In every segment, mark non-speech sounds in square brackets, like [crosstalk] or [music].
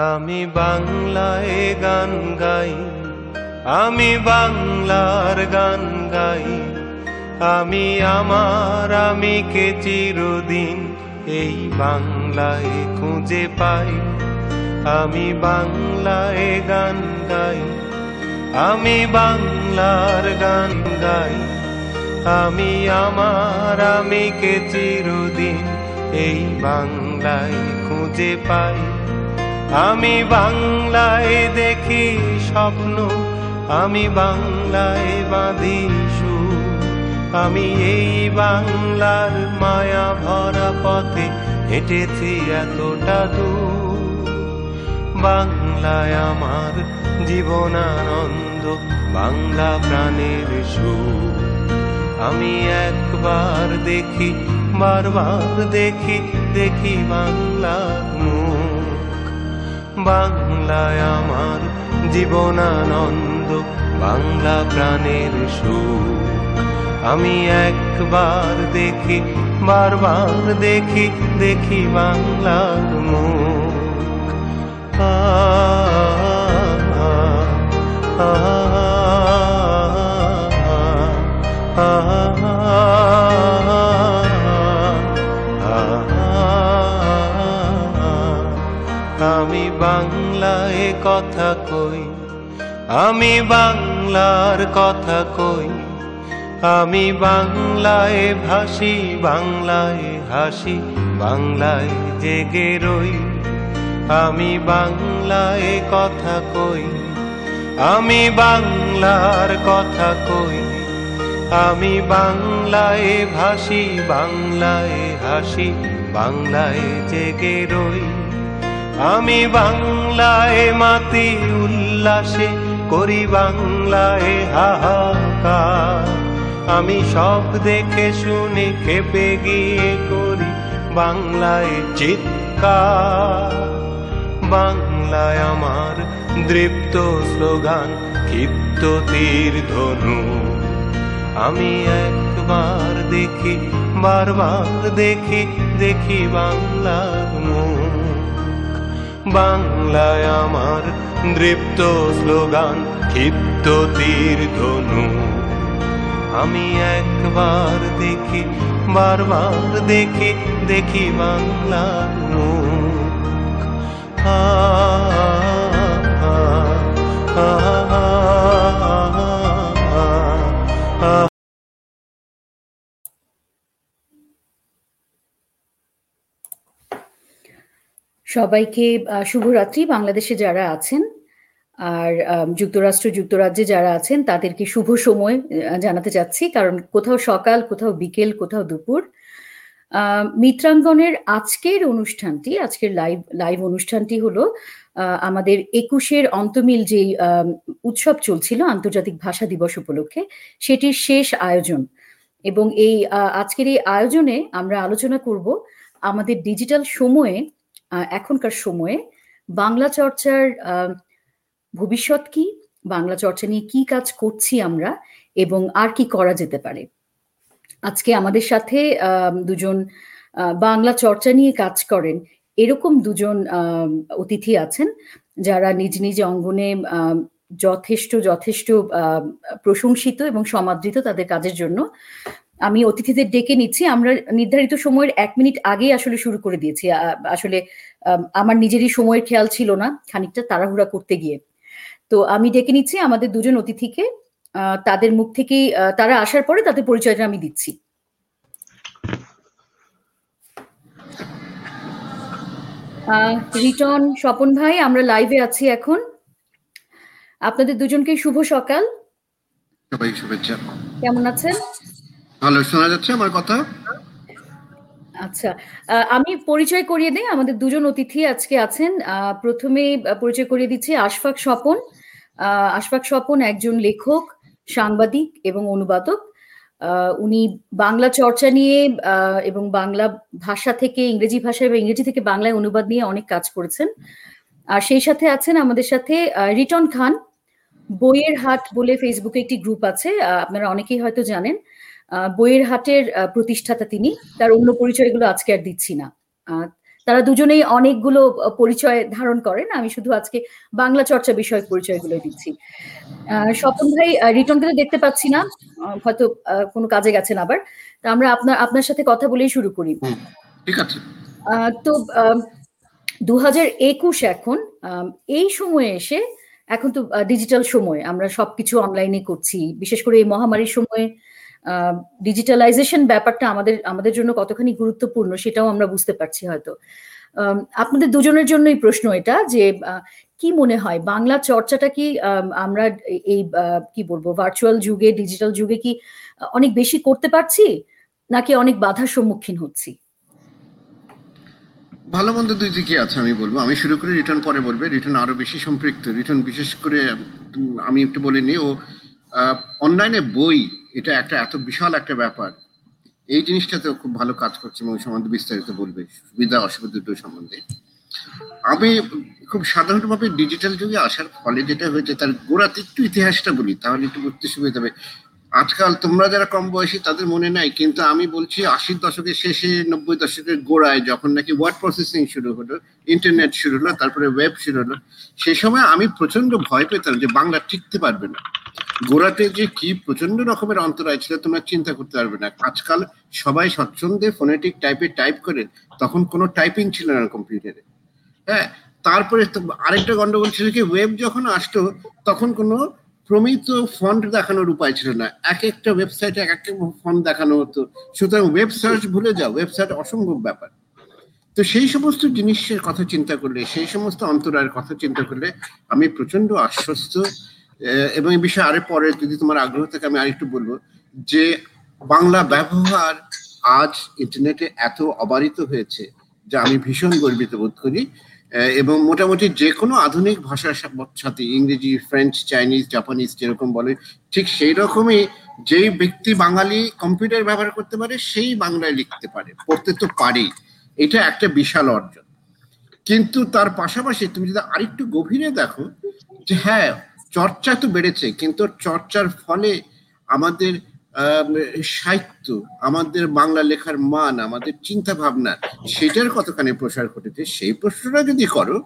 আমি বাংলায় গান গাই, আমি বাংলার গান গাই। আমি আমার আমি কে চিরদিন এই বাংলায় খুঁজে পাই। আমি বাংলায় গান গাই, আমি বাংলার গান গাই। আমি আমার আমি কে চিরদিন এই বাংলায় খুঁজে পাই। আমি বাংলায় দেখি স্বপ্ন, আমি বাংলায় বাঁধি আমি এই বাংলার মায়া ভরা পথে হেঁটেছি এতটা দূর। বাংলায় আমার জীবনানন্দ, বাংলা প্রাণের সুর। আমি একবার দেখি, বারবার দেখি দেখি বাংলা বাংলায় আমার জীবনানন্দ বাংলা প্রাণের সুখ। আমি একবার দেখি বারবার দেখি দেখি বাংলার মুখ। আ আ, বাংলায় কথা কই, আমি বাংলার কথা কই। আমি বাংলায় ভাসি, বাংলায় হাসি, বাংলায় জেগে রই। আমি বাংলায় কথা কই, আমি বাংলার কথা কই। আমি বাংলায় ভাসি, বাংলায় হাসি, বাংলায় জেগে রই। আমি বাংলায় মাতি উল্লাসে করি বাংলায় হাহাকার। আমি সব দেখে শুনে খেপে গিয়ে করি বাংলায় চিৎকার। বাংলায় আমার দৃপ্ত স্লোগান, ক্ষিপ্ত তীর ধনু। আমি একবার দেখি, বারবার দেখি দেখি বাংলার মুখ বাংলায় আমার দৃপ্ত স্লোগান ক্ষিপ্ত তীর ধনু। আমি একবার দেখি বারবার দেখি দেখি বাংলা মুখ আ আ, আ, সবাইকে শুভরাত্রি বাংলাদেশে যারা আছেন আর যুক্তরাষ্ট্র, যুক্তরাজ্যে যারা আছেন তাদেরকে শুভ সময় জানাতে চাচ্ছি। কারণ কোথাও সকাল, কোথাও বিকেল, কোথাও দুপুর। মিত্রাঙ্গনের আজকের অনুষ্ঠানটি, আজকের লাইভ লাইভ অনুষ্ঠানটি হলো আমাদের একুশের অন্তমিল যে উৎসব চলছিল, আন্তর্জাতিক ভাষা দিবস উপলক্ষে, সেটির শেষ আয়োজন। এবং এই আজকের এই আয়োজনে আমরা আলোচনা করব আমাদের ডিজিটাল সময়ে এখনকার সময়ে বাংলা চর্চার ভবিষ্যৎ কি? বাংলা চর্চা নিয়ে কি কাজ করছি আমরা? এবং আর কি করা যেতে পারে? আজকে আমাদের সাথে দুজন বাংলা চর্চা নিয়ে কাজ করেন। এরকম দুজন অতিথি আছেন, যারা নিজ নিজ অঙ্গনে যথেষ্ট যথেষ্ট প্রশংসিত এবং সমাদৃত তাদের কাজের জন্য। আমি অতিথিদের ডেকে নিচ্ছি। আমরা নির্ধারিত সময়ের এক মিনিট আগে আসলে শুরু করে দিয়েছি। আসলে আমার নিজেরই সময়ের খেয়াল ছিল না খানিকটা তাড়াহুড়া করতে গিয়ে। তো আমি ডেকে নিচ্ছি আমাদের দুজন অতিথিকে। তাদের মুখ থেকেই তারা আসার পরে তাদের পরিচয়টা আমি দিচ্ছি। রিটন স্বপন ভাই আমরা লাইভে আছি এখন। আপনাদের দুজনকে শুভ সকাল। সবাই শুভেচ্ছা। কেমন আছেন? ভালো শোনা যাচ্ছে আমার কথা? আচ্ছা আমি পরিচয় করিয়ে দিই, আমাদের দুজন অতিথি আজকে আছেন। প্রথমে পরিচয় করিয়ে দিচ্ছি আশফাক স্বপন। আশফাক স্বপন একজন লেখক, সাংবাদিক এবং অনুবাদক। উনি বাংলা চর্চা নিয়ে এবং বাংলা ভাষা থেকে, ইংরেজি ভাষা এবং ইংরেজি থেকে বাংলায় অনুবাদ নিয়ে অনেক কাজ করেছেন। আর সেই সাথে আছেন আমাদের সাথে রিটন খান, বইয়ের হাট বলে ফেসবুকে একটি গ্রুপ আছে আপনারা অনেকেই হয়তো জানেন। বইয়ের হাটের প্রতিষ্ঠাতা তিনি। তার অন্য পরিচয়গুলো আজকে আর দিচ্ছি না। তারা দুজনেই অনেকগুলো পরিচয় ধারণ করেন। আমি শুধু আজকে বাংলা চর্চা বিষয়ক পরিচয়গুলো দিচ্ছি। স্বপন ভাই রিটনকে তো দেখতে পাচ্ছি না। হয়তো কোনো কাজে গেছেন আবার। তা আমরা আপনার আপনার সাথে কথা বলেই শুরু করি। ঠিক আছে। তো দু হাজার একুশ এখন এই সময়ে এসে এখন তো ডিজিটাল সময়। আমরা সবকিছু অনলাইনে করছি। বিশেষ করে এই মহামারীর সময়ে ডিজিটালাইজেশন ব্যাপারটা আমাদের আমাদের জন্য কতখানি গুরুত্বপূর্ণ সেটাও আমরা বুঝতে পারছি হয়তো। আপনাদের দুজনের জন্যই প্রশ্ন এটা যে কি মনে হয়? বাংলা চর্চাটা কি আম, আমরা এই কি বলব ভার্চুয়াল যুগে ডিজিটাল যুগে কি অনেক বেশি করতে পারছি? নাকি অনেক বাধার সম্মুখীন হচ্ছি? ভালো মন্দ দুই দিকে আছে আমি বলব। আমি শুরু করে রিটার্ন পরে বলবে। রিটার্ন আরও বেশি সম্পৃক্ত। রিটার্ন বিশেষ করে আমি একটু বলে নিই ও অনলাইনে বই এটা একটা, এত বিশাল একটা ব্যাপার। এই জিনিসটাতে ও খুব ভালো কাজ করছে এবং সম্বন্ধে বিস্তারিত বলবে। সুবিধা, অসুবিধা দুটো সম্বন্ধে। আমি খুব সাধারণভাবে ডিজিটাল যুগে আসার ফলে যেটা হয়েছে, তার গোড়াতে একটু ইতিহাসটা বলি, তাহলে একটু বুঝতে সুবিধা হবে। আজকাল তোমরা যারা কম বয়সী, তাদের মনে নাই, কিন্তু আমি বলছি আশির দশকের শেষে, নব্বই দশকের গোড়ায় যখন নাকি ওয়ার্ড প্রসেসিং শুরু হলো ইন্টারনেট শুরু হলো, তারপরে ওয়েব শুরু হলো সেই সময় আমি প্রচণ্ড ভয় পেতাম যে বাংলা টিকতে পারবে না। গোড়াতে যে কি প্রচণ্ড রকমের অন্তরায় ছিল তোমরা চিন্তা করতে পারবে না। আজকাল সবাই স্বচ্ছন্দে ফোনেটিক টাইপে টাইপ করে, তখন কোনো টাইপিং ছিল না কম্পিউটারে হ্যাঁ তারপরে আরেকটা গন্ডগোল ছিল কি ওয়েব যখন আসতো, তখন কোনো প্রমিত ফন্ট দেখানোর উপায় ছিল না। এক একটা ওয়েবসাইটে এক একটা ফন্ট দেখানো হতো। সুতরাং ওয়েব সার্চ ভুলে যাও ওয়েবসাইট অসম্ভব ব্যাপার। তো সেই সমস্ত জিনিসের কথা চিন্তা করলে, সেই সমস্ত অন্তরায়ের কথা চিন্তা করলে আমি প্রচণ্ড আশ্বস্ত এবং এই বিষয়ে আরে পরে যদি তোমার আগ্রহ থাকে, আমি আরেকটু বলব যে বাংলা ব্যবহার আজ ইন্টারনেটে এত অবারিত হয়েছে যা আমি ভীষণ গর্বিত বোধ করি। এবং মোটামুটি যে কোনো আধুনিক ভাষার সাথে ইংরেজি ফ্রেঞ্চ চাইনিজ জাপানিজ যেরকম বলে, ঠিক সেই রকমই যেই ব্যক্তি বাঙালি কম্পিউটার ব্যবহার করতে পারে, সেই বাংলায় লিখতে পারে, পড়তে তো পারেই। এটা একটা বিশাল অর্জন। কিন্তু তার পাশাপাশি তুমি যদি আরেকটু গভীরে দেখো যে হ্যাঁ চর্চা তো বেড়েছে কিন্তু চর্চার ফলে আমাদের আম, সাহিত্য আমাদের বাংলা লেখার মান আমাদের চিন্তা ভাবনা সেটার কতখানি প্রসার ঘটেছে সেই প্রশ্নটা যদি করো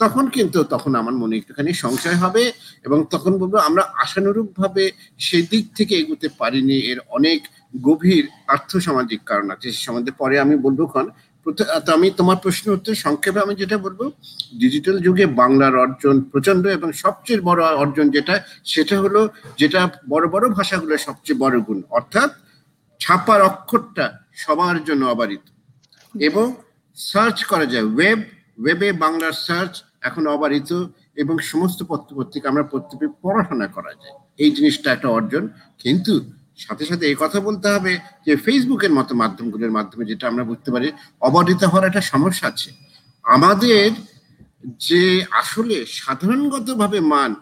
তখন কিন্তু তখন আমার মনে একটুখানি সংশয় হবে এবং তখন বলব আমরা আশানুরূপ ভাবে সেদিক থেকে এগোতে পারিনি এর অনেক গভীর আর্থসামাজিক কারণ আছে সে সম্বন্ধে পরে আমি বলব আমি তোমার প্রশ্ন উত্তর সংক্ষেপে আমি যেটা বলব ডিজিটাল যুগে বাংলার অর্জন প্রচণ্ড এবং সবচেয়ে বড় অর্জন যেটা, সেটা হলো যেটা বড় বড় ভাষাগুলোর সবচেয়ে বড় গুণ, অর্থাৎ ছাপার অক্ষরটা সবার জন্য অবারিত। এবং সার্চ করা যায় ওয়েব ওয়েবে বাংলার সার্চ এখন অবারিত এবং সমস্ত পত্রপত্রিকা আমরা প্রত্যেকে পড়াশোনা করা যায়। এই জিনিসটা একটা অর্জন, কিন্তু সাথে সাথে এই কথা বলতে হবে যে ফেসবুকের মতো মাধ্যমগুলোর মাধ্যমে যেটা আমরা বুঝতে পারি অবারিত হওয়ার একটা সমস্যা আছে। আমাদের যে আসলে সাধারণগতভাবে মান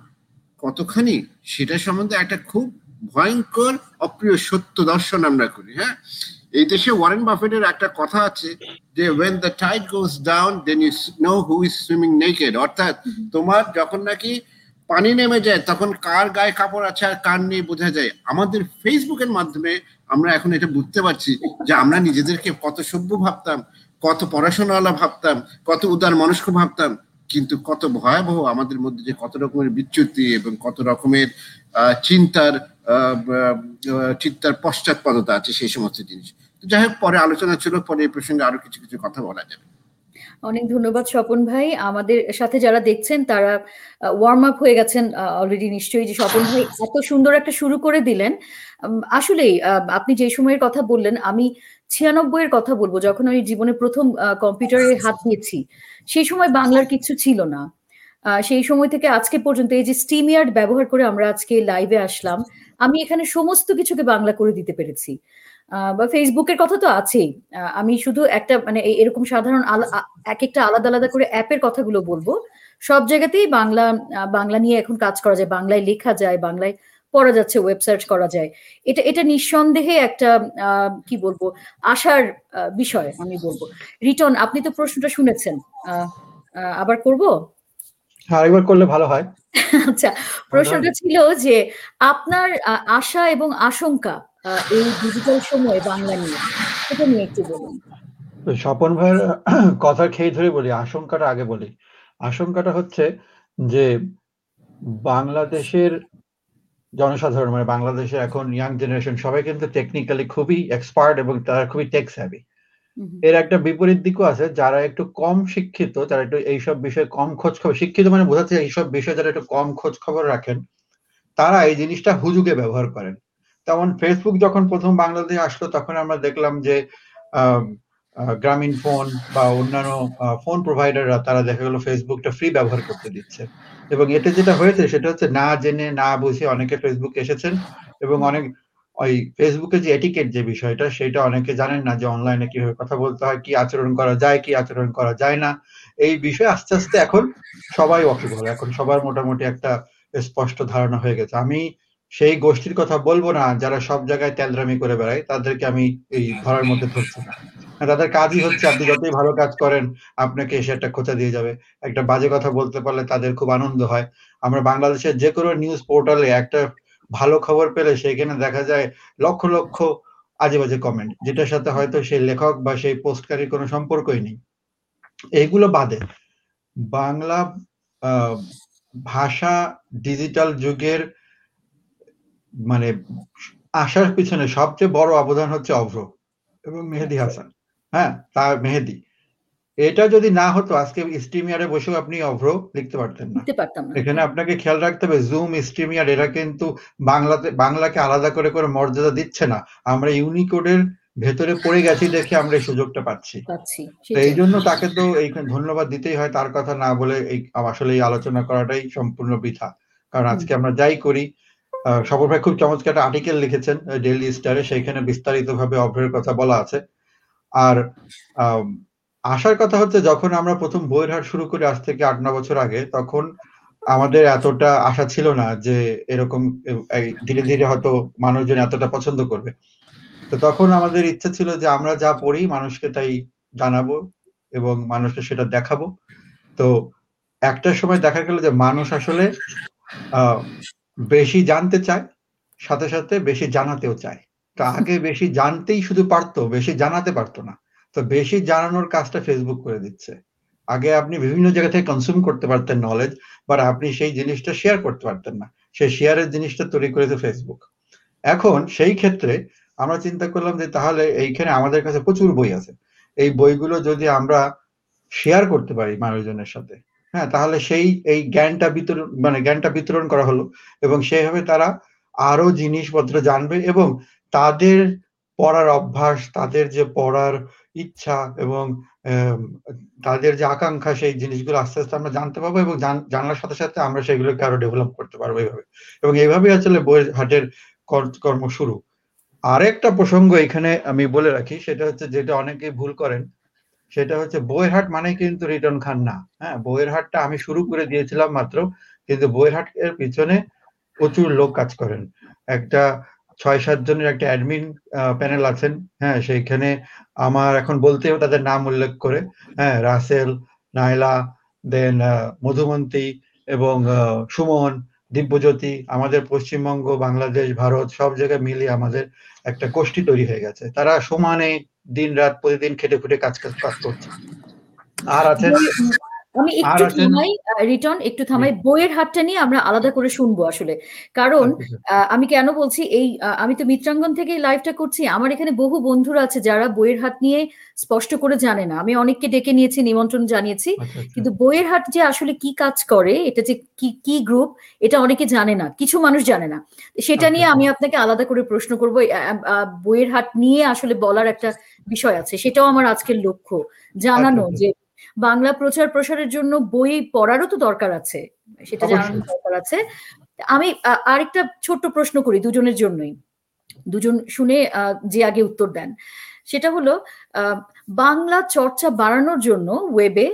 কতখানি সেটা সম্বন্ধে একটা খুব ভয়ঙ্কর অপ্রিয় সত্য দর্শন আমরা করি হ্যাঁ? এই দেশে ওয়ারেন বাফেটের একটা কথা আছে যে when the tide goes down then you know who is swimming naked অর্থাৎ তোমার যখন নাকি পানি নেমে যায়, তখন কার গায়ে কাপড় আছে আর কার নেই বোঝা যায়। আমাদের ফেসবুকের মাধ্যমে আমরা এখন এটা বুঝতে পারছি যে আমরা নিজেদেরকে কত সভ্য ভাবতাম, কত পড়াশোনাওয়ালা ভাবতাম, কত উদার মনস্ক ভাবতাম, কিন্তু কত ভয়াবহ আমাদের মধ্যে যে কত রকমের বিচ্যুতি এবং কত রকমের চিন্তার চিন্তার পশ্চাৎপদতা আছে সেই সমস্ত জিনিস। যাই হোক, পরে আলোচনা ছিল, পরে এই প্রসঙ্গে আরও কিছু কিছু কথা বলা যাবে। অনেক ধন্যবাদ স্বপন ভাই। আমাদের সাথে যারা দেখছেন, তারা ওয়ার্ম আপ হয়ে গেছেন অলরেডি নিশ্চয়ই যে স্বপন ভাই এত সুন্দর একটা শুরু করে দিলেন। আসলেই আপনি যে সময়ের কথা বললেন, আমি ছিয়ানব্বই এর কথা বলব, যখন আমি জীবনে প্রথম কম্পিউটারে হাত দিয়েছি, সেই সময় বাংলার কিছু ছিল না। সেই সময় থেকে আজকে পর্যন্ত এই যে স্টিমিয়ার্ড ব্যবহার করে আমরা আজকে লাইভে আসলাম, আমি এখানে সমস্ত কিছুকে বাংলা করে দিতে পেরেছি। বা ফেসবুকের কথা তো আছেই। আমি শুধু একটা মানে এরকম সাধারণ এক একটা আলাদা আলাদা করে অ্যাপের কথাগুলো বলব। সব জায়গাতেই বাংলা বাংলা নিয়ে এখন কাজ করা যায়। বাংলায় লেখা যায় বাংলায় পড়া যাচ্ছে ওয়েব সার্চ করা যায়। এটা এটা নিঃসন্দেহে একটা আহ, কি বলব আশার বিষয় আমি বলব। রিটন আপনি তো প্রশ্নটা শুনেছেন। আবার করব? হ্যাঁ আরেকবার করলে ভালো হয়। আচ্ছা প্রশ্নটা ছিল যে আপনার আশা এবং আশঙ্কা এই ডিজিটাল সময়ে বাংলা নিয়ে এটা নিয়ে একটু বলুন। স্বপন ভাইয়ের কথা খেয়ে ধরে বলি আশঙ্কাটা আগে বলি। আশঙ্কাটা হচ্ছে যে বাংলাদেশের জনসাধারণ মানে বাংলাদেশে এখন ইয়াং জেনারেশন সবাই কিন্তু টেকনিক্যালি খুবই এক্সপার্ট এবং তারা খুবই টেক স্যাভি হুম, এর একটা বিপরীত দিকও আছে যারা একটু কম শিক্ষিত যারা একটু এইসব বিষয়ে কম খোঁজ খবর শিক্ষিত মানে বোঝাচ্ছে এইসব বিষয়ে যারা একটু কম খোঁজ খবর রাখেন তারা এই জিনিসটা হুজুগে ব্যবহার করেন। তেমন ফেসবুক যখন প্রথম বাংলাদেশে আসলো, তখন আমরা দেখলাম যে গ্রামীণ ফোন বা অন্যান্য ফোন প্রোভাইডাররা তারা দেখা গেল ফেসবুকটা ফ্রি ব্যবহার করতে দিচ্ছে। এবং এতে যেটা হয়েছে, সেটা হচ্ছে না জেনে, না বুঝে অনেকে ফেসবুকে এসেছেন এবং অনেক, ওই ফেসবুকে যে এটিকেট যে বিষয়টা, সেটা অনেকে জানেন না যে অনলাইনে কীভাবে কথা বলতে হয়, কি আচরণ করা যায়, কি আচরণ করা যায় না। এই বিষয়ে আস্তে আস্তে এখন সবাই ওয়াকিবহল এখন সবার মোটামুটি একটা স্পষ্ট ধারণা হয়ে গেছে। আমি সেই গোষ্ঠীর কথা বলব না, যারা সব জায়গায় তেলরামি করে বেড়ায়, তাদেরকে আমি এই ধরার মধ্যে ধরছি না। তাদের কাজই হচ্ছে, আপনি যতই ভালো কাজ করেন, আপনাকে এসে একটা খোঁচা দিয়ে যাবে। একটা বাজে কথা বলতে পারলে তাদের খুব আনন্দ হয়। আমরা বাংলাদেশের যে কোনো নিউজ পোর্টালে একটা ভালো খবর পেলে সেখানে দেখা যায় লক্ষ লক্ষ আজে বাজে কমেন্ট যেটার সাথে হয়তো সেই লেখক বা সেই পোস্টকারীর কোনো সম্পর্কই নেই। এইগুলো বাদে, বাংলা ভাষা ডিজিটাল যুগের মানে আসার পিছনে সবচেয়ে বড় অবদান হচ্ছে অভ্র এবং মেহেদি হাসান। হ্যাঁ তার মেহেদি। এটা যদি না হতো আজকে স্ট্রিমিয়ারে বসেও আপনি অভ্র লিখতে পারতেন না। এখানে আপনাকে খেয়াল রাখতে হবে জুম স্ট্রিমিয়ার এরা কিন্তু বাংলাতে বাংলাকে আলাদা করে করে মর্যাদা দিচ্ছে না। আমরা ইউনিকোডের ভেতরে পড়ে গেছি দেখে আমরা এই সুযোগটা পাচ্ছি। তো এই জন্য তাকে তো এই ধন্যবাদ দিতেই হয় তার কথা না বলে এই আসলে এই আলোচনা করাটাই সম্পূর্ণ বৃথা। কারণ আজকে আমরা যাই করি সফর ভাই খুব চমৎকার একটা আর্টিকেল লিখেছেন ডেইলি স্টারে সেখানে বিস্তারিত ভাবে অভ্রের কথা বলা আছে। আর আসার কথা হচ্ছে যখন আমরা প্রথম বইয়ের হাট শুরু করি আজ থেকে আট ন বছর আগে, তখন আমাদের এতটা আশা ছিল না যে এরকম ধীরে ধীরে হয়তো মানুষজন এতটা পছন্দ করবে। তো তখন আমাদের ইচ্ছা ছিল যে আমরা যা পড়ি মানুষকে তাই জানাব এবং মানুষকে সেটা দেখাবো। তো একটা সময় দেখা গেল যে মানুষ আসলে বেশি জানতে চায় সাথে সাথে বেশি জানাতেও চায়। তো আগে বেশি জানতেই শুধু পারতো বেশি জানাতে পারতো না। তো বেশি জানানোর কাজটা ফেসবুক করে দিচ্ছে। আগে আপনি বিভিন্ন জায়গা থেকে কনজিউম করতে পারতেন নলেজ বাট আপনি সেই জিনিসটা শেয়ার করতে পারতেন না। সেই শেয়ারের জিনিসটা তৈরি করেছে ফেসবুক এখন সেই ক্ষেত্রে আমরা চিন্তা করলাম যে তাহলে এইখানে আমাদের কাছে প্রচুর বই আছে। এই বইগুলো যদি আমরা শেয়ার করতে পারি মানুষজনের সাথে হ্যাঁ তাহলে সেই, এই জ্ঞানটা বিতরণ মানে জ্ঞানটা বিতরণ করা হলো এবং সেইভাবে তারা আরও জিনিসপত্র জানবে এবং তাদের পড়ার অভ্যাস, তাদের যে পড়ার ইচ্ছা এবং তাদের যে আকাঙ্ক্ষা সেই জিনিসগুলো আস্তে আস্তে আমরা জানতে পারব এবং জানার সাথে সাথে আমরা সেগুলোকে আরও ডেভেলপ করতে পারব এইভাবে। এবং এইভাবেই আসলে বইয়ের হাটের কর- কর্ম শুরু। আরেকটা প্রসঙ্গ এখানে আমি বলে রাখি, সেটা হচ্ছে যেটা অনেকে ভুল করেন সেটা হচ্ছে বইয়ের হাট মানে কিন্তু রিটার্ন খান না। হ্যাঁ বইয়ের হাটটা আমি শুরু করে দিয়েছিলাম মাত্র, কিন্তু বইয়ের হাটের পিছনে প্রচুর লোক কাজ করেন। একটা ছয় সাত জনের একটা অ্যাডমিন প্যানেল আছেন হ্যাঁ সেইখানে আমার এখন বলতেও তাদের নাম উল্লেখ করে হ্যাঁ রাসেল নাইলা দেন মধুমন্তী এবং সুমন, দিব্যজ্যোতি, আমাদের পশ্চিমবঙ্গ, বাংলাদেশ, ভারত সব জায়গায় মিলিয়ে আমাদের একটা গোষ্ঠী তৈরি হয়ে গেছে। তারা সমানে দিন রাত প্রতিদিন খেটে খুটে কাজ কাজ করছে আর আছেন বই- আমি একটু থামাই রিটন একটু থামাই। বইয়ের হাটটা নিয়ে আমরা আলাদা করে শুনব আসলে। কারণ আচ্ছা, আহ, আমি কেন বলছি এই আমি তো মিত্রাঙ্গন থেকে লাইভটা করছি। আমার এখানে বহু বন্ধুরা আছে যারা বইয়ের হাট নিয়ে স্পষ্ট করে জানে না। আমি অনেককে ডেকে নিয়েছি নিমন্ত্রণ জানিয়েছি। আচ্ছা, আচ্ছা। কিন্তু বইয়ের হাট যে আসলে কি কাজ করে এটা যে কি কি গ্রুপ এটা অনেকে জানে না। কিছু মানুষ জানে না। সেটা নিয়ে আচ্ছা, আমি আপনাকে আলাদা করে প্রশ্ন করব। বইয়ের হাট নিয়ে আসলে বলার একটা বিষয় আছে। সেটাও আমার আজকের লক্ষ্য। জানানো আচ্ছা, যে বাংলা প্রচার প্রসারের জন্য বই পড়ারও তো দরকার আছে সেটা। জানানোর দরকার আছে। আমি আরেকটা ছোট্ট প্রশ্ন করি দুজনের জন্যই। দুজন শুনে যে আগে উত্তর দেন। সেটা হলো বাংলা চর্চা বাড়ানোর জন্য ওয়েবে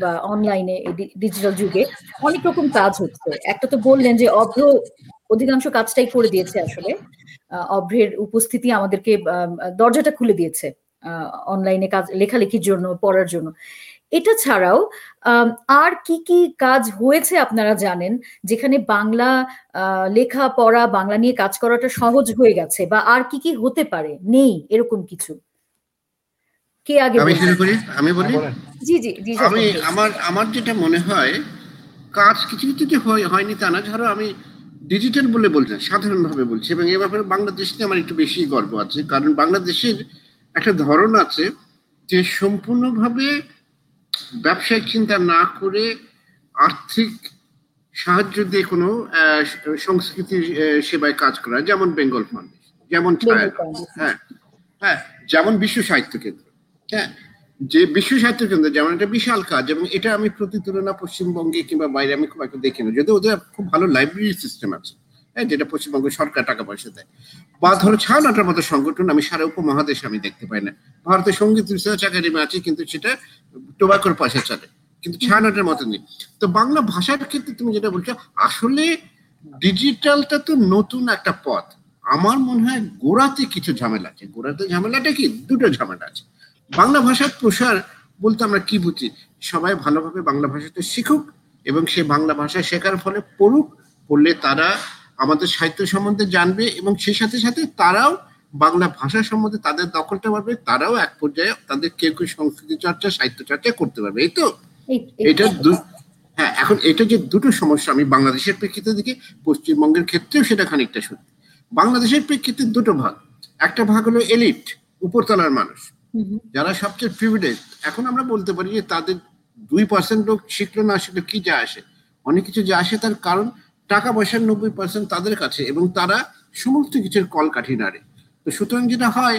বা অনলাইনে ডিজিটাল যুগে অনেক রকম কাজ হচ্ছে। একটা তো বললেন যে অভ্র অধিকাংশ কাজটাই করে দিয়েছে আসলে। আহ, অভ্রের উপস্থিতি আমাদেরকে দরজাটা খুলে দিয়েছে অনলাইনে কাজ লেখালেখির জন্য পড়ার জন্য। এটা ছাড়াও আর কি কি কাজ হয়েছে আপনারা জানেন? যেখানে বাংলা আহ, লেখা পড়া বাংলা নিয়ে কাজ করাটা সহজ হয়ে গেছে বা আর কি কি হতে পারে? নেই এরকম কিছু। কে আগে আমি শুরু করি? আমি বলি? হ্যাঁ, জি জি জি আমি আমার আমার যেটা মনে হয় কাজ কিছু কিছু যে হয়- হয়নি তা না ধরো আমি ডিজিটাল বলে বলছি না, সাধারণভাবে বলছি এবং এ ব্যাপারে বাংলাদেশ নিয়ে আমার একটু বেশি গর্ব আছে কারণ বাংলাদেশের একটা ধরন আছে যে সম্পূর্ণভাবে ব্যবসায়িক চিন্তা না করে আর্থিক সাহায্য দিয়ে কোনো আহ, সংস্কৃতি সেবায় কাজ করা যেমন বেঙ্গল ফাউন্ডেশন যেমন। হ্যাঁ হ্যাঁ যেমন বিশ্ব সাহিত্য কেন্দ্র হ্যাঁ যে বিশ্ব সাহিত্য কেন্দ্র যেমন একটা বিশাল কাজ এবং এটা আমি প্রতি তুলনা পশ্চিমবঙ্গে কিংবা বাইরে আমি খুব একটা দেখি না যদিও ওদের খুব ভালো লাইব্রেরি সিস্টেম আছে হ্যাঁ যেটা পশ্চিমবঙ্গ সরকার টাকা পয়সা দেয়। বা ধরো ছায়ানটার মতো সংগঠন, আমি সারা উপমহাদেশে আমি দেখতে পাই না। ভারতের সংগীত রিসার্চ একাডেমি আছে, কিন্তু সেটা টোবাকোর পয়সা চলে, কিন্তু ছায়ানটের মতো নেই। তো বাংলা ভাষার ক্ষেত্রে তুমি যেটা বলছো, আসলে ডিজিটালটা তো নতুন একটা পথ। আমার মনে হয় গোড়াতে কিছু ঝামেলা আছে। গোড়াতে ঝামেলাটা কি? দুটো ঝামেলা আছে। বাংলা ভাষার প্রসার বলতে আমরা কি বুঝি? সবাই ভালোভাবে বাংলা ভাষাটা শিখুক এবং সে বাংলা ভাষা শেখার ফলে পড়ুক, পড়লে তারা আমাদের সাহিত্য সম্বন্ধে জানবে এবং সেই সাথে সাথে তারাও বাংলা ভাষা সম্বন্ধে তাদের দখলটা পারবে তারাও এক পর্যায়ে তাদের কেউ কেউ সংস্কৃতি চর্চা সাহিত্য চর্চা করতে পারবে এই তো? এটা হ্যাঁ এখন এটা যে দুটো সমস্যা আমি বাংলাদেশের প্রেক্ষিতে দেখি পশ্চিমবঙ্গের ক্ষেত্রেও সেটা খানিকটা সত্যি। বাংলাদেশের প্রেক্ষিতে দুটো ভাগ। একটা ভাগ হলো এলিট উপরতলার মানুষ। যারা সবচেয়ে প্রিভিলেজ এখন আমরা বলতে পারি যে তাদের দুই পার্সেন্ট লোক শিখলো না শিখলো কি যা আসে? অনেক কিছু যা আসে তার কারণ টাকা পয়সার নব্বই পার্সেন্ট তাদের কাছে এবং তারা সমস্ত কিছুর কল কাঠি নাড়ে। তো সুতরাং যেটা হয়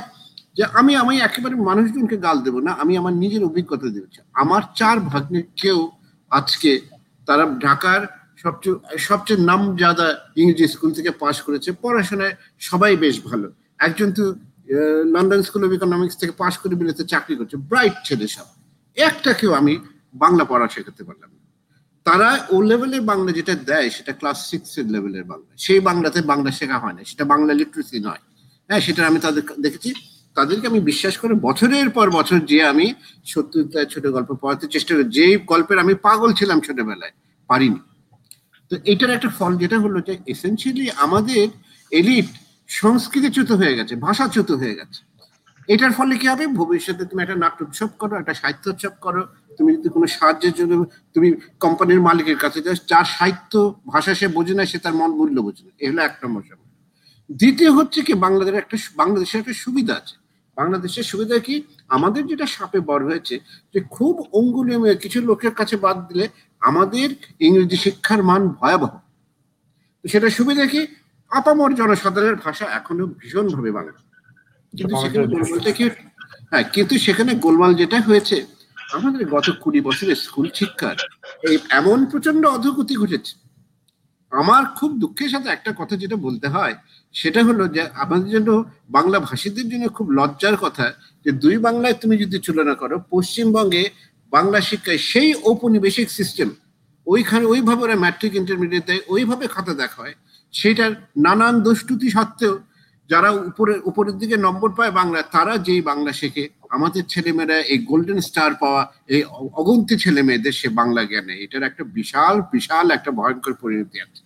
যে আমি আমি একেবারে মানুষজনকে গাল দেবো না, আমি আমার নিজের অভিজ্ঞতা দিচ্ছি আমার চার ভাগ্নের কেউ আজকে তারা ঢাকার সবচেয়ে সবচেয়ে নাম নামজাদা ইংরেজি স্কুল থেকে পাশ করেছে। পড়াশোনায় সবাই বেশ ভালো। একজন তো লন্ডন স্কুল অফ ইকোনমিক্স থেকে পাশ করে বিলেতে চাকরি করছে। ব্রাইট ছেলে সব। একটা কেউ আমি বাংলা পড়া শেখাতে পারলাম তারা ও লেভেলের বাংলা যেটা দেয়, সেটা ক্লাস সিক্স এর লেভেলের বাংলা। সেই বাংলাতে বাংলা শেখা হয় না, সেটা বাংলা লিটারেসি নয়। হ্যাঁ সেটা আমি তাদের দেখেছি। তাদেরকে আমি বিশ্বাস করে, বছরের পর বছর যে আমি সত্যতা ছোট গল্প পড়াতে চেষ্টা করি, যেই গল্পের আমি পাগল ছিলাম ছোটবেলায়, পারিনি। তো এটার একটা ফল যেটা হলো যে এসেন্সিয়ালি আমাদের এলিট সংস্কৃতিচ্যুত হয়ে গেছে, ভাষাচ্যুত হয়ে গেছে। এটার ফলে কি হবে? ভবিষ্যতে তুমি একটা নাট্য উৎসব করো, একটা সাহিত্য উৎসব করো তুমি যদি কোনো সাহায্যের জন্য তুমি কোম্পানির মালিকের কাছে যাও যার সাহিত্য ভাষা সে বোঝে না সে তার মন মূল্য বোঝে না। এ হলো এক নম্বর সমস্যা। দ্বিতীয় হচ্ছে কি বাংলাদেশের একটা বাংলাদেশের একটা সুবিধা আছে। বাংলাদেশের সুবিধা কি আমাদের যেটা সাপে বড় হয়েছে যে খুব অঙ্গুলীয় কিছু লোকের কাছে বাদ দিলে আমাদের ইংরেজি শিক্ষার মান ভয়াবহ। সেটা সুবিধা কি আপামর জনসাধারণের ভাষা এখনও ভীষণ ভাবে বাংলা। কিন্তু সেখানে হ্যাঁ কিন্তু সেখানে গোলমাল যেটা হয়েছে আমাদের গত কুড়ি বছরের স্কুল শিক্ষার এই এমন প্রচণ্ড অধোগতি ঘটেছে। আমার খুব দুঃখের সাথে একটা কথা যেটা বলতে হয়, সেটা হলো যে আমাদের জন্য বাংলা ভাষীদের জন্য খুব লজ্জার কথা যে দুই বাংলায় তুমি যদি তুলনা করো, পশ্চিমবঙ্গে বাংলা শিক্ষায় সেই ঔপনিবেশিক সিস্টেম ওইখানে ওইভাবে ওরা ম্যাট্রিক ইন্টারমিডিয়েট দেয় ওইভাবে খাতা দেখা হয় সেটার নানান দুষ্টুতি সত্ত্বেও যারা উপরে, উপরের দিকে নম্বর পায় বাংলা তারা যেই বাংলা শেখে। আমাদের ছেলেমেয়েরা এই গোল্ডেন স্টার পাওয়া, এই অগন্তি ছেলে মেয়েদের সে বাংলা জ্ঞানে। এটার একটা বিশাল বিশাল একটা ভয়ঙ্কর পরিণতি আছে।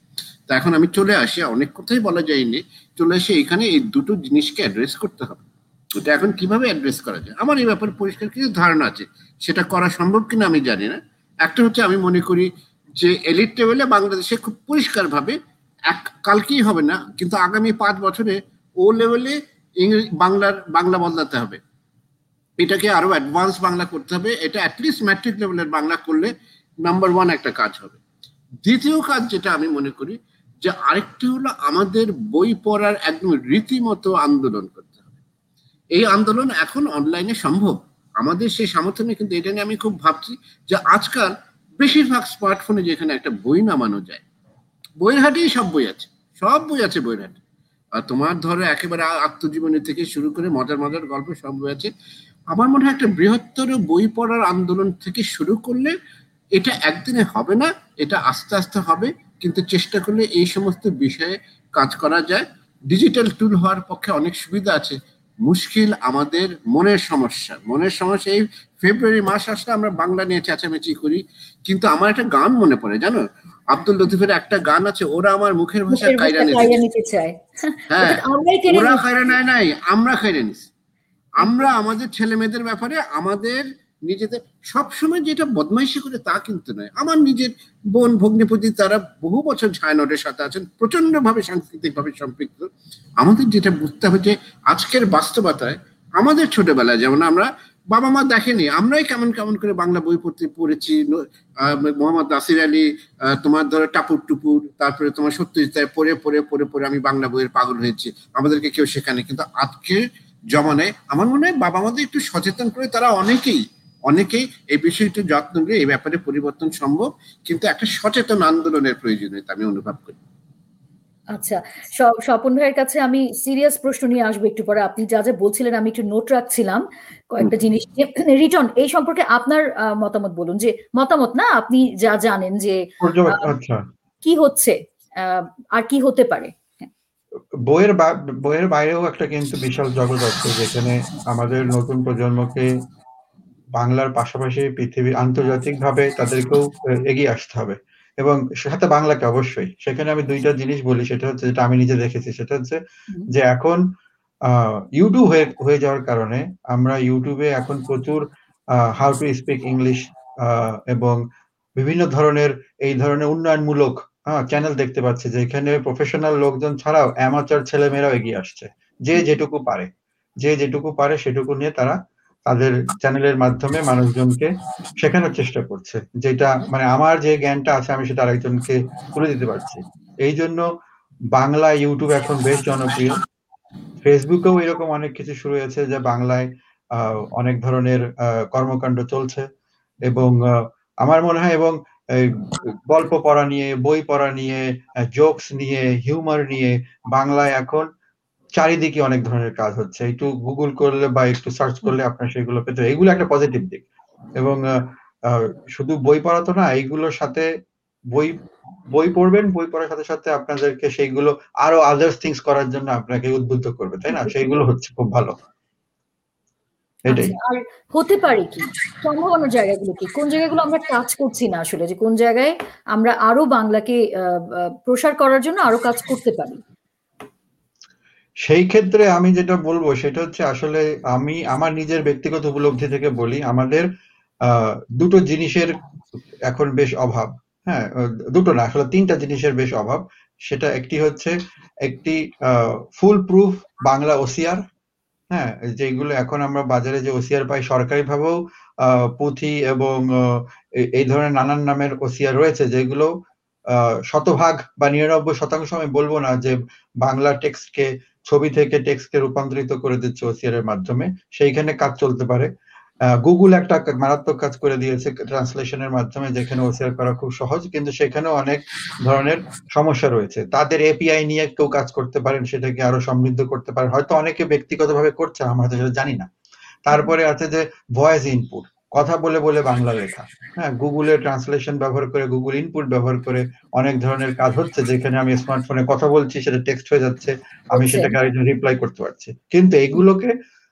তা এখন আমি চলে আসি অনেক কথাই বলা যায়নি। চলে আসি এখানে এই দুটো জিনিসকে অ্যাড্রেস করতে হবে। এটা এখন কীভাবে অ্যাড্রেস করা যায়? আমার এই ব্যাপারে পরিষ্কার কিছু ধারণা আছে। সেটা করা সম্ভব কিনা আমি জানি না। একটা হচ্ছে আমি মনে করি যে এলিট লেভেলে বাংলাদেশে খুব পরিষ্কারভাবে এক, কালকেই হবে না, কিন্তু আগামী পাঁচ বছরে ও লেভেলে ইংরেজি, বাংলার, বাংলা বদলাতে হবে। এটাকে আরও অ্যাডভান্স বাংলা করতে হবে। এটা অ্যাটলিস্ট ম্যাট্রিক লেভেলের বাংলা করলে নাম্বার ওয়ান একটা কাজ হবে। দ্বিতীয় কাজ যেটা আমি মনে করি যে আরেকটি হলো আমাদের বই পড়ার একদম রীতিমতো আন্দোলন করতে হবে। এই আন্দোলন এখন অনলাইনে সম্ভব। আমাদের সেই সামর্থ্য নেই, কিন্তু এটা নিয়ে আমি খুব ভাবছি যে আজকাল বেশিরভাগ স্মার্টফোনে যেখানে একটা বই নামানো যায়, বইয়ের হাটেই সব বই আছে। সব বই আছে বইয়ের হাটে। আর তোমার ধরো একেবারে আত্মজীবনী থেকে শুরু করে মজার মজার গল্প সব আছে। আমার মনে হয় একটা বৃহত্তর বই পড়ার আন্দোলন থেকে শুরু করলে এটা একদিনে হবে না, এটা আস্তে আস্তে হবে। কিন্তু চেষ্টা করলে এই সমস্ত বিষয়ে কাজ করা যায়। ডিজিটাল টুল হওয়ার পক্ষে অনেক সুবিধা আছে। মুশকিল আমাদের মনের সমস্যা। মনের সমস্যা এই ফেব্রুয়ারি মাস আসলে আমরা বাংলা নিয়ে চেঁচামেচি করি। কিন্তু আমার একটা গান মনে পড়ে, জানো? আব্দুল লতিফের একটা গান আছে ওরা আমার মুখের ভাষা কায়রা কায়রা নিতে চায়। হ্যাঁ ওরা। খাইরে নাই নাই আমরা খাইরে নিছি। আমরা আমাদের ছেলে মেয়েদের ব্যাপারে আমাদের নিজেদের সবসময় যেটা বদমাইশি করে তা কিন্তু নয়। আমার নিজের বোন ভগ্নিপতি তারা বহু বছর ছায়ানটের সাথে আছেন প্রচণ্ড ভাবে সাংস্কৃতিক ভাবে সম্পৃক্ত। আমাদের যেটা বুঝতে হবে যে আজকের বাস্তবতায় আমাদের ছোটবেলায় যেমন আমরা বাবা মা দেখেনি। আমরাই কেমন কেমন করে বাংলা বই পড়তে পড়েছি। মোহাম্মদ নাসির আলী তোমার ধরো টাপুর টুপুর, তারপরে তোমার সত্যজিৎ পড়ে পড়ে পড়ে পড়ে আমি বাংলা বইয়ের পাগল হয়েছি। আমাদেরকে কেউ শেখানে কিন্তু আজকে জমানায় আমার মনে হয় বাবা মাদের একটু সচেতন করে তারা অনেকেই অনেকেই এই বিষয়টি যত্ন নিয়ে এই ব্যাপারে পরিবর্তন সম্ভব। কিন্তু একটা সচেতন আন্দোলনের প্রয়োজনীয়তা আমি অনুভব করি। আচ্ছা স্বপন ভাইয়ের কাছে আমি সিরিয়াস প্রশ্ন নিয়ে আসব একটু পরে। আপনি যা যা বলছিলেন আমি একটু নোট রাখছিলাম কয়েকটা জিনিস রিটার্ন এই সম্পর্কে আপনার মতামত বলুন যে মতামত না আপনি যা জানেন যে আচ্ছা। কি হচ্ছে আর কি হতে পারে? বইয়ের বইয়ের বাইরেও একটা কিন্তু বিশাল জগৎ আছে যেখানে আমাদের নতুন প্রজন্মকে বাংলার পাশাপাশি পৃথিবীর আন্তর্জাতিকভাবে তাদেরকেও এগিয়ে আসতে হবে। এবং সাথে বাংলাকে অবশ্যই। সেখানে আমি দুইটা জিনিস বলি সেটা হচ্ছে যেটা আমি নিজে দেখেছি সেটা হচ্ছে যে এখন ইউটিউব হয়ে হয়ে যাওয়ার কারণে আমরা ইউটিউবে এখন প্রচুর হাউ টু স্পিক ইংলিশ এবং বিভিন্ন ধরনের এই ধরনের উন্নয়নমূলক হ্যাঁ চ্যানেল দেখতে পাচ্ছি যেখানে প্রফেশনাল লোকজন ছাড়াও অ্যামাচার ছেলেমেয়েরাও এগিয়ে আসছে। যে যেটুকু পারে। যে যেটুকু পারে সেটুকু নিয়ে তারা তাদের চ্যানেলের মাধ্যমে মানুষজনকে শেখানোর চেষ্টা করছে। যেটা মানে আমার যে জ্ঞানটা আছে, আমি সেটা আরেকজনকে তুলে দিতে পারছি। এই জন্য বাংলা ইউটিউব এখন বেশ জনপ্রিয়। ফেসবুকেও এরকম অনেক কিছু শুরু হয়েছে যে বাংলায় অনেক ধরনের কর্মকাণ্ড চলছে এবং আমার মনে হয় এবং গল্প পড়া নিয়ে, বই পড়া নিয়ে জোকস নিয়ে হিউমার নিয়ে বাংলায় এখন চারিদিকে অনেক ধরনের কাজ হচ্ছে। একটু গুগল করলে বা একটু সার্চ করলে আপনার সেগুলো পেতে এগুলো একটা পজিটিভ দিক। এবং শুধু বই পড়া তো না এইগুলোর সাথে বই বই পড়বেন বই পড়ার সাথে সাথে আপনাদেরকে সেইগুলো আরও আদার্স থিংস করার জন্য আপনাকে উদ্বুদ্ধ করবে তাই না? সেইগুলো হচ্ছে খুব ভালো। আচ্ছা, আর হতে পারে কি? সম্ভাবনার জায়গাগুলো কি? কোন জায়গাগুলো আমরা কাজ করছি না আসলে? যে কোন জায়গায় আমরা আরও বাংলাকে প্রসার করার জন্য আরও কাজ করতে পারি? সেই ক্ষেত্রে আমি যেটা বলব সেটা হচ্ছে আসলে আমি আমার নিজের ব্যক্তিগত উপলব্ধি থেকে বলি, আমাদের দুটো জিনিসের এখন বেশ অভাব। হ্যাঁ দুটো না, আসলে তিনটা জিনিসের বেশ অভাব। সেটা একটি হচ্ছে একটি ফুল প্রুফ বাংলা ওসিআর হ্যাঁ যেগুলো এখন আমরা বাজারে যে ওসিআর পাই সরকারি ভাবেও পুঁথি এবং এই ধরনের নানান নামের ওসিআর রয়েছে যেগুলো শতভাগ বা নিরানব্বই শতাংশ আমি বলব না যে বাংলা টেক্সটকে ছবি থেকে টেক্সটকে রূপান্তরিত করে দিচ্ছে ওসিআর এর মাধ্যমে। সেইখানে কাজ চলতে পারে। গুগল একটা মারাত্মক কাজ করে দিয়েছে ট্রান্সলেশনের মাধ্যমে, যেখানে ওসিআর করা খুব সহজ, কিন্তু সেখানেও অনেক ধরনের সমস্যা রয়েছে। তাদের এপিআই নিয়ে কেউ কাজ করতে পারেন, সেটাকে আরও সমৃদ্ধ করতে পারেন। হয়তো অনেকে ব্যক্তিগতভাবে করছে, আমরা সেটা জানি না। তারপরে আছে যে ভয়েস ইনপুট কথা বলে বলে বাংলা লেখা। হ্যাঁ গুগলে ট্রান্সলেশন ব্যবহার করে গুগল ইনপুট ব্যবহার করে অনেক ধরনের কাজ হচ্ছে যেখানে আমি স্মার্টফোনে কথা বলছি সেটা টেক্সট হয়ে যাচ্ছে আমি সেটাকে আরেকজন রিপ্লাই করতে পারছি। কিন্তু এগুলোকে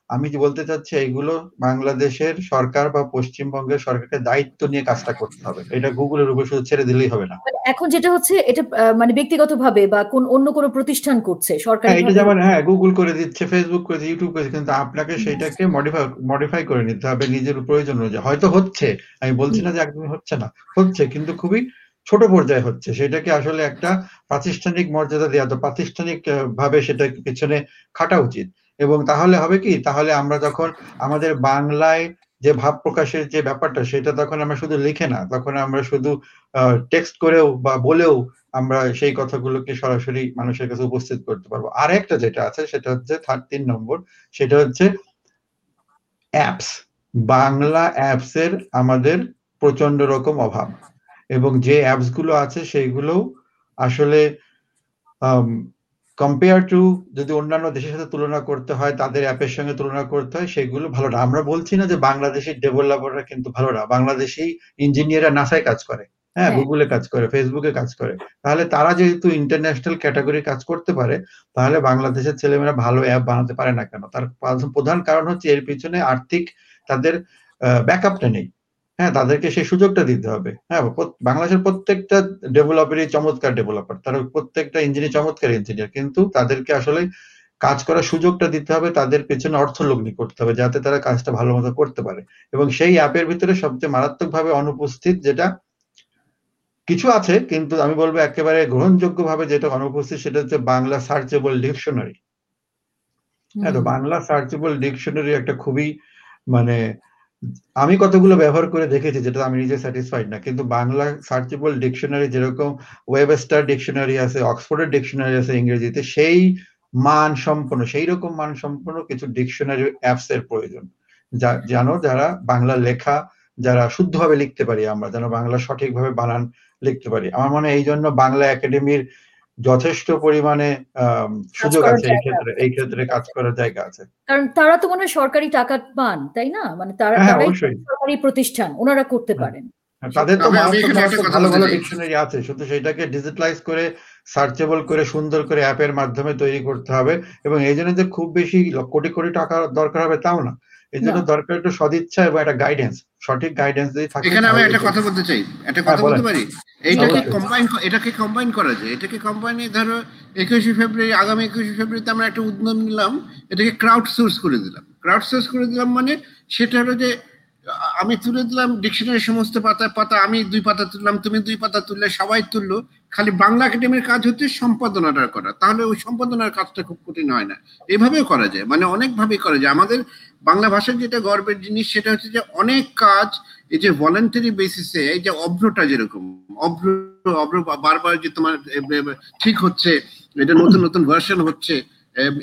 আমি যে বলতে চাচ্ছি এইগুলো বাংলাদেশের সরকার বা পশ্চিমবঙ্গের সরকারকে দায়িত্ব নিয়ে কাজটা করতে হবে। এটা গুগলের উপর শুধু ছেড়ে দিলেই হবে না। এখন যেটা হচ্ছে এটা মানে ব্যক্তিগত ভাবে বা কোন অন্য কোনো প্রতিষ্ঠান করছে সরকার এটা যেমন হ্যাঁ গুগল করে দিচ্ছে ফেসবুক করে দিচ্ছে ইউটিউব করে কিন্তু আপনাকে সেটাকে মডিফাই মডিফাই করে নিতে হবে নিজের প্রয়োজন অনুযায়ী। হয়তো হচ্ছে আমি বলছি না যে একদমই হচ্ছে না হচ্ছে কিন্তু খুবই ছোট পর্যায়ে হচ্ছে। সেটাকে আসলে একটা প্রাতিষ্ঠানিক মর্যাদা দেওয়া তো প্রাতিষ্ঠানিক ভাবে সেটা পিছনে খাটা উচিত। এবং তাহলে হবে কি? তাহলে আমরা যখন আমাদের বাংলায় যে ভাব প্রকাশের যে ব্যাপারটা, সেটা তখন আমরা শুধু লিখে না, তখন আমরা শুধু টেক্সট করেও বা বলেও আমরা সেই কথাগুলোকে সরাসরি মানুষের কাছে উপস্থিত করতে পারব। আর একটা যেটা আছে, সেটা হচ্ছে থার্ড তিন নম্বর, সেটা হচ্ছে অ্যাপস বাংলা অ্যাপস এর আমাদের প্রচণ্ড রকম অভাব। এবং যে অ্যাপসগুলো আছে সেইগুলো আসলে কম্পেয়ার টু যদি অন্যান্য দেশের সাথে তুলনা করতে হয় তাদের অ্যাপের সঙ্গে তুলনা করতে হয় সেগুলো ভালো না। আমরা বলছি না যে বাংলাদেশের ডেভেলপাররা কিন্তু ভালো না। বাংলাদেশি ইঞ্জিনিয়াররা নাসায় কাজ করে। হ্যাঁ গুগলে কাজ করে ফেসবুকে কাজ করে। তাহলে তারা যেহেতু ইন্টারন্যাশনাল ক্যাটাগরি কাজ করতে পারে তাহলে বাংলাদেশের ছেলেমেয়েরা ভালো অ্যাপ বানাতে পারে না কেন? তার প্রধান কারণ হচ্ছে এর পিছনে আর্থিক তাদের ব্যাকআপটা নেই। হ্যাঁ তাদেরকে সেই সুযোগটা দিতে হবে। হ্যাঁ বাংলাদেশের প্রত্যেকটা ডেভেলপারই চমৎকার ডেভেলপার তারা প্রত্যেকটা ইঞ্জিনিয়ার চমৎকার ইঞ্জিনিয়ার কিন্তু তাদেরকে আসলে কাজ করার সুযোগটা দিতে হবে তাদের পেছনে অর্থ লগ্নি করতে হবে যাতে তারা কাজটা ভালো মতো করতে পারে। এবং সেই অ্যাপের ভিতরে সবচেয়ে মারাত্মকভাবে অনুপস্থিত যেটা কিছু আছে কিন্তু আমি বলব একেবারে গ্রহণযোগ্য ভাবে যেটা অনুপস্থিত সেটা হচ্ছে বাংলা সার্চেবল ডিকশনারি হ্যাঁ তো বাংলা সার্চেবল ডিকশনারি একটা খুবই মানে আমি কতগুলো ব্যবহার করে দেখেছি যেটা আমি নিজে স্যাটিসফাইড না, কিন্তু বাংলা সার্চেবল ডিকশনারি যেরকম ওয়েবস্টার ডিকশনারি আছে অক্সফোর্ডের ডিকশনারি আছে ইংরেজিতে, সেই মান সম্পন্ন, সেই রকম মান সম্পন্ন কিছু ডিকশনারি অ্যাপস এর প্রয়োজন। জানো যারা বাংলা লেখা, যারা শুদ্ধভাবে লিখতে পারি আমরা, যেন বাংলা সঠিকভাবে বানান লিখতে পারি। আমার মনে হয় এই জন্য বাংলা একাডেমির যথেষ্ট পরিমাণে সুযোগ আছে এই ক্ষেত্রে এই ক্ষেত্রে কাজ করার জায়গা আছে। কারণ তারা তো মনে হয় সরকারি টাকা পান তাই না? মানে তারা হ্যাঁ অবশ্যই। সরকারি প্রতিষ্ঠান ওনারা করতে পারেন। হ্যাঁ, তাদের তো ভালো ভালো ডিকশনারি আছে শুধু সেটাকে ডিজিটালাইজ করে সার্চেবল করে সুন্দর করে অ্যাপের মাধ্যমে তৈরি করতে হবে। এবং এই জন্য যে খুব বেশি কোটি কোটি টাকা দরকার হবে তাও না। এই জন্য দরকার একটু সদিচ্ছা এবং একটা গাইডেন্স সঠিক গাইডেন্স যদি থাকে এখানে আমি একটা কথা বলতে চাই একটা হ্যাঁ, কথা বলতে পারি? এইটাকে কম্বাইন এটাকে কম্বাইন করা যায়। এটাকে কম্বাইনে ধরো একুশে ফেব্রুয়ারি আগামী একুশে ফেব্রুয়ারিতে আমরা একটা উদ্যম নিলাম এটাকে ক্রাউড সোর্স করে দিলাম। ক্রাউড সোর্স করে দিলাম মানে সেটা হলো যে আমি তুলে দিলাম ডিকশনারি সমস্ত পাতা পাতা আমি দুই পাতা তুললাম, তুমি দুই পাতা তুললে, সবাই তুললো। খালি বাংলা একাডেমির কাজ হচ্ছে সম্পাদনাটা করা। তাহলে ওই সম্পাদনার কাজটা খুব কঠিন হয় না। এইভাবেও করা যায়। মানে অনেক ভাবেই করা যায়। আমাদের বাংলা ভাষার যেটা গর্বের জিনিস, সেটা হচ্ছে যে অনেক কাজ এই যে ভলেন্টারি বেসিসে এই যে অভ্রটা যেরকম, অভ্র অভ্র বারবার যে তোমার ঠিক হচ্ছে, এটা নতুন নতুন ভার্সন হচ্ছে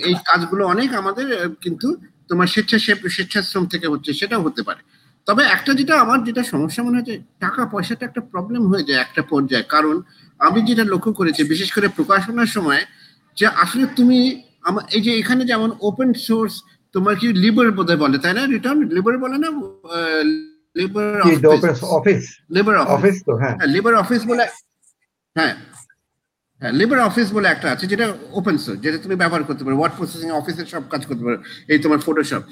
এই কাজগুলো অনেক আমাদের কিন্তু তোমার স্বেচ্ছাসেব, স্বেচ্ছাশ্রম থেকে হচ্ছে, সেটাও হতে পারে। তবে একটা যেটা আমার যেটা সমস্যা মনে হচ্ছে টাকা পয়সাটা একটা প্রবলেম হয়ে যায় একটা পর্যায়ে। কারণ আমি যেটা লক্ষ্য করেছি বিশেষ করে প্রকাশনার সময় যে আসলে তুমি আমার এই যে এখানে যেমন ওপেন সোর্স তোমার কি লিবার বোধহয় বলে তাই না রিটার্ন লিবার বলে না লিবার অফিস লিবার অফিস তো হ্যাঁ। হ্যাঁ লিবার অফিস বলে হ্যাঁ হ্যাঁ লিবার অফিস বলে একটা আছে যেটা ওপেন সোর্স যেটা তুমি ব্যবহার করতে পারো ওয়ার্ড প্রসেসিং অফিসের সব কাজ করতে পারো, এই তোমার ফটোশপ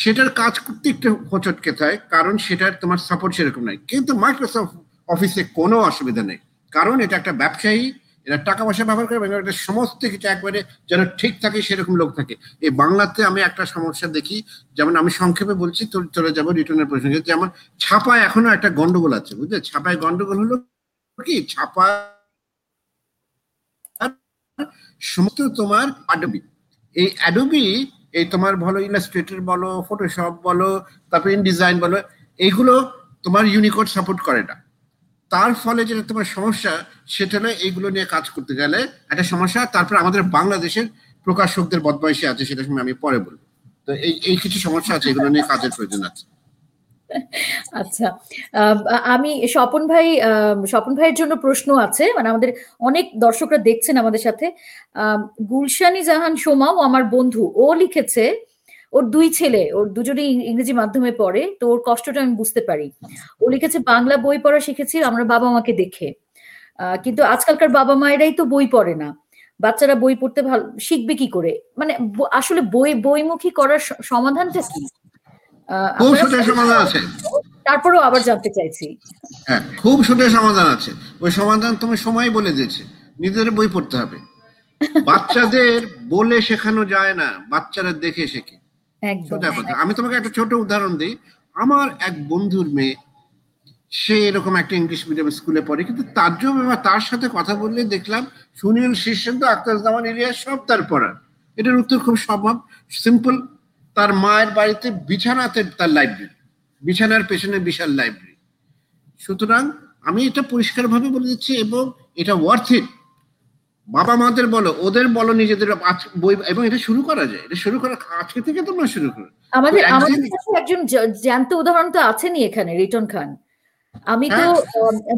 সেটার কাজ করতে একটু হোঁচট খেতে হয় কারণ সেটার তোমার সাপোর্ট সেরকম নাই। কিন্তু মাইক্রোসফট অফিসে কোনো অসুবিধা নেই। কারণ এটা একটা ব্যবসায়ী, এরা টাকা পয়সা ব্যবহার করে এবং এটা সমস্ত কিছু একবারে যেন ঠিক থাকে, সেরকম লোক থাকে। এই বাংলাতে আমি একটা সমস্যা দেখি, যেমন আমি সংক্ষেপে বলছি চলে যাব রিটার্নের প্রসঙ্গে যেমন ছাপায় এখনও একটা গন্ডগোল আছে, বুঝলে? ছাপায় গন্ডগোল হলো কি? ছাপা সমস্ত তোমার অ্যাডোবি এই অ্যাডোবি এই তোমার ভালো ইলাস্ট্রেটর বলো ফটোশপ বলো, তারপর ইনডিজাইন বলো, এইগুলো তোমার ইউনিকোড সাপোর্ট করে না। তার ফলে যেটা তোমার সমস্যা, সেটা হলো এইগুলো নিয়ে কাজ করতে গেলে একটা সমস্যা, তারপর আমাদের বাংলাদেশের প্রকাশকদের বদমাইশি আছে, সেটা সময় আমি পরে বলব। তো এই এই কিছু সমস্যা আছে, এগুলো নিয়ে কাজের প্রয়োজন আছে। আচ্ছা আম, স্বপন ভাই স্বপন ভাইয়ের জন্য প্রশ্ন আছে মানে আমাদের অনেক দর্শকরা দেখছেন আমাদের সাথে। গুলশানি জাহান সোমাও আমার বন্ধু ও লিখেছে ওর দুই ছেলে ওর দুজনেই ইংরেজি মাধ্যমে পড়ে তো ওর কষ্টটা আমি বুঝতে পারি। ও লিখেছে বাংলা বই পড়া শিখেছি আমরা বাবা মাকে দেখে কিন্তু আজকালকার বাবা মায়েরাই তো বই পড়ে না। বাচ্চারা বই পড়তে ভালো শিখবে কি করে? মানে আসলে বই বইমুখী করার সমাধানটা কি? খুব আপনারা- সমাধান আছে। তারপরেও আবার জানতে চাইছি। হ্যাঁ খুব সোজা সমাধান আছে। ওই সমাধান তুমি সময় বলে দিয়েছে। নিজেদের বই পড়তে হবে। [laughs] বাচ্চাদের বলে শেখানো যায় না বাচ্চারা দেখে শেখে। সোজা কথা। আমি তোমাকে একটা ছোট উদাহরণ দিই। আমার এক বন্ধুর মেয়ে সে এরকম একটা ইংলিশ মিডিয়াম স্কুলে পড়ে কিন্তু তার জন্য এবার তার সাথে কথা বললে দেখলাম সুনীল শীর্ষেন্দ্র আক্তার জামান এরিয়া সব তার পড়ার। এটার উত্তর খুব সম্ভব। সিম্পল তার মায়ের বাড়িতে বিছানাতে তার লাইব্রেরি বিছানার পেছনে বিশাল লাইব্রেরি সুতরাং আমি এটা পরিষ্কারভাবে বলে দিচ্ছি এবং এটা ওয়ার্থ ইট বাবা মাদের বলো ওদের বলো নিজেদের বই এবং এটা শুরু করা যায়। এটা শুরু করা আজকে থেকে তোমরা শুরু করো। আমাদের আমাদের কাছে একজন জ্যান্ত উদাহরণ তো আছেনই এখানে রিটন খান। আমি তো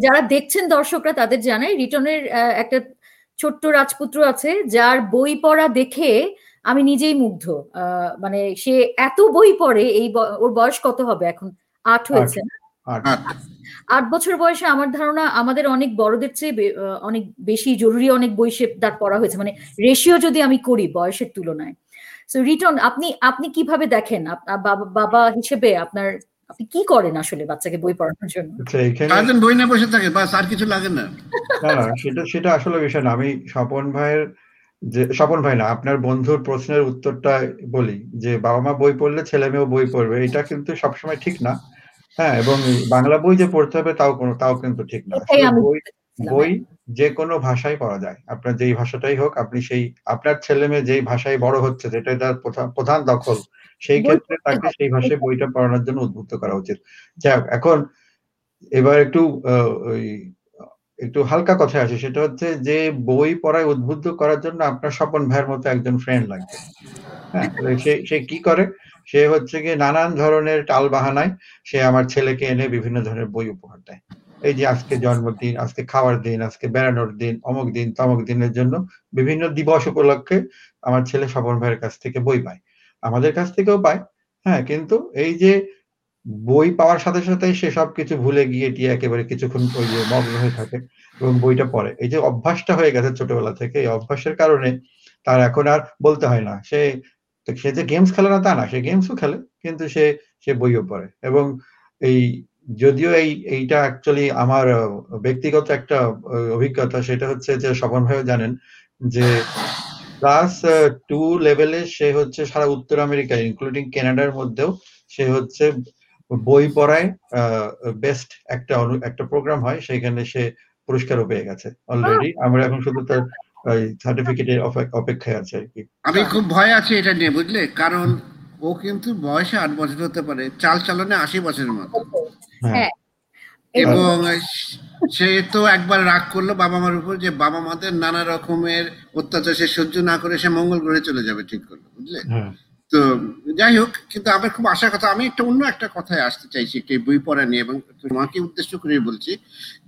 যারা দেখছেন দর্শকরা তাদের জানাই রিটনের আহ, একটা ছোট্ট রাজপুত্র আছে যার বই পড়া দেখে আমি নিজেই মুগ্ধ। আহ, মানে সে এত বই পড়ে এই ওর বয়স কত হবে এখন? আট হয়েছে না? আট। বছর বয়সে আমার ধারণা আমাদের অনেক বড়দের চেয়ে অনেক বেশি জরুরি অনেক বই সে তার পড়া হয়েছে। মানে রেশিও যদি আমি করি বয়সের তুলনায়। সো রিটন আপনি আপনি কীভাবে দেখেন? বাবা বাবা হিসেবে আপনার আপনি কি করেন আসলে বাচ্চাকে বই পড়ানোর জন্য? আচ্ছা সারাদিন বই নিয়ে বসে থাকে বাস আর কিছু লাগে না। না না সেটা সেটা আসলে বিষয় না। আমি স্বপন ভাইয়ের যে স্বপন ভাই না আপনার বন্ধুর প্রশ্নের উত্তরটা বলি যে বাবা মা বই পড়লে ছেলে মেয়েও বই পড়বে এটা কিন্তু সবসময় ঠিক না। হ্যাঁ এবং বাংলা বই যে পড়তে হবে তাও কোনো তাও কিন্তু ঠিক না। বই বই যে কোনো ভাষায় পড়া যায়। আপনার যেই ভাষাটাই হোক আপনি সেই আপনার ছেলে মেয়ে যেই ভাষায় বড় হচ্ছে যেটাই তার প্রধান- প্রধান দখল সেই ক্ষেত্রে তাকে সেই ভাষায় বইটা পড়ানোর জন্য উদ্বুদ্ধ করা উচিত। যাই হোক, এখন এবার একটু আহ, ওই একটু হালকা কথা আসে সেটা হচ্ছে যে বই পড়ায় উদ্বুদ্ধ করার জন্য আপনার স্বপন ভাইয়ের মতো একজন ফ্রেন্ড লাগবে। হ্যাঁ সে সে কি করে? সে হচ্ছে গিয়ে নানান ধরনের টাল বাহানায় সে আমার ছেলেকে এনে বিভিন্ন ধরনের বই উপহার দেয়। এই যে আজকে জন্মদিন, আজকে খাওয়ার দিন, আজকে বেড়ানোর দিন, অমুক দিন, তমক দিনের জন্য বিভিন্ন দিবস উপলক্ষে আমার ছেলে স্বপন ভাইয়ের কাছ থেকে বই পায়। আমাদের কাছ থেকেও পায় হ্যাঁ কিন্তু এই যে বই পাওয়ার সাথে সাথে সে সব কিছু ভুলে গিয়ে টিয়ে একেবারে কিছুক্ষণ ওই যে মগ্ন হয়ে থাকে এবং বইটা পড়ে। এই যে অভ্যাসটা হয়ে গেছে ছোটবেলা থেকে, এই অভ্যাসের কারণে তার এখন আর বলতে হয় না। সে সে যে গেমস খেলে না তা না, সে গেমসও খেলে, কিন্তু সে সে বইও পড়ে। এবং এই যদিও এই, এইটা অ্যাকচুয়ালি আমার ব্যক্তিগত একটা অভিজ্ঞতা, সেটা হচ্ছে যে স্বপন ভাইও জানেন যে ক্লাস টু লেভেলে সে হচ্ছে সারা উত্তর আমেরিকা ইনক্লুডিং কানাডার মধ্যেও সে হচ্ছে বই পড়ায় বেস্ট একটা একটা প্রোগ্রাম হয় সেখানে সে পুরস্কারও পেয়ে গেছে অলরেডি আমরা এখন শুধু তার সার্টিফিকেটের অপেক্ষায় আছে আর কি। আমি খুব ভয় আছি এটা নিয়ে বুঝলে? কারণ ও কিন্তু বয়সে আট বছর হতে পারে চাল চালনে আশি বছরের মতো। হ্যাঁ। হ্যাঁ। এবং এবং সে তো একবার রাগ করল বাবা মার উপর যে বাবা মাদের নানা রকমের অত্যাচার সে সহ্য না করে সে মঙ্গল গ্রহে চলে যাবে ঠিক করল বুঝলে? হ্যাঁ। তো যাই হোক, কিন্তু আমার খুব আশার কথা, আমি একটা অন্য একটা কথায় আসতে চাইছি, একটি বই পড়া নিয়ে, এবং তোমাকে উদ্দেশ্য করে বলছি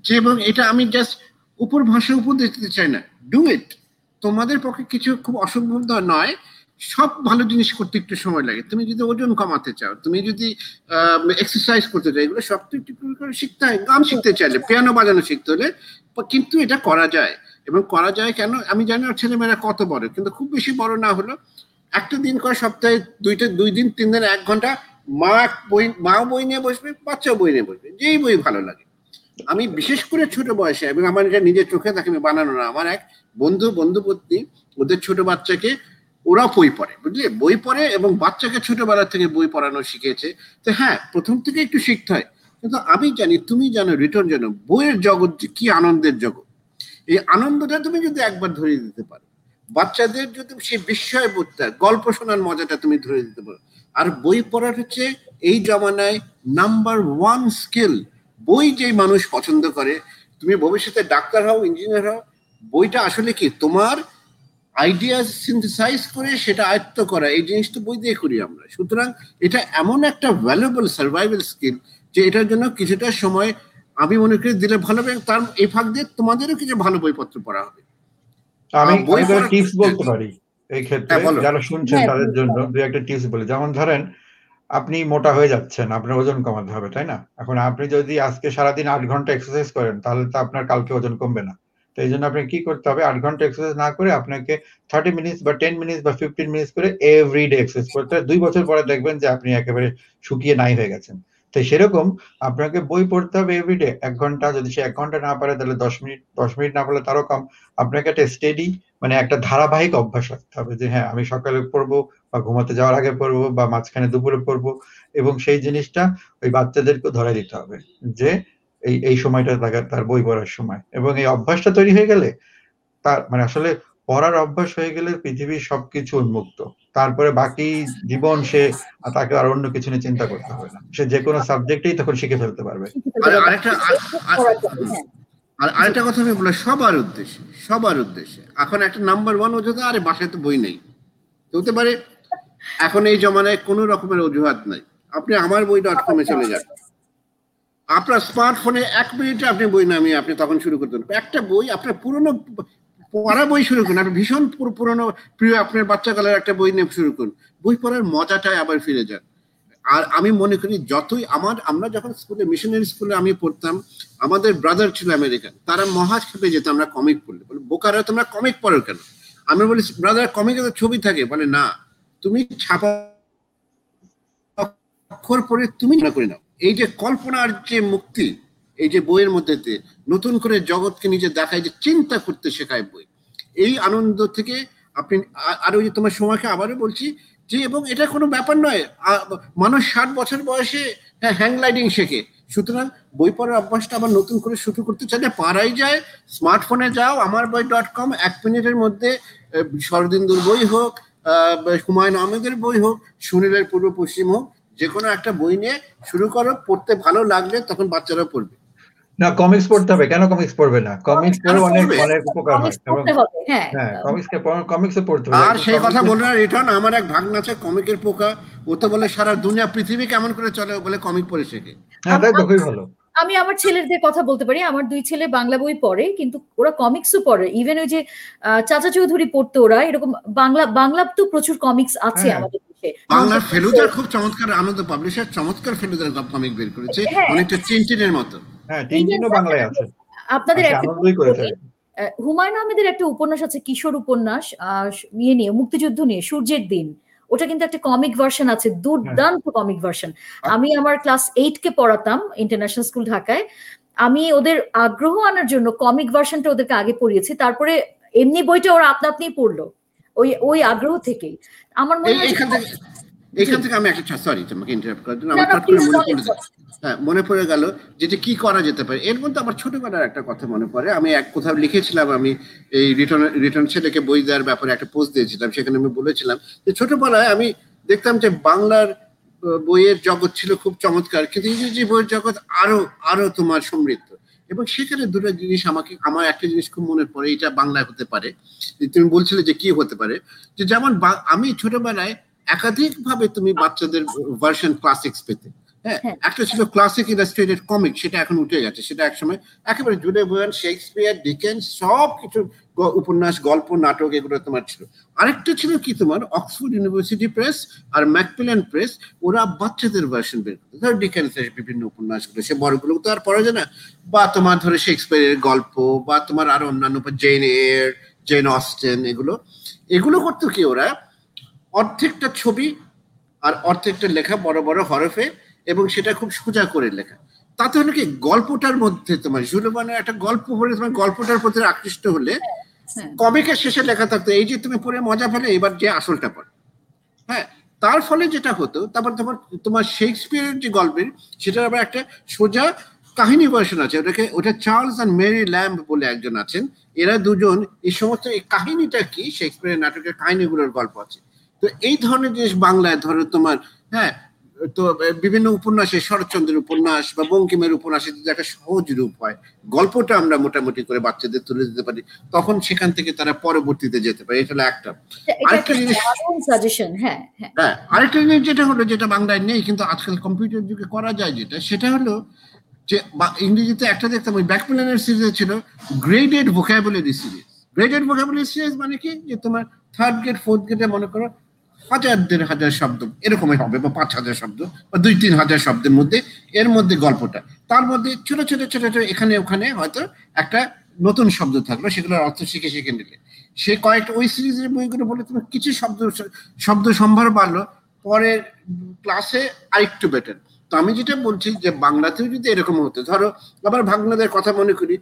যে, এবং এটা আমি জাস্ট উপর ভাষা উপদেশ দিতে চাই না। ডু ইট তোমাদের পক্ষে কিছু খুব অসম্ভব নয়। সব ভালো জিনিস করতে একটু সময় লাগে। তুমি যদি ওজন কমাতে চাও, তুমি যদি এক্সারসাইজ করতে চাও, এগুলো সব একটু করে শিখতে হয়। গান শিখতে চাইলে পিয়ানো বাজানো শিখতে হলে, কিন্তু এটা করা যায়। এবং করা যায় কেন? আমি জানি ছেলেমেয়েরা কত বড়, কিন্তু খুব বেশি বড় না হলো একটা দিন করে সপ্তাহে দুইটা, দুই দিন, তিন দিন, এক ঘণ্টা মা বই, মাও বই নিয়ে বসবে, বাচ্চাও বই নিয়ে বসবে, যেই বই ভালো লাগে। আমি বিশেষ করে ছোট বয়সে, এবং আমার এটা নিজের চোখে তাকে আমি বানানো না, আমার এক বন্ধু বন্ধু পত্নী, ওদের ছোট বাচ্চাকে ওরা বই পড়ে, বুঝলি? বই পড়ে এবং বাচ্চাকে ছোটবেলা থেকে বই পড়ানো শিখেছে তো হ্যাঁ প্রথম থেকে একটু শিখতে হয়। কিন্তু আমি জানি, তুমি জানো রিটার্ন জানো, বইয়ের জগৎ কি আনন্দের জগৎ। এই আনন্দটা তুমি যদি একবার ধরিয়ে দিতে পারো। বাচ্চাদের যদি সেই বিস্ময় বোধটা গল্প শোনার মজাটা তুমি ধরে দিতে পারো। আর বই পড়ার হচ্ছে এই জমানায় নাম্বার ওয়ান স্কিল বই যেই মানুষ পছন্দ করে, তুমি ভবিষ্যতে ডাক্তার হও ইঞ্জিনিয়ার হও, বইটা আসলে কি? তোমার আইডিয়া সিনথেসাইজ করে সেটা আয়ত্ত করা, এই জিনিস তো বই দিয়ে করি আমরা। সুতরাং এটা এমন একটা ভ্যালুয়েবল সার্ভাইভাল স্কিল যে এটার জন্য কিছুটা সময় আমি মনে করি দিলে ভালো হবে তার এই ফাঁক দিয়ে তোমাদেরও কিছু ভালো বইপত্র পড়া হবে। আমি টিপস বলতে পারি এই ক্ষেত্রে হ্যাঁ, যারা শুনছেন হ্যাঁ, তাদের জন্য দুই একটা টিপস বলি। যেমন ধরেন আপনি মোটা হয়ে যাচ্ছেন আপনার ওজন কমাতে হবে তাই না? এখন আপনি যদি আজকে সারাদিন আট ঘণ্টা এক্সারসাইজ করেন তাহলে তো আপনার কালকে ওজন কমবে না। তো এই জন্য আপনাকে কি করতে হবে আট ঘণ্টা এক্সারসাইজ না করে আপনাকে থার্টি মিনিটস বা টেন মিনিটস বা ফিফটিন মিনিটস করে এভরি ডে এক্সারসাইজ করতে হবে। দুই বছর পরে দেখবেন যে আপনি একেবারে শুকিয়ে নাই হয়ে গেছেন। তো সেরকম আপনাকে বই পড়তে হবে এভরিডে এক ঘণ্টা, যদি সে এক ঘণ্টা না পারে তাহলে দশ মিনিট দশ মিনিট না পারলে তারও কম। আপনাকে একটা স্টেডি মানে একটা ধারাবাহিক অভ্যাস রাখতে হবে যে হ্যাঁ আমি সকালে পড়ব বা ঘুমাতে যাওয়ার আগে পড়ব বা মাঝখানে দুপুরে পড়ব এবং সেই জিনিসটা ওই বাচ্চাদেরকে ধরে দিতে হবে যে, এই এই সময়টা তার তার বই পড়ার সময়। এবং এই অভ্যাসটা তৈরি হয়ে গেলে তার মানে আসলে পড়ার অভ্যাস হয়ে গেলে পৃথিবীর সবকিছু উন্মুক্ত। তারপরে বাকি জীবন সে তাকে আর অন্য কিছু নিয়ে চিন্তা করতে হবে না। সে যে কোনো সাবজেক্টেই তখন শিখে ফেলতে পারবে। আর আরেকটা কথা আমি বললাম সবার উদ্দেশ্যে সবার উদ্দেশ্যে। এখন একটা নাম্বার ওয়ান অজুহাত আরে বাসায় তো বই নেই। হতে পারে, এখন এই জমানায় কোনো রকমের অজুহাত নাই। আপনি আমার বই ডট কমে চলে যান। আপনার স্মার্টফোনে এক মিনিটে আপনি বই নামিয়ে আপনি তখন শুরু করতেন একটা বই, আপনার পুরনো পড়া বই শুরু করুন। আপনি ভীষণ পুর- পুরনো, প্রিয় আপনার বাচ্চাকালের একটা বই নিয়ে শুরু করুন। বই পড়ার মজাটাই আবার ফিরে যান আর আমি মনে করি যতই আমার, আমরা যখন স্কুলে মিশনারি স্কুলে আমি পড়তাম, আমাদের ব্রাদার ছিল আমেরিকান তারা মহা খেপে যেত আমরা কমিক পড়লে। বলে, বোকারা, তোমরা কমিক পড়ো কেন? আমি বলি ব্রাদার কমিকে তো ছবি থাকে। বলে, না, তুমি ছাপা অক্ষর পড়ে তুমি না করে নাও। এই যে কল্পনার যে মুক্তি, এই যে বইয়ের মধ্যে নতুন করে জগৎকে নিজে দেখায় যে চিন্তা করতে শেখায় বই। এই আনন্দ থেকে আপনি আর ওই যে তোমার সময়কে আবারও বলছি যে, এবং এটা কোনো ব্যাপার নয় মানুষ ষাট বছর বয়সে হ্যাং লাইডিং শেখে। সুতরাং বই পড়ার অভ্যাসটা আবার নতুন করে শুরু করতে চাইলে পাড়াই যায় স্মার্টফোনে যাও আমার বই ডট কম, এক মিনিটের মধ্যে শরদিন্দুর বই হোক হুমায়ুন আহমেদের বই হোক, সুনীলের পূর্ব পশ্চিম হোক যে কোনো একটা বই নিয়ে শুরু করো, পড়তে ভালো লাগলে তখন বাচ্চারাও পড়বে। না কমিক্স পড়তে হবে। কেন কমিক্স পড়বে না? কমিক্স পড়ে অনেক অনেক উপকার হয়। পড়তে হবে হ্যাঁ। হ্যাঁ কমিক্সকে কমিক্সে পড়তে হবে। আর সেই কথা বলে না রিটার্ন আমার এক ভাগনা আছে কমিকের পোকা। ও তো বলে সারা দুনিয়া পৃথিবী কেমন করে চলে? বলে কমিক পড়ে শেখে। হ্যাঁ তাই তো খুবই ভালো। আমি আমার ছেলেদের কথা বলতে পারি। আমার দুই ছেলে বাংলা বই পড়ে কিন্তু ওরা কমিক্সও পড়ে। ইভেন ওই যে আহ, চাচা চৌধুরী পড়তো ওরা এরকম বাংলা বাংলা তো প্রচুর কমিক্স আছে হ্যাঁ। আমাদের দেশে। বাংলার ফেলুদার খুব চমৎকার আনন্দ পাবলিশার চমৎকার ফেলুদার কমিক বের করেছে। হ্যাঁ। অনেকটা চিনটিনের মতো। হ্যাঁ টিনটিনও বাংলায় আছে। আপনাদের হুমায়ুন আহমেদের একটা উপন্যাস আছে কিশোর উপন্যাস আহ, ইয়ে নিয়ে মুক্তিযুদ্ধ নিয়ে সূর্যের দিন। ওটা কিন্তু একটা কমিক ভার্সন আছে দুর্দান্ত কমিক ভার্সন আমি আমার ক্লাস এইট কে পড়াতাম ইন্টারন্যাশনাল স্কুল ঢাকায়। আমি ওদের আগ্রহ আনার জন্য কমিক ভার্সনটা ওদেরকে আগে পড়িয়েছি তারপরে এমনি বইটা ওরা আপনা আপনি পড়ল। ওই ওই আগ্রহ থেকেই। আমার মনে হয় এইখান থেকে আমি একটা সরি তোমাকে ইন্টারাপ্ট করার জন্য আমার করে মনে পড়ে গেল হ্যাঁ মনে পড়ে গেল যেটা কি করা যেতে পারে। এর মধ্যে আমার ছোটবেলার একটা কথা মনে পড়ে। আমি এক কোথাও লিখেছিলাম আমি এই রিটার্ন রিটার্ন ছেলেকে বই দেওয়ার ব্যাপারে একটা পোস্ট দিয়েছিলাম সেখানে আমি বলেছিলাম যে ছোটবেলায় আমি দেখতাম যে বাংলার বইয়ের জগৎ ছিল খুব চমৎকার কিন্তু ইংরেজি বইয়ের জগৎ আরও আরও তোমার সমৃদ্ধ। এবং সেখানে দুটো জিনিস আমাকে আমার একটা জিনিস খুব মনে পড়ে এটা বাংলায় হতে পারে। যে তুমি বলছিলে যে কি হতে পারে? যে যেমন আমি ছোটবেলায় একাধিক ভাবে তুমি বাচ্চাদের ভার্সন ক্লাসিক্স পেতে। হ্যাঁ হ্যাঁ। একটা ছিল ক্লাসিক ইলাস্ট্রেটেড কমিক সেটা এখন উঠে গেছে। সেটা একসময় একেবারে জুড়ে বয়ান শেক্সপিয়ার ডিকেন্স সব কিছু উপন্যাস গল্প নাটক এগুলো তোমার ছিল। আরেকটা ছিল কি তোমার? অক্সফোর্ড ইউনিভার্সিটি প্রেস আর ম্যাকপিলান প্রেস ওরা বাচ্চাদের ভার্সন বের করতো। ধর ডিকেন্সের বিভিন্ন উপন্যাসগুলো সে বড়গুলো তো আর পড়া যায় না। বা তোমার ধরো শেক্সপিয়ারের গল্প বা তোমার আরও অন্যান্য জেন এর জেন অস্টেন এগুলো। এগুলো করতো কি ওরা? অর্ধেকটা ছবি আর অর্ধেকটা লেখা বড় বড় হরফে এবং সেটা খুব সোজা করে লেখা। তাতে হলো কি গল্পটার মধ্যে তোমার জুলুবানের একটা গল্প পড়ে তোমার গল্পটার প্রতি আকৃষ্ট হলে হ্যাঁ। কমিকের শেষে লেখা থাকতো এই যে তুমি পড়ে মজা পেলে এবার যে আসলটা পড়ে। হ্যাঁ তার ফলে যেটা হতো তারপর তোমার তোমার শেক্সপিয়ারের যে গল্পের সেটার আবার একটা সোজা কাহিনী ভার্সন আছে। ওটাকে ওটা চার্লস অ্যান্ড মেরি ল্যাম্ব বলে একজন আছেন। এরা দুজন এই সমস্ত এই কাহিনীটা কি শেক্সপিয়ারের নাটকের কাহিনীগুলোর গল্প আছে। তো এই ধরনের জিনিস বাংলায় ধরো তোমার হ্যাঁ তো বিভিন্ন উপন্যাসে শরৎচন্দ্রের উপন্যাস বা বঙ্কিমের উপন্যাসে যদি একটা সহজ রূপ হয়। গল্পটা আমরা মোটামুটি করে বাচ্চাদের তুলে দিতে পারি। তখন সেখান থেকে তারা পরবর্তীতে যেতে পারে। এটা হলো একটা। আরেকটা জিনিস- সাজেশন হ্যাঁ হ্যাঁ। হ্যাঁ আরেকটা জিনিস যেটা হলো যেটা বাংলায় নেই কিন্তু আজকাল কম্পিউটার যুগে করা যায় যেটা সেটা হলো যে ইংরেজিতে একটা দেখতাম ওই ব্যাকপ্যানের সিরিজে ছিল graded vocabulary series graded vocabulary series মানে কি? যে তোমার থার্ড গ্রেড ফোর্থ গ্রেডে মনে করো হাজার দেড় হাজার শব্দ, এরকমই হবে, বা পাঁচ হাজার শব্দ, বা দুই তিন হাজার শব্দের মধ্যে, এর মধ্যে গল্পটা। তার মধ্যে ছোট ছোট ছোট ছোট এখানে, ওখানে হয়তো একটা নতুন শব্দ থাকল সেগুলোর অর্থ শিখে শিখে নিলে। সে কয়েকটা, ওই সিরিজের বইগুলো বলে তোমার কিছু শব্দ শব্দ সম্ভার বাড়লো, পরের ক্লাসে আরেকটু বেটার তো আমি যেটা বলছি যে বাংলাতেও যদি এরকম হতো, ধরো আবার ভাগনাদের কথা মনে করি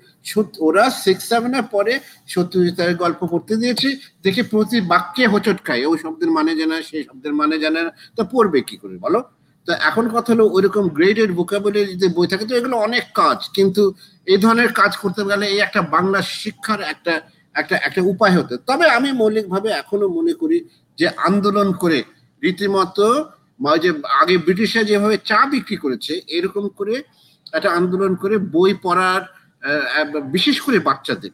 ওরা সিক্স সেভেনের পরে সত্যজিতের গল্প পড়তে দিয়েছে, দেখে প্রতি বাক্যে হোঁচট খায় ওই শব্দের মানে জানে না সেই শব্দের মানে জানে না, তো পড়বে কি করে বলো? তো এখন কথা হলো ওইরকম গ্রেডেড ভোকাবুলারি যদি বই থাকে, তো এগুলো অনেক কাজ, কিন্তু এই ধরনের কাজ করতে গেলে এই একটা বাংলা শিক্ষার একটা একটা একটা উপায় হতো। তবে আমি মৌলিকভাবে এখনও মনে করি যে আন্দোলন করে রীতিমতো ওই যে আগে ব্রিটিশরা যেভাবে চা বিক্রি করেছে এরকম করে একটা আন্দোলন করে বই পড়ার বিশেষ করে বাচ্চাদের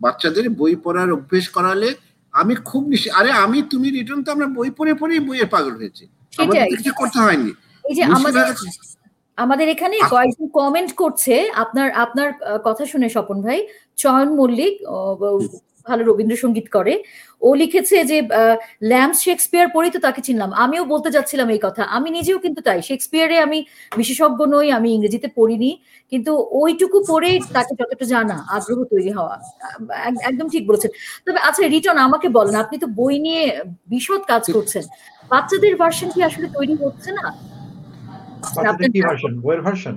বাচ্চাদের বই পড়ার অভ্যেস করালে আমি খুব আরে আমি তুমি রিটার্ন তো আমরা বই পড়ে পড়েই বইয়ের পাগল হয়েছে। আমাদের কিছু করতে হয়নি। এই যে আমাদের আমাদের এখানে। কয়েকজন কমেন্ট করছে আপনার আপনার কথা শুনে স্বপন ভাই চয়ন মল্লিক ভালো রবীন্দ্রসঙ্গীত করে। ও লিখেছে যে ল্যাম্প শেক্সপিয়ার পড়েই তো তাকে চিনলাম। আমিও বলতে যাচ্ছিলাম এই কথা। আমি নিজেও কিন্তু তাই। শেক্সপিয়ারে আমি বিশেষজ্ঞ নই আমি ইংরেজিতে পড়িনি। কিন্তু ওইটুকু পড়েই তাকে যতটা জানা আগ্রহ তৈরি হওয়া একদম ঠিক বলেছেন। তবে আচ্ছা রিটন আমাকে বলেন আপনি তো বই নিয়ে বিশদ কাজ করছেন। বাচ্চাদের ভার্সন কি আসলে তৈরি হচ্ছে না? বইয়ের ভার্সন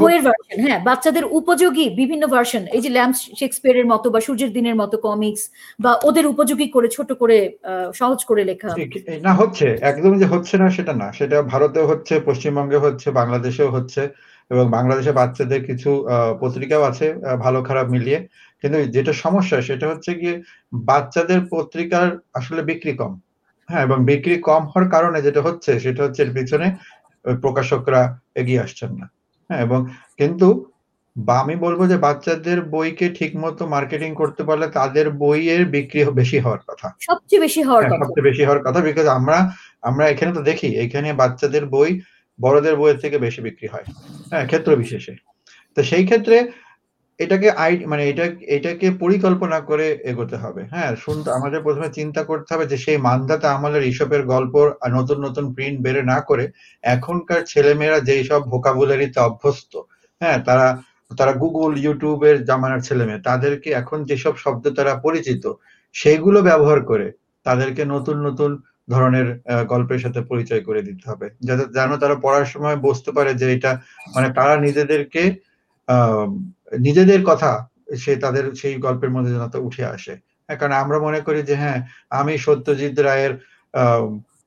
বইয়ের ভার্সন হ্যাঁ বাচ্চাদের উপযোগী বিভিন্ন ভার্সন এই যে ল্যাম্প শেক্সপিয়ারের মতো বা সূর্যের দিনের মতো কমিক্স বা ওদের উপযোগী করে, ছোট করে সহজ করে লেখা। না হচ্ছে একদম যে হচ্ছে না সেটা না, সেটা ভারতেও হচ্ছে, পশ্চিমবঙ্গে হচ্ছে, বাংলাদেশেও হচ্ছে এবং বাংলাদেশে বাচ্চাদের কিছু পত্রিকাও আছে ভালো খারাপ মিলিয়ে। কিন্তু যেটা সমস্যা, সেটা হচ্ছে গিয়ে বাচ্চাদের পত্রিকার আসলে বিক্রি কম। হ্যাঁ এবং বিক্রি কম হওয়ার কারণে যেটা হচ্ছে, সেটা হচ্ছে এর পিছনে প্রকাশকরা এগিয়ে আসছেন না। হ্যাঁ এবং কিন্তু আমি বলব যে বাচ্চাদের বইকে ঠিক মতো মার্কেটিং করতে পারলে তাদের বইয়ের বিক্রি বেশি হওয়ার কথা। সবচেয়ে বেশি হওয়ার হ্যাঁ, কথা। সবচেয়ে বেশি হওয়ার কথা বিকজ আমরা আমরা এখানে তো দেখি এখানে বাচ্চাদের বই বড়দের বইয়ের থেকে বেশি বিক্রি হয় হ্যাঁ ক্ষেত্র বিশেষে তো সেই ক্ষেত্রে এটাকে আই মানে এটা, এটাকে পরিকল্পনা করে এগোতে হবে। হ্যাঁ শুনতে, আমাদের প্রথমে চিন্তা করতে হবে যে সেই মান্ধাতা আমলের এইসবের গল্প নতুন নতুন প্রিন্ট বেড়ে না করে এখনকার ছেলেমেয়েরা যেই সব ভোকাবুলারিতে অভ্যস্ত হ্যাঁ তারা তারা গুগল ইউটিউবের জামানার ছেলেমেয়ে, তাদেরকে এখন যেসব শব্দ তারা পরিচিত, সেগুলো ব্যবহার করে তাদেরকে নতুন নতুন ধরনের গল্পের সাথে পরিচয় করে দিতে হবে। যাতে, যেন তারা পড়ার সময় বুঝতে পারে যে এটা মানে তারা নিজেদেরকে, আহ নিজেদের কথা সে তাদের সেই গল্পের মধ্যে যেন উঠে আসে। হ্যাঁ, কারণ আমরা মনে করি যে হ্যাঁ আমি সত্যজিৎ রায়ের আহ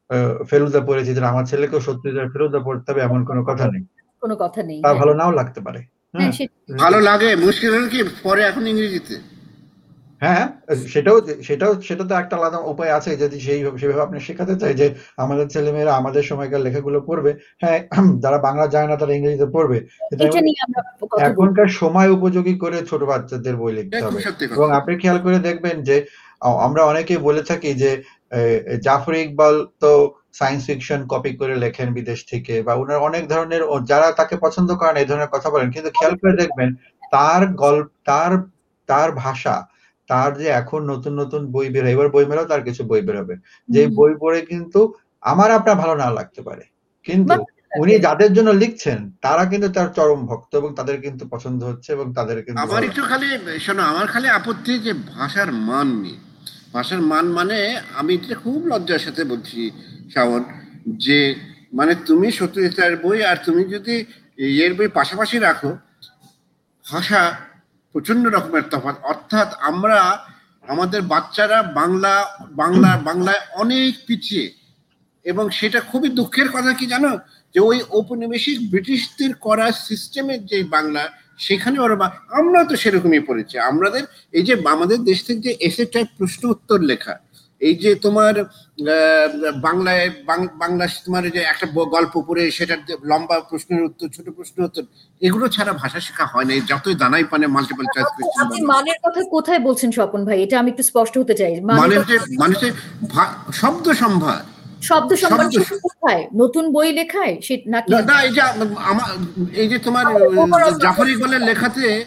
আহ, ফেলুদা পড়েছি যে আমার ছেলেকেও সত্যজিৎ রায়ের ফেলুদা পড়তে হবে এমন কোনো কথা নেই। কোনো কথা নেই তার হ্যাঁ। ভালো নাও লাগতে পারে। হ্যাঁ। ভালো লাগে মুশকিল হলো কি পরে এখন ইংরেজিতে। হ্যাঁ সেটাও সেটাও সেটা তো একটা আলাদা উপায় আছে যদি সেই সেভাবে আপনি শেখাতে চাই যে আমাদের ছেলেমেয়েরা আমাদের সময়কার লেখাগুলো পড়বে। হ্যাঁ যারা বাংলা জানে না তারা ইংরেজিতে পড়বে। এখনকার সময় উপযোগী করে ছোট বাচ্চাদের বই লিখতে হবে। এবং আপনি খেয়াল করে দেখবেন যে আমরা অনেকেই বলে থাকি যে জাফর ইকবাল তো সায়েন্স ফিকশন কপি করে লেখেন বিদেশ থেকে বা ওনার অনেক ধরনের যারা তাকে পছন্দ করেন এই ধরনের কথা বলেন। কিন্তু খেয়াল করে দেখবেন তার গল্প তার তার ভাষা তার যে এখন নতুন নতুন বই বের হয় এবার বই মেলাও তার কিছু বই বেরোবে যে বই পড়ে কিন্তু আমার আপনার ভালো না লাগতে পারে। কিন্তু উনি যাদের জন্য লিখছেন তারা কিন্তু তার চরম ভক্ত এবং তাদের কিন্তু পছন্দ হচ্ছে এবং তাদের কিন্তু আমার একটু খালি শোনো আমার খালি আপত্তি যে ভাষার মান নিয়ে। ভাষার মান মানে আমি এটা খুব লজ্জার সাথে বলছি শ্রাবণ যে মানে তুমি সত্যজিৎ রায়ের বই আর তুমি যদি এর বই পাশাপাশি রাখো ভাষা প্রচণ্ড রকমের তফাৎ। অর্থাৎ আমরা, আমাদের বাচ্চারা বাংলা বাংলা, বাংলায় অনেক পিছিয়ে। এবং সেটা খুবই দুঃখের কথা কি জানো? যে ওই ঔপনিবেশিক ব্রিটিশদের করা সিস্টেমের যে বাংলা, সেখানে ওরা আমরা তো সেরকমই পড়েছি। আমাদের এই যে, আমাদের দেশ থেকে যে এসে টাইপ প্রশ্ন উত্তর লেখা এই যে তোমার বাংলায় বাংলা তোমার যে একটা গল্প পড়ে সেটার লম্বা প্রশ্নের উত্তর ছোট প্রশ্নের উত্তর এগুলো ছাড়া ভাষা শেখা হয় না। যতই দানাই পানে মাল্টিপল চয়েস আপনি- মানের কথা কোথায় বলছেন স্বপন ভাই? এটা আমি একটু স্পষ্ট হতে চাই। মানে হচ্ছে মানে ভা- শব্দ সম্ভার। শব্দ শুধু কোথায়? নতুন বই লেখায়? সে নাকি না, এই যে আমার এই যে তোমার জাফর ইকবালের লেখাতে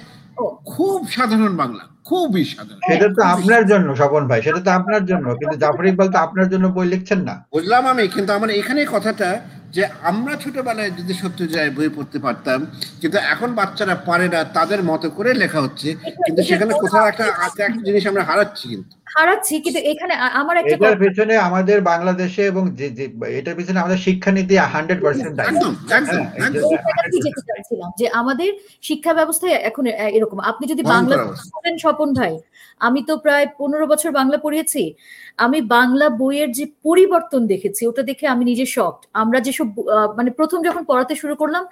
খুব সাধারণ বাংলা। খুবই সাধারণ। সেটা তো আপনার জন্য স্বপন ভাই সেটা তো আপনার জন্য কিন্তু জাফর ইকবাল তো আপনার জন্য বই লিখছেন না। বুঝলাম আমি কিন্তু আমার এখানে কথাটা যে আমরা ছোটবেলায় যদি সত্য যায় বই পড়তে পারতাম কিন্তু এখন বাচ্চারা পারে না তাদের মতো করে লেখা হচ্ছে কিন্তু সেখানে কোথাও একটা একটা জিনিস আমরা হারাচ্ছি কিন্তু। হারাচ্ছি কিন্তু এখানে আমার একটা এটার পেছনে আমাদের বাংলাদেশে এবং যে- এটার পেছনে আমাদের শিক্ষানীতি হান্ড্রেড পার্সেন্ট হ্যাঁ, এই যে- আমাদের শিক্ষা ব্যবস্থায় এখন এরকম। আপনি যদি বাংলা অবস্থা। স্বপন ভাই আমি তো প্রায় পনেরো বছর বাংলা পড়িয়েছি। আমি বাংলা বইয়ের যে পরিবর্তন দেখেছি ওটা দেখে আমি নিজে শখ আমরা যেসব মানে প্রথম যখন পড়াতে শুরু করলাম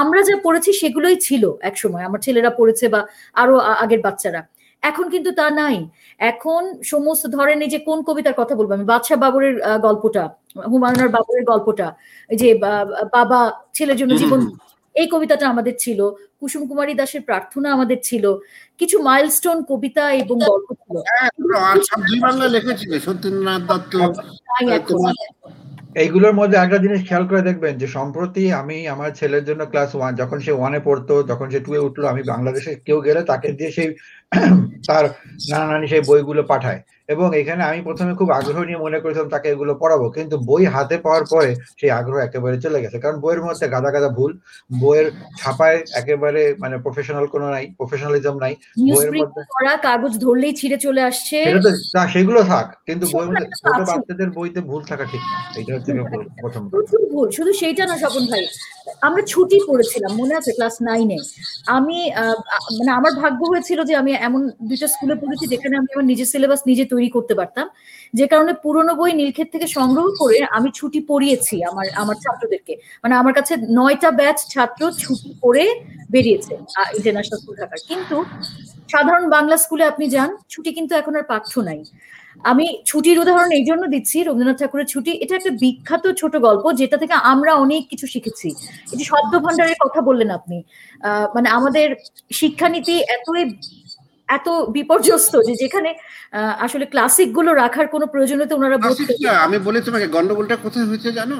আমরা যা পড়েছি সেগুলোই ছিল এক সময় আমার ছেলেরা পড়েছে বা আরও আগের বাচ্চারা। এখন কিন্তু তা নাই। এখন সমস্ত ধরেন এই যে কোন কবিতার কথা বলব আমি? বাদশাহ বাবরের গল্পটা হুমায়ুনার বাবরের গল্পটা। এই যে বাবা ছেলের জন্য জীবন এই কবিতাটা আমাদের ছিল। কুসুম কুমারী দাসের প্রার্থনা আমাদের ছিল। কিছু মাইলস্টোন কবিতা এবং গল্প ছিল। লিখেছিল সত্যেন্দ্রনাথ দত্ত তাই এখন তোমার এইগুলোর মধ্যে একটা জিনিস খেয়াল করে দেখবেন যে সম্প্রতি আমি আমার ছেলের জন্য ক্লাস ওয়ান যখন সে ওয়ানে পড়তো যখন সে টু এ উঠল আমি বাংলাদেশে কেউ গেলে তাকে দিয়ে সেই [clears throat] তার নানা নানি সেই বইগুলো পাঠায়। এবং এখানে আমি প্রথমে খুব আগ্রহ নিয়ে মনে করেছিলাম তাকে এগুলো পড়াবো কিন্তু বই হাতে পাওয়ার পরে সেই আগ্রহ একেবারে চলে গেছে। কারণ বইয়ের মধ্যে গাদা গাদা ভুল বইয়ের ছাপায় একেবারে মানে প্রফেশনাল কোনো নাই প্রফেশনালিজম নাই বইয়ের মধ্যে কাগজ ধরলেই ছিঁড়ে চলে আসছে। না, সেগুলো থাক কিন্তু বইয়ের মধ্যে ছোট বাচ্চাদের বইতে ভুল থাকা ঠিক না। এটা হচ্ছে প্রথম ভুল শুধু সেইটা না স্বপন ভাই। আমরা ছুটি পড়েছিলাম মনে আছে ক্লাস নাইনে। আমি মানে আমার ভাগ্য হয়েছিল যে আমি এমন দুইটা স্কুলে পড়েছি যেখানে আমি আমার নিজের সিলেবাস নিজে তৈরি করতে পারতাম। যে কারণে পুরনো বই নীলক্ষেত থেকে সংগ্রহ করে আমি ছুটি পড়িয়েছি আমার আমার ছাত্রদেরকে। মানে আমার কাছে নয়টা ব্যাচ ছাত্র ছুটি করে বেরিয়েছে ইন্টারন্যাশনাল স্কুল থাকার। কিন্তু সাধারণ বাংলা স্কুলে আপনি যান, ছুটি কিন্তু এখন আর পাঠ্য নাই। আমি ছুটির উদাহরণ এই জন্য দিচ্ছি, রবীন্দ্রনাথ ঠাকুরের ছুটি। এটা একটা বিখ্যাত ছোট গল্প, যেটা থেকে আমরা অনেক কিছু শিখেছি। যে শব্দ ভান্ডারের কথা বললেন আপনি মানে আমাদের শিক্ষানীতি এতই এত বিপর্যস্ত যে যেখানে আসলে ক্লাসিকগুলো রাখার কোনো প্রয়োজনীয়তা ওনারা। আমি বলি তোমাকে গন্ডগোলটা কোথায় হয়েছে জানো?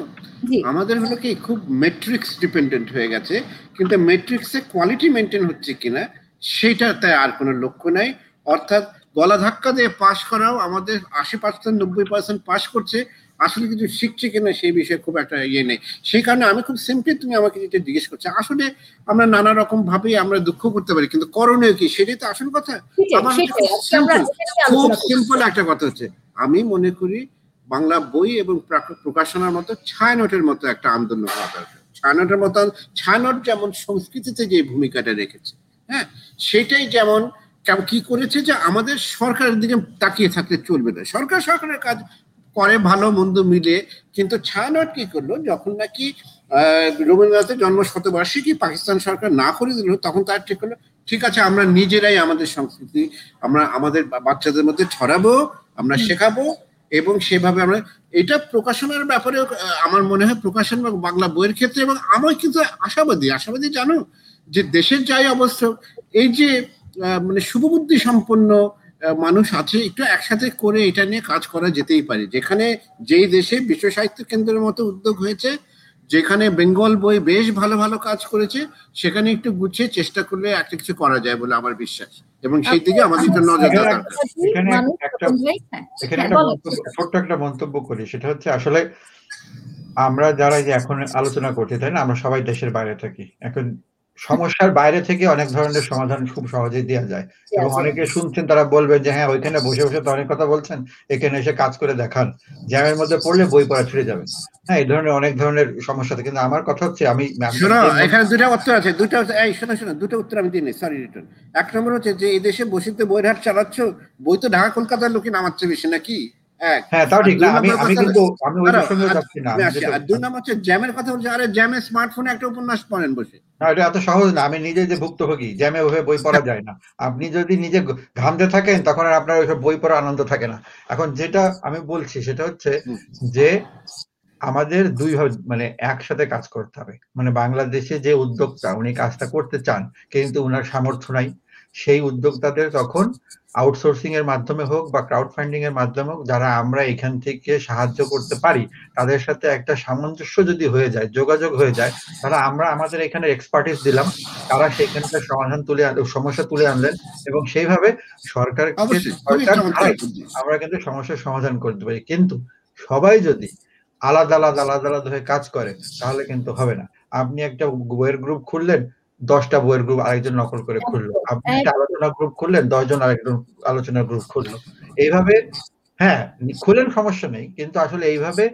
আমাদের হলো কি খুব মেট্রিক্স ডিপেন্ডেন্ট হয়ে গেছে কিন্তু মেট্রিক্সে কোয়ালিটি মেনটেন হচ্ছে কিনা সেটা তাই আর কোনো লক্ষ্য নাই। অর্থাৎ গলা ধাক্কা দিয়ে পাশ করাও আমাদের আশি পার্সেন্ট নব্বই পার্সেন্ট পাশ করছে আসলে কিছু শিখছে কিনা সেই বিষয়ে খুব একটা ইয়ে নেই। সেই কারণে আমি খুব সিম্পলি তুমি আমাকে যেটা জিজ্ঞেস করছ আসলে আমরা নানা রকম ভাবে আমরা দুঃখ করতে পারি কিন্তু করণীয় কি? সেটাই তো আসল কথা। আমার খুব সিম্পল একটা কথা হচ্ছে। আমি মনে করি বাংলা বই এবং প্রকাশনার মতো ছায়ানটের মতো একটা আন্দোলন হওয়া দরকার। ছায়ানটের মতো ছায়ানট যেমন সংস্কৃতিতে যে ভূমিকাটা রেখেছে হ্যাঁ? সেটাই যেমন কি করেছে যে আমাদের সরকারের দিকে তাকিয়ে থাকলে চলবে না। সরকার সরকারের কাজ করে ভালো মন্দ মিলে কিন্তু ছায়ানট কি করল? যখন নাকি আহ, রবীন্দ্রনাথের জন্ম শতবার্ষিকী পাকিস্তান সরকার না করে দিল? তখন তার ঠিক হলো ঠিক আছে আমরা নিজেরাই আমাদের সংস্কৃতি আমরা আমাদের বাচ্চাদের মধ্যে ছড়াবো আমরা শেখাবো এবং সেভাবে আমরা এটা প্রকাশনার ব্যাপারে আমার মনে হয় প্রকাশন বাংলা বইয়ের ক্ষেত্রে এবং আমার কিন্তু আশাবাদী আশাবাদী জানো? যে দেশের যাই অবস্থা এই যে মানে শুভবুদ্ধি সম্পন্ন আহ, মানুষ আছে একটু একসাথে করে এটা নিয়ে কাজ করা যেতেই পারে। যেখানে যেই দেশে বিশ্ব সাহিত্য কেন্দ্রের মতো উদ্যোগ হয়েছে যেখানে বেঙ্গল বই বেশ ভালো ভালো কাজ করেছে সেখানে একটু গুছিয়ে চেষ্টা করলে একটা কিছু করা যায় বলে আমার বিশ্বাস। এবং সেই দিকে আমাদের একটা বলেন। মন্তব্য ছোট্ট একটা মন্তব্য করি সেটা হচ্ছে আসলে আমরা যারা যে এখন আলোচনা করছি তাই না? আমরা সবাই দেশের বাইরে থাকি। এখন সমস্যার বাইরে থেকে অনেক ধরনের সমাধান খুব সহজেই দেওয়া যায়। এবং অনেকে শুনছেন তারা বলবেন যে হ্যাঁ ওইখানে বসে বসে তো অনেক কথা বলছেন এখানে এসে কাজ করে দেখান। জ্যামের মধ্যে পড়লে বই পড়া ছেড়ে যাবে। হ্যাঁ এই ধরনের অনেক ধরনের সমস্যা থাকে। কিন্তু আমার কথা হচ্ছে আমি এখানে দুটা উত্তর আছে। দুটো এই শোনো শোনো দুটো উত্তর আমি দিই সরি রিটার্ন এক নম্বর হচ্ছে যে এই দেশে বসিতে বইয়ের হাট চালাচ্ছ বই তো ঢাকা কলকাতার লোকই নামাচ্ছে বেশি নাকি? হ্যাঁ তাও ঠিক আর না আমি আমি কিন্তু আমি ওই সঙ্গে আর- যাচ্ছি না। দুই নম্বর হচ্ছে জ্যামের কথা বলছে আরে জ্যামে স্মার্টফোনে একটা উপন্যাস পড়েন বসে। না এটা এত সহজ না আমি নিজে যে ভুক্তভোগী জ্যামে ওভাবে বই পড়া [laughs] যায় না। আপনি যদি নিজে ঘামতে থাকেন তখন আর আপনার ওইসব বই পড়া আনন্দ থাকে না। এখন যেটা আমি বলছি সেটা হচ্ছে যে আমাদের দুই মানে একসাথে কাজ করতে হবে। মানে বাংলাদেশে যে উদ্যোক্তা উনি কাজটা করতে চান কিন্তু উনার সামর্থ্য নাই। সেই উদ্যোক্তাদের তখন আউটসোর্সিং এর মাধ্যমে হোক বা ক্রাউড ফান্ডিং এর মাধ্যমে হোক যারা আমরা এখান থেকে সাহায্য করতে পারি তাদের সাথে একটা সামঞ্জস্য যদি হয়ে যায় যোগাযোগ হয়ে যায় তাহলে আমরা আমাদের এখানে এক্সপার্টিস দিলাম তারা সেখানকার সমাধান তুলে সমস্যা তুলে আনলেন এবং সেইভাবে সরকার। আমরা কিন্তু সমস্যার সমাধান করতে পারি কিন্তু সবাই যদি আলাদা আলাদা আলাদা আলাদা হয়ে কাজ করে তাহলে কিন্তু হবে না আপনি একটা বইয়ের গ্রুপ খুললেন দশটা বইয়ের গ্রুপ আরেকজন নকল করে খুললো। আপনি একটা আলোচনা গ্রুপ খুললেন দশজন আরেকজন আলোচনা গ্রুপ খুললো। এইভাবে হ্যাঁ খুলেন সমস্যা নেই কিন্তু আসলে এইভাবে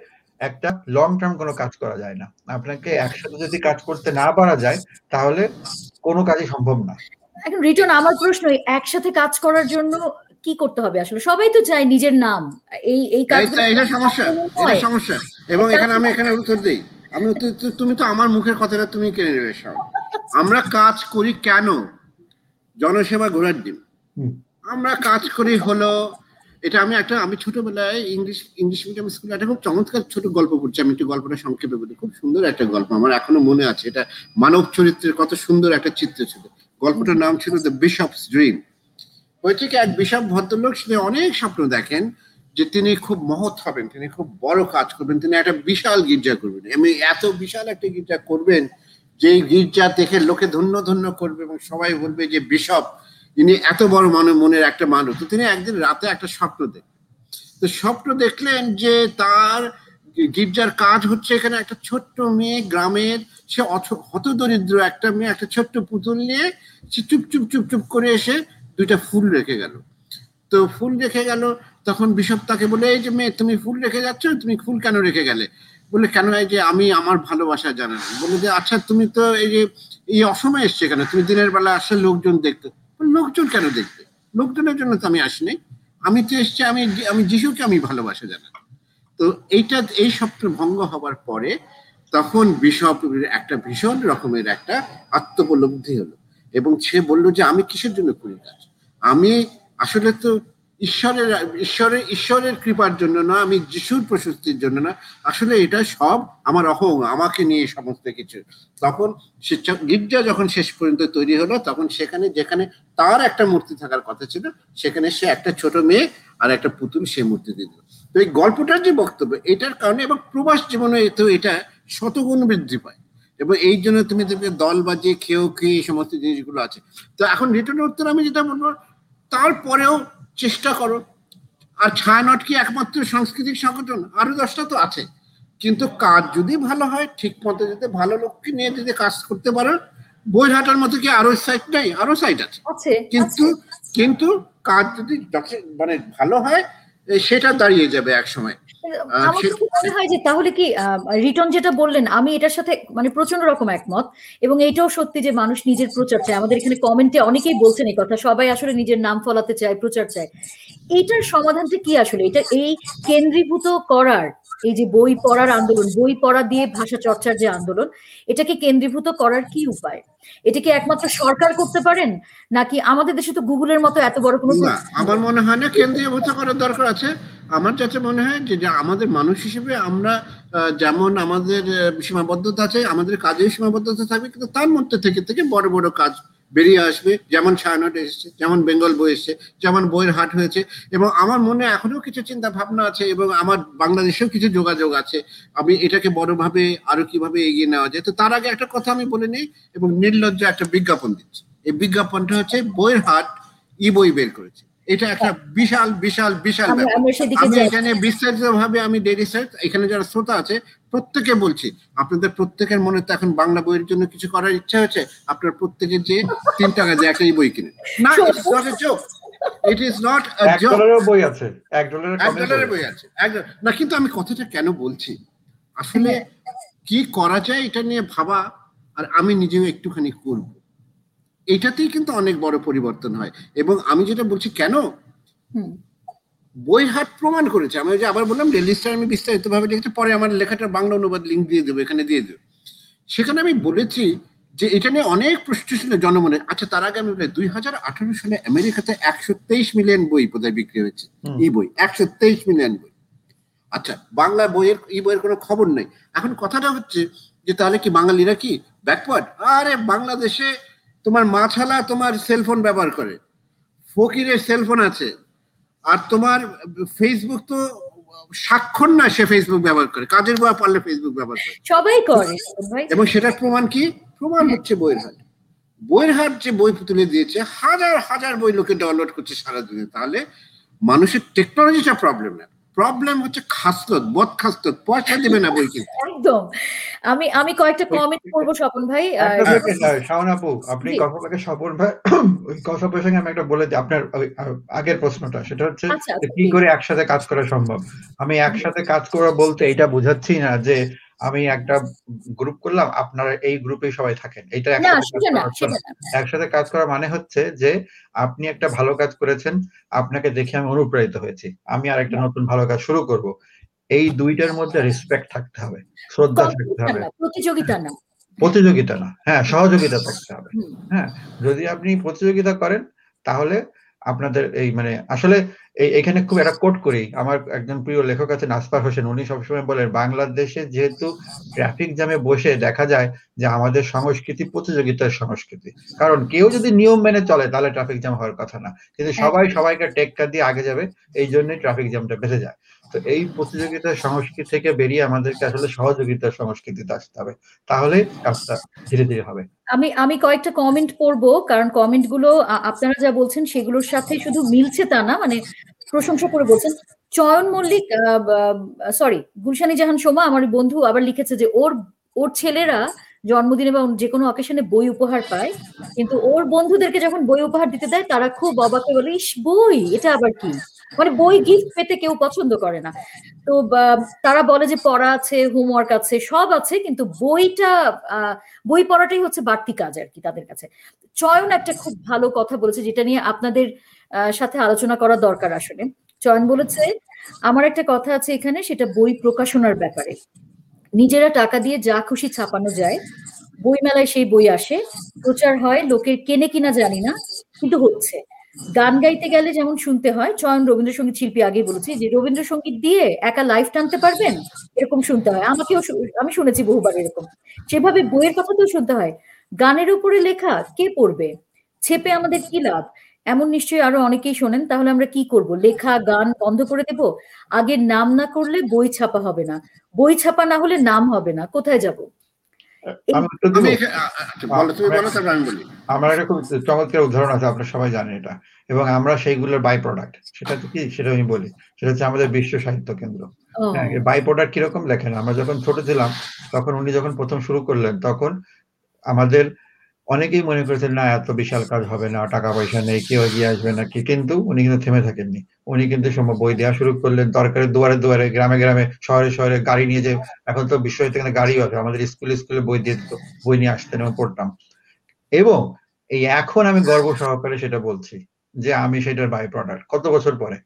একটা লং টার্ম কোনো কাজ করা যায় না। আপনাকে একসাথে যদি কাজ করতে না পারা যায় তাহলে কোনো কাজই সম্ভব না। এখন রিটার্ন আমার প্রশ্ন একসাথে কাজ করার জন্য কি করতে হবে আসলে? সবাই তো চায় নিজের নাম। এই এই কাজগুলো এটা সমস্যা এটা সমস্যা। এবং এখানে আমি এখানে উত্তর দিই। আমি তুমি তো আমার মুখের কথাটা তুমি কেড়ে নেবে সব। আমরা কাজ করি কেন? জনসেবা ঘোরার দিন আমরা কাজ করি হলো এটা আমি একটা আমি ছোটবেলায় ইংলিশ ইংলিশ মিডিয়াম স্কুলে একটা খুব চমৎকার ছোট গল্প পড়ছি। আমি একটু গল্পটা সংক্ষেপে বলি। খুব সুন্দর একটা গল্প। আমার এখনও মনে আছে। এটা মানব চরিত্রের কত সুন্দর একটা চিত্র ছিল। গল্পটার নাম ছিল দ্য বিশপস ড্রিম হয়েছে কি এক বিশপ ভদ্রলোক সে অনেক স্বপ্ন দেখেন যে তিনি খুব মহৎ হবেন তিনি খুব বড় কাজ করবেন তিনি একটা বিশাল গির্জা করবেন। এমনি এত বিশাল একটা গির্জা করবেন যে গির্জা দেখে লোকে ধন্য ধন্য করবে এবং সবাই বলবে যে বিশপ ইনি এত বড় মনে মনের একটা মানুষ, তো তিনি একদিন রাতে একটা স্বপ্ন দেখলেন। তো স্বপ্ন দেখলেন যে তার গির্জার কাজ হচ্ছে এখানে একটা ছোট্ট মেয়ে গ্রামের, সে অথ- হতদরিদ্র একটা মেয়ে, একটা ছোট্ট পুতুল নিয়ে সে চুপ চুপ চুপ চুপ করে এসে দুইটা ফুল রেখে গেল। তো ফুল রেখে গেল, তখন বিশপ তাকে বলে, এই যে মেয়ে, তুমি ফুল রেখে যাচ্ছ, তুমি ফুল কেন রেখে গেলে? বলে, কেন এই যে আমি আমার ভালোবাসা জানান বলে যে আচ্ছা তুমি তো এই যে, এই অসময়ে এসছে কেন তুমি দিনের বেলা আসলে লোকজন দেখতে। লোকজন কেন দেখতে লোকজনের জন্য তো আমি আসিনি। আমি তো এসছি, আমি আমি যিশুকে আমি ভালোবাসা জানাই তো এইটা, এই স্বপ্ন ভঙ্গ হবার পরে তখন বিশপ একটা ভীষণ রকমের একটা আত্মপলব্ধি হলো এবং সে বলল যে, আমি কিসের জন্য করি কাজ আমি আসলে তো ঈশ্বরের ঈশ্বরের ঈশ্বরের কৃপার জন্য না, আমি যিশুর প্রশস্তির জন্য না। আসলে এটা সব আমার অহং, আমাকে নিয়ে সমস্ত কিছু। তখন গির্জা যখন শেষ পর্যন্ত তৈরি হলো, তখন সেখানে, যেখানে তার একটা মূর্তি থাকার কথা ছিল, সেখানে সে একটা ছোট মেয়ে আর একটা পুতুল সে মূর্তি দিয়ে দিল। তো এই গল্পটার যে বক্তব্য, এটার কারণে এবং প্রবাস জীবনে তো এটা শতগুণ বৃদ্ধি পায়। এবং এই জন্য তুমি দেখবে দল বাজিয়ে খেয়েও খেয়ে এই সমস্ত জিনিসগুলো আছে। তো এখন রিটার্ন উত্তর আমি যেটা বলব, তারপরেও চেষ্টা করো। আর ছায়ানট কি একমাত্র সাংস্কৃতিক সংগঠন? আরও দশটা তো আছে। কিন্তু কাজ যদি ভালো হয় ঠিক মতো যদি ভালো লোককে নিয়ে যদি কাজ করতে পারো বইহাটার মতো কি আরও সাইট নাই? আরও সাইট আছে। কিন্তু কিন্তু কাজ যদি মানে ভালো হয় সেটা দাঁড়িয়ে যাবে এক সময় আমার মনে হয় যে তাহলে কি রিটার্ন যেটা বললেন আমি এটার সাথে মানে প্রচণ্ড রকম একমত এবং এইটাও সত্যি যে মানুষ নিজের প্রচার চায়। আমাদের এখানে কমেন্টে অনেকেই বলছেন এই কথা সবাই আসলে নিজের নাম ফলাতে চায় প্রচার চায়। এইটার সমাধানটা কি আসলে? এটা এই কেন্দ্রীভূত করার এই যে বই পড়ার আন্দোলন বই পড়া দিয়ে ভাষা চর্চার যে আন্দোলন এটাকে কেন্দ্রীভূত করার কি উপায়? এটা কি একমাত্র সরকার করতে পারেন? নাকি আমাদের দেশে তো গুগলের মতো এত বড় কোনো আমার মনে হয় না, কেন্দ্রীয় ভূত করার দরকার আছে। আমার যাতে মনে হয় যে আমাদের মানুষ হিসেবে আমরা যেমন আমাদের সীমাবদ্ধতা আছে, আমাদের কাজের সীমাবদ্ধতা থাকবে, কিন্তু তার মধ্যে থেকে থেকে বড় বড় কাজ বেরিয়ে আসবে যেমন ছায়ানট এসেছে যেমন বেঙ্গল বই এসেছে যেমন বইয়ের হাট হয়েছে এবং আমার মনে এখনও কিছু চিন্তা ভাবনা আছে এবং আমার বাংলাদেশেও কিছু যোগাযোগ আছে। আমি এটাকে বড়ভাবে আরও কীভাবে এগিয়ে নেওয়া যায়? তো তার আগে একটা কথা আমি বলে নিই এবং নির্লজ্জ একটা বিজ্ঞাপন দিচ্ছি। এই বিজ্ঞাপনটা হচ্ছে বইয়ের হাট ই বই বের করেছে। এটা একটা বিশাল বিশাল বিশাল ব্যাপার। আমি এখানে বিস্তারিত ভাবে আমি ডেলি এখানে যারা শ্রোতা আছে প্রত্যেকে বলছি আপনাদের প্রত্যেকের মনে তো এখন বাংলা বইয়ের জন্য কিছু করার ইচ্ছা হয়েছে আপনার প্রত্যেকের যে তিন টাকা দিয়ে একটাই বই কিনে। না it is not a joke it is not joke বই আছে। এক ডলারের এক কমে ডলারের বই বই আছে। না কিন্তু আমি কথাটা কেন বলছি? আসলে কি করা যায় এটা নিয়ে ভাবা আর আমি নিজেও একটুখানি করব। এটাতেই কিন্তু অনেক বড় পরিবর্তন হয়। এবং আমি যেটা বলছি কেন? বইয়ের হাট প্রমাণ করেছে। আমি যে আবার বললাম রেলিস্টার আমি বিস্তারিত ভাবে লিখেছি পরে আমার লেখাটা বাংলা অনুবাদ লিঙ্ক দিয়ে দেবো এখানে দিয়ে দেবো। সেখানে আমি বলেছি যে এটা নিয়ে অনেক প্রশ্ন ছিল জনমনে। আচ্ছা তার আগে আমি বলি দুই হাজার আঠারো সালে আমেরিকাতে একশো তেইশ মিলিয়ন বই বোধহয় বিক্রি হয়েছে। ই বই একশো তেইশ মিলিয়ন বই। আচ্ছা বাংলা বইয়ের ই বইয়ের কোনো খবর নেই। এখন কথাটা হচ্ছে যে তাহলে কি বাঙালিরা কি ব্যাকওয়ার্ড আরে বাংলাদেশে তোমার মাছালা তোমার সেলফোন ব্যবহার করে। ফকিরের সেলফোন আছে। আর তোমার ফেসবুক তো স্বাক্ষর না সে ফেসবুক ব্যবহার করে। কাজের বই পারলে ফেসবুক ব্যবহার করে। সবাই করে এবং সেটার প্রমাণ কি? প্রমাণ হচ্ছে বইয়ের হাট বইয়ের হাট যে বই তুলে দিয়েছে হাজার হাজার বই লোকে ডাউনলোড করছে সারাদিনে। তাহলে মানুষের টেকনোলজিটা প্রবলেম না। প্রবলেম হচ্ছে খাসলত বদ খাসলত পয়সা দেবে না বই কিনতে। একদম। আমি আমি কয়েকটা কমেন্ট করব স্বপন ভাই শাওন আপু আপনি। কথাটাকে স্বপন ভাই ওই কথা প্রসঙ্গে আমি একটা বলে দিই আপনার আগের প্রশ্নটা সেটা হচ্ছে আচ্ছা, আচ্ছা, কি করে একসাথে কাজ করা সম্ভব? আমি একসাথে কাজ করা বলতে এটা বোঝাচ্ছি না যে আমি একটা গ্রুপ করলাম আপনারা এই গ্রুপে সবাই থাকেন। এটা একসাথে কাজ করা মানে হচ্ছে যে আপনি একটা ভালো কাজ করেছেন আপনাকে দেখে আমি অনুপ্রাণিত হয়েছি। আমি আর একটা নতুন ভালো কাজ শুরু করব। এই দুইটার মধ্যে রেসপেক্ট থাকতে হবে শ্রদ্ধা থাকতে হবে। প্রতিযোগিতা না। প্রতিযোগিতা না হ্যাঁ সহযোগিতা থাকতে হবে। হ্যাঁ যদি আপনি প্রতিযোগিতা করেন তাহলে আপনাদের এই মানে আসলে এখানে খুব একটা কোট করি। আমার একজন প্রিয় লেখক আছে নাসপার হোসেন। উনি সবসময় বলেন বাংলাদেশে যেহেতু ট্রাফিক জ্যামে বসে দেখা যায় যে আমাদের সংস্কৃতি প্রতিযোগিতার সংস্কৃতি। কারণ কেউ যদি নিয়ম মেনে চলে তাহলে ট্রাফিক জ্যাম হওয়ার কথা না। কিন্তু সবাই সবাইকে টেক্কা দিয়ে আগে যাবে এই জন্যই ট্রাফিক জ্যামটা বেঁধে যায়। তো এই প্রতিযোগিতার সংস্কৃতি থেকে বেরিয়ে আমাদেরকে আসলে সহযোগিতার সংস্কৃতিতে আসতে হবে। তাহলে কাজটা ধীরে ধীরে হবে। আমি আমি কয়েকটা কমেন্ট পড়ব কারণ কমেন্টগুলো আপনারা যা বলছেন সেগুলোর সাথে শুধু মিলছে তা না মানে প্রশংসা করে বলছেন। চয়ন মল্লিক সরি গুলশানি জাহান সোমা, আমার বন্ধু, আবার লিখেছে যে ওর ওর ছেলেরা জন্মদিনে বা যে কোনো অকেশনে বই উপহার পায়, কিন্তু ওর বন্ধুদেরকে যখন বই উপহার দিতে দেয়, তারা খুব অবাক বলে, ইস, বই, এটা আবার কি? মানে বই গিফট পেতে কেউ পছন্দ করে না। তো তারা বলে যে পড়া আছে হোমওয়ার্ক আছে, সব আছে, কিন্তু বইটা বই পড়াটাই হচ্ছে বাড়তি কাজ আর কি তাদের কাছে। চয়ন একটা খুব ভালো কথা বলেছে, যেটা নিয়ে আপনাদের সাথে আলোচনা করা দরকার আসলে। চয়ন বলেছে, আমার একটা কথা আছে এখানে, সেটা বই প্রকাশনার ব্যাপারে। নিজেরা টাকা দিয়ে যা খুশি ছাপানো যায় বই মেলায় সেই বই আসে, প্রচার হয়, লোকের কেনে কিনা জানি না, কিন্তু হচ্ছে। গান গাইতে গেলে যেমন শুনতে হয়, চয়ন রবীন্দ্রসঙ্গীত শিল্পী আগে বলেছি যে রবীন্দ্রসঙ্গীত দিয়ে একা লাইভ টানতে পারবেন, এরকম শুনতে হয়। আমাকেও আমি শুনেছি বহুবার এরকম। সেভাবে বইয়ের কথা তো শুনতে হয়, গানের উপরে লেখা কে পড়বে? ছেপে আমাদের কি লাভ? এমন নিশ্চয়ই আরও অনেকেই শোনেন, তাহলে আমরা কি করব? লেখা, গান বন্ধ করে দেব? আগে নাম না করলে বই ছাপা হবে না। বই ছাপা না হলে নাম হবে না। কোথায় যাব? আমার একটা খুব চমৎকার উদাহরণ আছে আপনারা সবাই জানেন এটা। এবং আমরা সেইগুলোর বাই প্রোডাক্ট সেটা কি? সেটা আমি বলি। সেটা হচ্ছে আমাদের বিশ্ব সাহিত্য কেন্দ্র। বাই প্রোডাক্ট কীরকম লেখেন? আমরা যখন ছোট ছিলাম তখন উনি যখন প্রথম শুরু করলেন তখন আমাদের অনেকেই মনে করেছেন না এত বিশাল কাজ হবে না টাকা পয়সা নেই কেউ এগিয়ে আসবে না। কি কিন্তু উনি কিন্তু থেমে থাকেননি। উনি কিন্তু সময় বই দেওয়া শুরু করলেন দরকারে দুয়ারে দুয়ারে গ্রামে গ্রামে শহরে শহরে গাড়ি নিয়ে যে এখন তো বিশ্ব থেকে গাড়িও আছে। আমাদের স্কুলে স্কুলে বই দিয়ে দিত বই নিয়ে আসতেন এবং পড়তাম। এবং এই এখন আমি গর্ব সহকারে সেটা বলছি যে আমি সেটার বাই প্রোডাক্ট কত বছর পরে?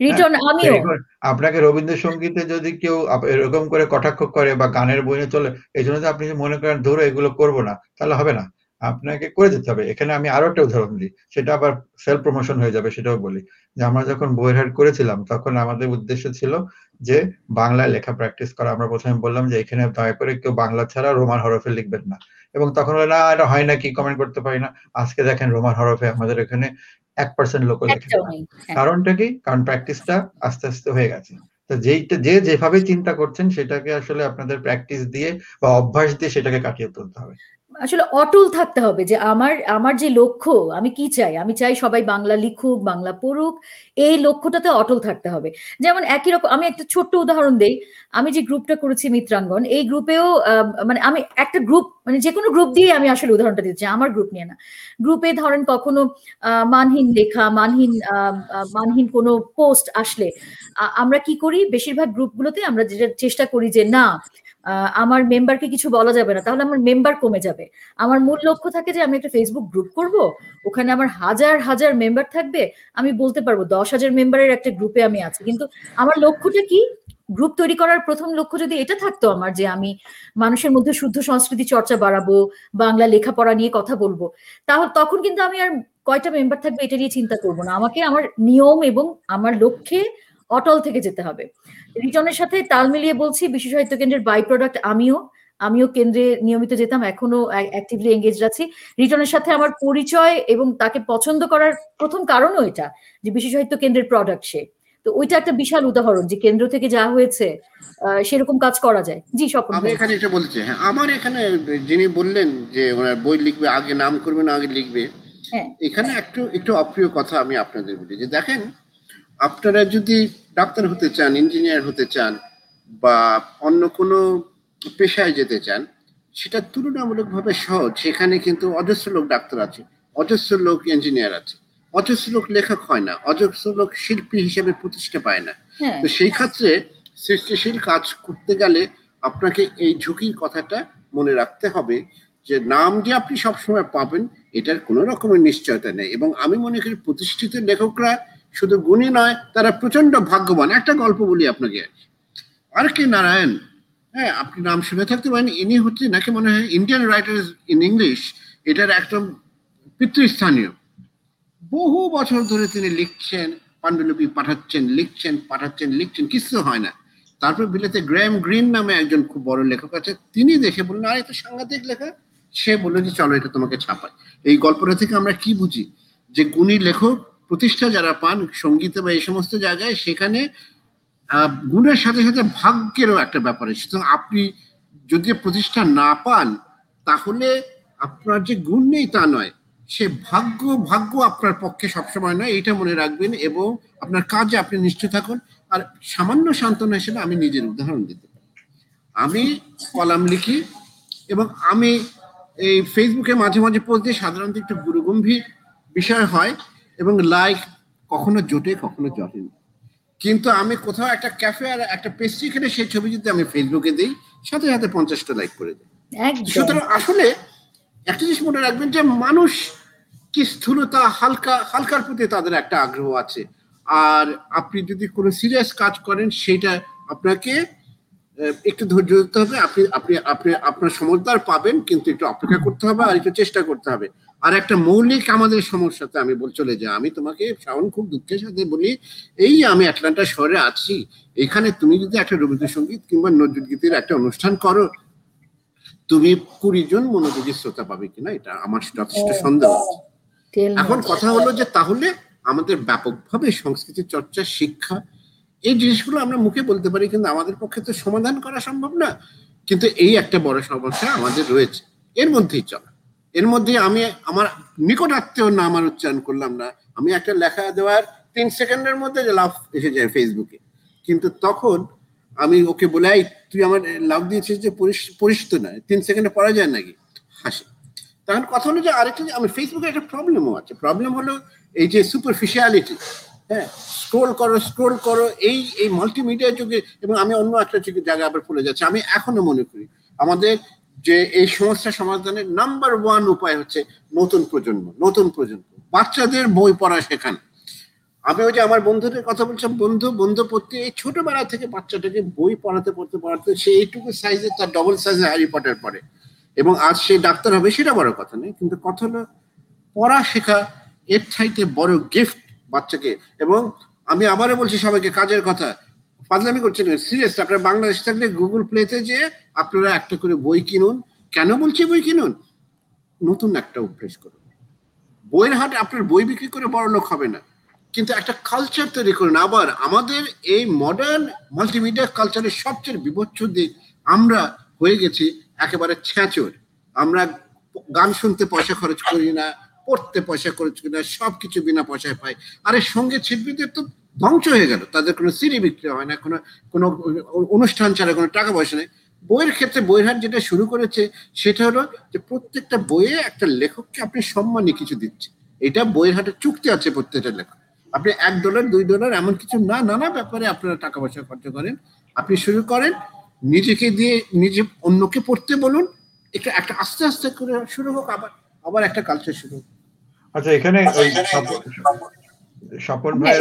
রিটন আমিও। এখন আপনাকে রবীন্দ্রসঙ্গীতে যদি কেউ এরকম করে কটাক্ষ করে বা গানের বইয়ে চলে এই জন্য আপনি যদি মনে করেন ধরো এগুলো করব না তাহলে হবে না। আপনাকে করে যেতে হবে। এখানে আমি আরও একটা উদাহরণ দিই সেটা আবার সেলফ প্রমোশন হয়ে যাবে সেটাও বলি। যে আমরা যখন বইয়ের হাট করেছিলাম তখন আমাদের উদ্দেশ্য ছিল যে বাংলায় লেখা প্র্যাকটিস করা। আমরা প্রথমে বললাম যে এখানে দয়া করে কেউ বাংলা ছাড়া রোমান হরফে লিখবেন না। এবং তখন হলো না এটা হয় না কি কমেন্ট করতে পারি না? আজকে দেখেন রোমান হরফে আমাদের এখানে এক পার্সেন্ট লোক লেখে। হ্যাঁ। কারণটা কি? কারণ প্র্যাকটিসটা আস্তে আস্তে হয়ে গেছে। তো যেইটা যে যেভাবে চিন্তা করছেন সেটাকে আসলে আপনাদের প্র্যাকটিস দিয়ে বা অভ্যাস দিয়ে সেটাকে কাটিয়ে তুলতে হবে। আসলে অটল থাকতে হবে যে আমার আমার যে লক্ষ্য, আমি কি চাই? আমি চাই সবাই বাংলা লিখুক, বাংলা পড়ুক, এই লক্ষ্যটাতে অটল থাকতে হবে। যেমন একই রকম, আমি একটা ছোট্ট উদাহরণ দেই। আমি যে গ্রুপটা করেছি মিত্রাঙ্গন, এই গ্রুপেও মানে আমি একটা গ্রুপ মানে যে কোনো গ্রুপ দিয়ে আমি আসলে উদাহরণটা দিচ্ছি, আমার গ্রুপ নিয়ে না। গ্রুপে ধরেন কখনো মানহীন লেখা, মানহীন মানহীন কোনো পোস্ট আসলে আমরা কি করি? বেশিরভাগ গ্রুপগুলোতে আমরা যেটা চেষ্টা করি যে না আমার মেম্বারকে কিছু বলা যাবে না, তাহলে আমার মেম্বার কমে যাবে। আমার মূল লক্ষ্য থাকে যে আমি একটা ফেসবুক গ্রুপ করব, ওখানে আমার হাজার হাজার মেম্বার থাকবে, আমি বলতে পারব দশ হাজার মেম্বারের একটা গ্রুপে আমি আছি। কিন্তু আমার লক্ষ্যটা কি? গ্রুপ তৈরি করার প্রথম লক্ষ্য যদি এটা থাকতো আমার যে আমি মানুষের মধ্যে শুদ্ধ সংস্কৃতি চর্চা বাড়াবো, বাংলা লেখাপড়া নিয়ে কথা বলব, তাহলে তখন কিন্তু আমি আর কয়টা মেম্বার থাকবে এটা নিয়ে চিন্তা করব না। আমাকে আমার নিয়ম এবং আমার লক্ষ্যে অটল থেকে যেতে হবে। রিটনের সাথে তাল মিলিয়ে বলছি বিশ্ব সাহিত্য কেন্দ্রের বাই প্রোডাক্ট আমিও। আমিও কেন্দ্রে নিয়মিত যেতাম এখনও অ্যাক্টিভলি এঙ্গেজ আছি। রিটনের সাথে আমার পরিচয় এবং তাকে পছন্দ করার প্রথম কারণও এটা যে বিশ্ব সাহিত্য কেন্দ্রের প্রোডাক্ট সে। তো ওইটা একটা বিশাল উদাহরণ যে কেন্দ্র থেকে যা হয়েছে সেরকম কাজ করা যায়। জি স্বপন আমি এখানে এটা বলছি হ্যাঁ আমার এখানে যিনি বললেন যে ওনার বই লিখবে আগে নাম করবে না আগে লিখবে হ্যাঁ। এখানে একটু একটু অপ্রিয় কথা আমি আপনাদের বলি যে দেখেন আপনারা যদি ডাক্তার হতে চান ইঞ্জিনিয়ার হতে চান বা অন্য কোনো পেশায় যেতে চান সেটা তুলনামূলকভাবে সহজ। সেখানে কিন্তু অজস্র লোক ডাক্তার আছে অজস্র লোক ইঞ্জিনিয়ার আছে অজস্র লোক লেখক হয় না অজস্র লোক শিল্পী হিসেবে প্রতিষ্ঠা পায় না। হ্যাঁ। তো সেই ক্ষেত্রে সৃষ্টিশীল কাজ করতে গেলে আপনাকে এই ঝুঁকির কথাটা মনে রাখতে হবে যে নাম যে আপনি সবসময় পাবেন এটার কোনো রকমের নিশ্চয়তা নেই। এবং আমি মনে করি প্রতিষ্ঠিত লেখকরা শুধু গুণী নয়, তারা প্রচণ্ড ভাগ্যবান। একটা গল্প বলি আপনাকে। আর কে নারায়ণ? হ্যাঁ আপনি নাম শুনে থাকতে পারেন, ইনি হচ্ছে নাকি মনে হয় ইন্ডিয়ান রাইটার্স ইন ইংলিশ এটার একদম পিতৃস্থানীয়। বহু বছর ধরে তিনি লিখছেন, পাণ্ডুলিপি পাঠাচ্ছেন, লিখছেন পাঠাচ্ছেন, লিখছেন কিছু হয় না। তারপর বিলেতে গ্র্যাম গ্রিন নামে একজন খুব বড় লেখক আছে, তিনি দেখে বললেন, আর, এটা সাংঘাতিক লেখা। সে বলল যে, চলো, এটা তোমাকে ছাপায় এই গল্পটা থেকে আমরা কি বুঝি? যে গুণী লেখক প্রতিষ্ঠা যারা পান, সঙ্গীতে বা এই সমস্ত জায়গায়, সেখানে গুণের সাথে সাথে ভাগ্যেরও একটা ব্যাপার সুতরাং আপনি যদি প্রতিষ্ঠা না পান, তাহলে আপনার যে গুণ নেই তা নয়। সে ভাগ্য ভাগ্য আপনার পক্ষে সবসময় নয় এটা মনে রাখবেন এবং আপনার কাজে আপনি নিশ্চয় থাকুন। আর সামান্য সান্ত্বনা হিসেবে আমি নিজের উদাহরণ দিতে পারি। আমি কলাম লিখি এবং আমি এই ফেসবুকে মাঝে মাঝে পোস্ট দিয়ে সাধারণত একটু গুরুগম্ভীর বিষয় হয়। এবং লাইক কখনো জোটে কখনো জটে না। কিন্তু আমি কোথাও একটা ক্যাফে আর একটা পেস্ট্রি খেলে সেই ছবি যদি আমি ফেসবুকে দিই সাথে সাথে পঞ্চাশটা লাইক করে দিই সুতরাং আসলে একটা জিনিস মনে রাখবেন যে মানুষ কি স্থূলতা হালকা হালকার প্রতি তাদের একটা আগ্রহ আছে। আর আপনি যদি কোনো সিরিয়াস কাজ করেন সেটা আপনাকে একটু ধৈর্য ধরতে হবে। আপনি আপনি আপনি আপনার সমজদার পাবেন কিন্তু একটু অপেক্ষা করতে হবে আর একটু চেষ্টা করতে হবে। আর একটা মৌলিক আমাদের সমস্যাতে আমি বল চলে যাই। আমি তোমাকে শ্রাবণ খুব দুঃখের সাথে বলি এই আমি আটলান্টা শহরে আছি এখানে তুমি যদি একটা রবীন্দ্রসঙ্গীত কিংবা নজরুল গীতির একটা অনুষ্ঠান করো তুমি কুড়ি জন মনোযোগী শ্রোতা পাবে কিনা এটা আমার যথেষ্ট সন্দেহ আছে। এখন কথা হলো যে তাহলে আমাদের ব্যাপকভাবে সংস্কৃতি চর্চা শিক্ষা এই জিনিসগুলো আমরা মুখে বলতে পারি কিন্তু আমাদের পক্ষে তো সমাধান করা সম্ভব না। কিন্তু এই একটা বড় সমস্যা আমাদের রয়েছে। এর মধ্যেই চলা। এর মধ্যে আমি আমার নিকট আত্মীয় নাম আর উচ্চারণ করলাম না। আমি একটা লেখা দেওয়ার তিন সেকেন্ডের মধ্যে লাভ এসে যায় ফেসবুকে। কিন্তু তখন আমি ওকে বলে "এই, তুই আমার লাভ দিয়েছিস যে পরিচিত নয় তিন সেকেন্ডে পড়া যায় নাকি? হাসি। তখন কথা হলো যে আরেকটা আমি ফেসবুকে একটা প্রবলেমও আছে। প্রবলেম হলো এই যে সুপারফিশিয়ালিটি হ্যাঁ? স্ক্রোল করো স্ক্রোল করো এই এই মাল্টিমিডিয়া যুগে এবং আমি অন্য একটা যুগে জায়গায় আবার ভুলে যাচ্ছি। আমি এখনও মনে করি আমাদের যে এই সমস্যা সমাধানের নাম্বার ওয়ান উপায় হচ্ছে নতুন প্রজন্ম নতুন প্রজন্ম। বাচ্চাদের বই পড়া শেখান। আমি ওই যে আমার বন্ধুদের কথা বলছিলাম, বন্ধু বন্ধু পড়তে এই ছোটবেলা থেকে বাচ্চাটাকে বই পড়াতে, পড়তে, পড়াতে সে এইটুকু সাইজে তার ডবল সাইজে হ্যারি পটার পড়ে। এবং আজ সে ডাক্তার হবে, সেটা বড় কথা নেই কিন্তু কথা হলো পড়া শেখা এর চাইতে বড় গিফট বাচ্চাকে। এবং আমি আবারও বলছি সবাইকে, কাজের কথা ফাজলামি করছেন সিরিয়াস আপনারা বাংলাদেশ থাকলে গুগল প্লেতে যে আপনারা একটা করে বই কিনুন। কেন বলছি বই কিনুন? নতুন একটা অভ্যেস করুন। বইয়ের হাট আপনার বই বিক্রি করে বড় লোক হবে না। কিন্তু একটা কালচার তৈরি করুন। আবার আমাদের এই মডার্ন মাল্টিমিডিয়া কালচারের সবচেয়ে বিভৎস দিক আমরা হয়ে গেছি একেবারে ছ্যাঁচর আমরা গান শুনতে পয়সা খরচ করি না, পড়তে পয়সা খরচ করি না, সবকিছু বিনা পয়সায় পাই। আরে সংগীত শিল্পীদের তো ধ্বংস হয়ে গেল। তাদের কোনো সিডি বিক্রি হয় না কোনো কোনো অনুষ্ঠান ছাড়া কোনো টাকা পয়সা নেই। বইয়ের ক্ষেত্রে বইয়ের হাট যেটা শুরু করেছে সেটা হলো যে প্রত্যেকটা বইয়ে একটা লেখককে আপনি সম্মানী কিছু দিচ্ছে এটা বইয়ের হাটে চুক্তি আছে প্রত্যেকটা লেখক। আপনি এক ডলার দুই ডলার এমন কিছু না নানা ব্যাপারে আপনারা টাকা পয়সা খরচ করেন। আপনি শুরু করেন নিজেকে দিয়ে নিজে অন্যকে পড়তে বলুন এটা একটা আস্তে আস্তে করে শুরু হোক আবার আবার একটা কালচার শুরু হোক। আচ্ছা এখানে স্বপন- ভাই।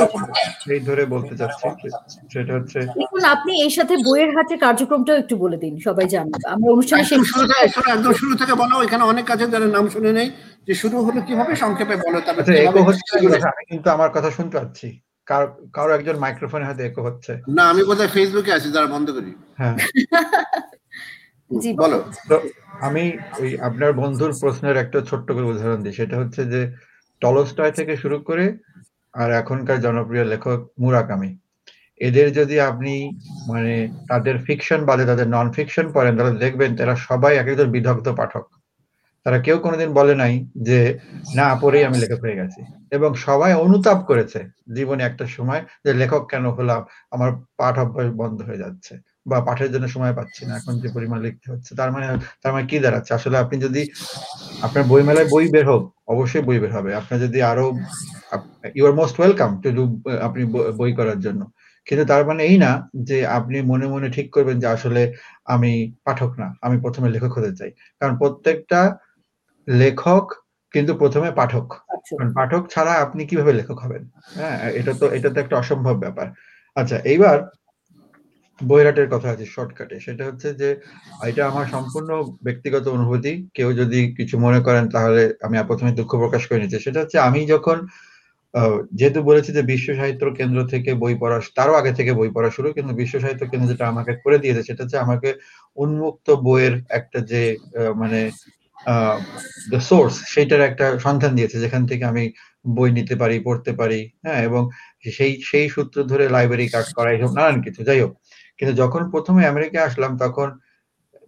এই ধরে বলতে চাচ্ছি সেটা হচ্ছে দেখুন আপনি এই সাথে বইয়ের হাটের কার্যক্রমটাও একটু বলে দিন সবাই জানুক। আমরা অনুষ্ঠানে একদম শেষ শুরু থেকে একদম শুরু থেকে বলো এখানে অনেক আছে যারা নাম শুনে নেই যে শুরু হলো কীভাবে সংক্ষেপে বলো তারপর আচ্ছা কিন্তু আমার কথা শুনতে পাচ্ছি। কার কারও একজন মাইক্রোফোনে হাতে একো হচ্ছে। না আমি বোধহয় ফেসবুকে আছি যারা বন্ধ করি। হ্যাঁ। [laughs] জি বলো। আমি ওই আপনার বন্ধুর প্রশ্নের একটা ছোট্ট করে উদাহরণ দিই। সেটা হচ্ছে যে টলস্টয় থেকে শুরু করে আর এখনকার জনপ্রিয় লেখক মুরাকামি এদের যদি আপনি মানে তাদের ফিকশন বাদে তাদের নন ফিকশন পড়েন, তাহলে দেখবেন তারা সবাই এক একজন বিদগ্ধ পাঠক। তারা কেউ কোনোদিন বলে নাই যে, না, পড়েই আমি লেখক হয়ে গেছি। এবং সবাই অনুতাপ করেছে জীবনে একটা সময় যে, লেখক কেন হলাম? আমার পাঠ অভ্যাস বন্ধ হয়ে যাচ্ছে। বা পাঠের জন্য সময় পাচ্ছি না এখন যে পরিমাণ লিখতে হচ্ছে তার মানে তার মানে কি দাঁড়াচ্ছে? আসলে আপনি যদি আপনার বই মেলায় বই বের হোক অবশ্যই বই বের হবে। আপনার যদি আরও you are most welcome to do আপনি বই করার জন্য। কিন্তু তার মানে এই না যে আপনি মনে মনে ঠিক করবেন যে আসলে আমি পাঠক না আমি প্রথমে লেখক হতে চাই। কারণ প্রত্যেকটা লেখক কিন্তু প্রথমে পাঠক। কারণ পাঠক ছাড়া আপনি কীভাবে লেখক হবেন? হ্যাঁ এটা তো এটা তো একটা অসম্ভব ব্যাপার। আচ্ছা এইবার বইরাটের কথা আছে শর্টকাটে সেটা হচ্ছে যে, এটা আমার সম্পূর্ণ ব্যক্তিগত অনুভূতি। কেউ যদি কিছু মনে করেন, তাহলে আমি প্রথমে দুঃখ প্রকাশ করে নিচ্ছি। সেটা হচ্ছে, আমি যখন যেহেতু বলেছি যে, বিশ্ব সাহিত্য কেন্দ্র থেকে বই পড়া, তারও আগে থেকে বই পড়া শুরু, কিন্তু বিশ্ব সাহিত্য কেন্দ্র যেটা আমাকে করে দিয়েছে, সেটা হচ্ছে আমাকে উন্মুক্ত বইয়ের একটা যে মানে সোর্স সেইটার একটা সন্ধান দিয়েছে, যেখান থেকে আমি বই নিতে পারি, পড়তে পারি হ্যাঁ এবং সেই সেই সূত্র ধরে লাইব্রেরি কাজ করা এইসব নানান কিছু, যাই হোক। কিন্তু যখন প্রথমে আমেরিকায় আসলাম, তখন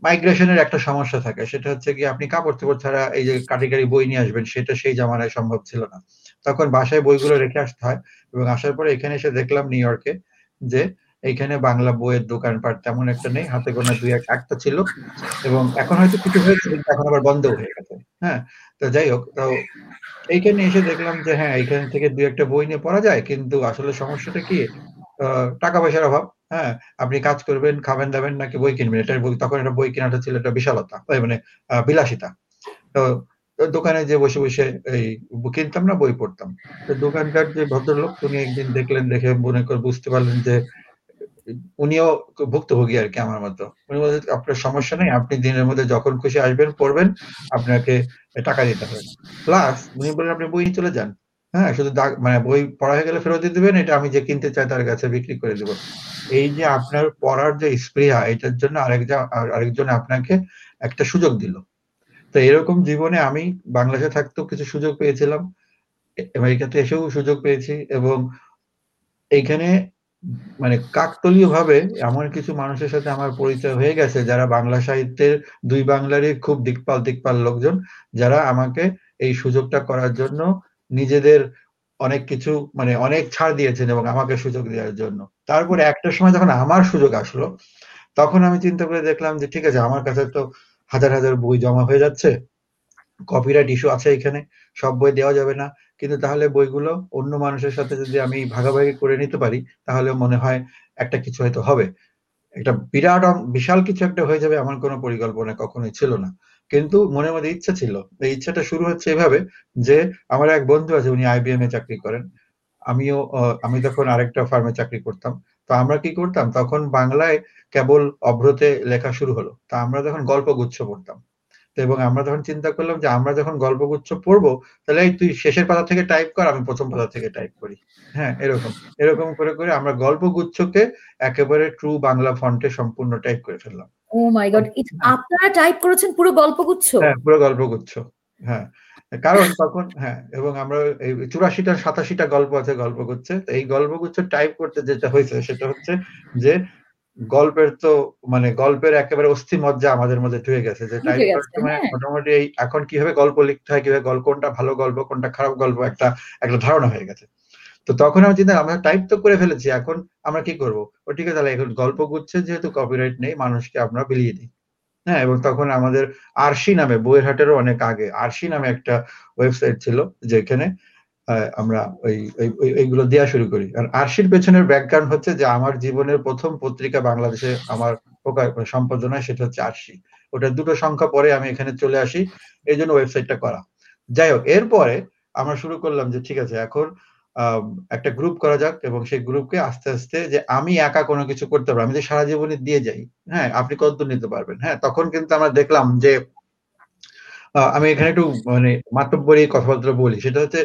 মাইগ্রেশনের একটা সমস্যা থাকে। সেটা হচ্ছে কি, আপনি কাপড় চোপড় ছাড়া এই যে কাটি কাটি বই নিয়ে আসবেন, সেটা সেই জামানায় সম্ভব ছিল না। তখন বাসায় বইগুলো রেখে আসতে হয় এবং আসার পরে এখানে এসে দেখলাম নিউ ইয়র্কে যে এইখানে বাংলা বইয়ের দোকানপাট তেমন একটা নেই, হাতে গোনা দুই এক একটা ছিল এবং এখন হয়তো কিছু হয়েছে, কিন্তু এখন আবার বন্ধ হয়ে গেছে। হ্যাঁ তো যাই হোক, তো এইখানে এসে দেখলাম যে হ্যাঁ এইখান থেকে দুই একটা বই নিয়ে পড়া যায়, কিন্তু আসলে সমস্যাটা কি টাকা পয়সার অভাব। হ্যাঁ আপনি কাজ করবেন, খাবেন, দাবেন নাকি বই কিনবেন? এটার বই তখন একটা বই কেনাটা ছিল একটা বিশালতা মানে বিলাসিতা। তো দোকানে যে বসে বসে এই কিনতাম না, বই পড়তাম। তো দোকানকার যে ভদ্রলোক, উনি একদিন দেখলেন, দেখে মনে করে বুঝতে পারলেন যে, উনিও ভুক্তভোগী আর কি আমার মতো। উনি বলছেন আপনার সমস্যা নেই, আপনি দিনের মধ্যে যখন খুশি আসবেন, পড়বেন, আপনাকে টাকা দিতে হবে। প্লাস, উনি বললেন, আপনি বই চলে যান। হ্যাঁ শুধু মানে বই পড়া হয়ে গেলে ফেরত দিয়ে দেবেন, এটা আমি যে কিনতে চাই, তার কাছে বিক্রি করে দেবো। এই যে আপনার পড়ার যে স্পৃহা, এটার জন্য আরেকজন আরেকজন আপনাকে একটা সুযোগ দিল। তো এরকম জীবনে আমি বাংলাদেশে থাকতেও কিছু সুযোগ পেয়েছিলাম। আমেরিকাতে এসেও সুযোগ পেয়েছি এবং এইখানে মানে কাকতলীয় ভাবে এমন কিছু মানুষের সাথে আমার পরিচয় হয়ে গেছে, যারা বাংলা সাহিত্যের দুই বাংলারই খুব দিকপাল দিকপাল লোকজন, যারা আমাকে এই সুযোগটা করার জন্য নিজেদের অনেক কিছু মানে অনেক ছাড় দিয়েছেন এবং আমাকে সুযোগ দেওয়ার জন্য। তারপরে একটা সময় যখন আমার সুযোগ আসলো, তখন আমি চিন্তা করে দেখলাম যে ঠিক আছে, আমার কাছে তো হাজার হাজার বই জমা হয়ে যাচ্ছে কপিরাইট ইস্যু আছে এখানে, সব বই দেওয়া যাবে না। কিন্তু তাহলে বইগুলো অন্য মানুষের সাথে যদি আমি ভাগাভাগি করে নিতে পারি, তাহলে মনে হয় একটা কিছু হয়তো হবে। একটা বিরাট বিশাল কিছু একটা হয়ে যাবে আমার কোনো পরিকল্পনা কখনোই ছিল না। কিন্তু মনের মধ্যে ইচ্ছা ছিল। এই ইচ্ছাটা শুরু হচ্ছে এভাবে যে আমার এক বন্ধু আছে, উনি আইবিএম এ চাকরি করেন। আমিও আমি তখন আরেকটা ফার্মে চাকরি করতাম। তো আমরা কি করতাম? তখন বাংলায় কেবল অভ্রতে লেখা শুরু হলো। তা আমরা তখন গল্প গুচ্ছ পড়তাম এবং আমরা তখন চিন্তা করলাম যে আমরা যখন গল্পগুচ্ছ পড়ব তাহলে তুই শেষের পাতা থেকে টাইপ কর আমি প্রথম পাতা থেকে টাইপ করি। হ্যাঁ এরকম। এরকম করে করে আমরা গল্পগুচ্ছকে একেবারে ট্রু বাংলা ফন্টে সম্পূর্ণ টাইপ করে ফেললাম। ও মাই গড আপনারা টাইপ করেছেন পুরো গল্পগুচ্ছ? হ্যাঁ পুরো গল্পগুচ্ছ। হ্যাঁ কারণ তখন হ্যাঁ এবং আমরা এই চুরাশিটা সাতাশিটা গল্প আছে গল্পগুচ্ছে। এই গল্পগুচ্ছ টাইপ করতে যেটা হয়েছে সেটা হচ্ছে যে গল্পের তো মানে গল্পের একেবারে অস্থি মজ্জা আমাদের মধ্যে ঢুকে গেছে যে টাইপ সময় হ্যাঁ। মোটামুটি এই এখন কীভাবে গল্প লিখতে হয় কীভাবে গল্প কোনটা ভালো গল্প কোনটা খারাপ গল্প একটা একটা ধারণা হয়ে গেছে। তো তখন আমি চিন্তা আমরা টাইপ তো করে ফেলেছি এখন আমরা কি করব? ও ঠিক আছে তাহলে এখন গল্প গুচ্ছে যেহেতু কপিরাইট নেই মানুষকে আমরা বিলিয়ে দিই। হ্যাঁ এবং তখন আমাদের আরশি নামে বইয়ের হাটেরও অনেক আগে আরশি নামে একটা ওয়েবসাইট ছিল যেখানে আমরা ওই এইগুলো দেওয়া শুরু করি। আর আরশির পেছনের ব্যাকগ্রাউন্ড হচ্ছে যে, আমার জীবনের প্রথম পত্রিকা বাংলাদেশে আমার সম্পাদনায় সেটা হচ্ছে আরশি। ওটা দুটো সংখ্যা পরে আমি এখানে চলে আসি, এই জন্য ওয়েবসাইটটা করা। যাই হোক, এরপরে আমরা শুরু করলাম যে, ঠিক আছে, এখন একটা গ্রুপ করা যাক এবং সেই গ্রুপকে আস্তে আস্তে যে, আমি একা কোনো কিছু করতে পারব আমি যে সারা জীবনে দিয়ে যাই হ্যাঁ আপনি কতদূর নিতে পারবেন হ্যাঁ তখন কিন্তু আমরা দেখলাম যে আমি এখানে একটু মানে মাতব্বরী কথাবার্তা বলি, সেটা হচ্ছে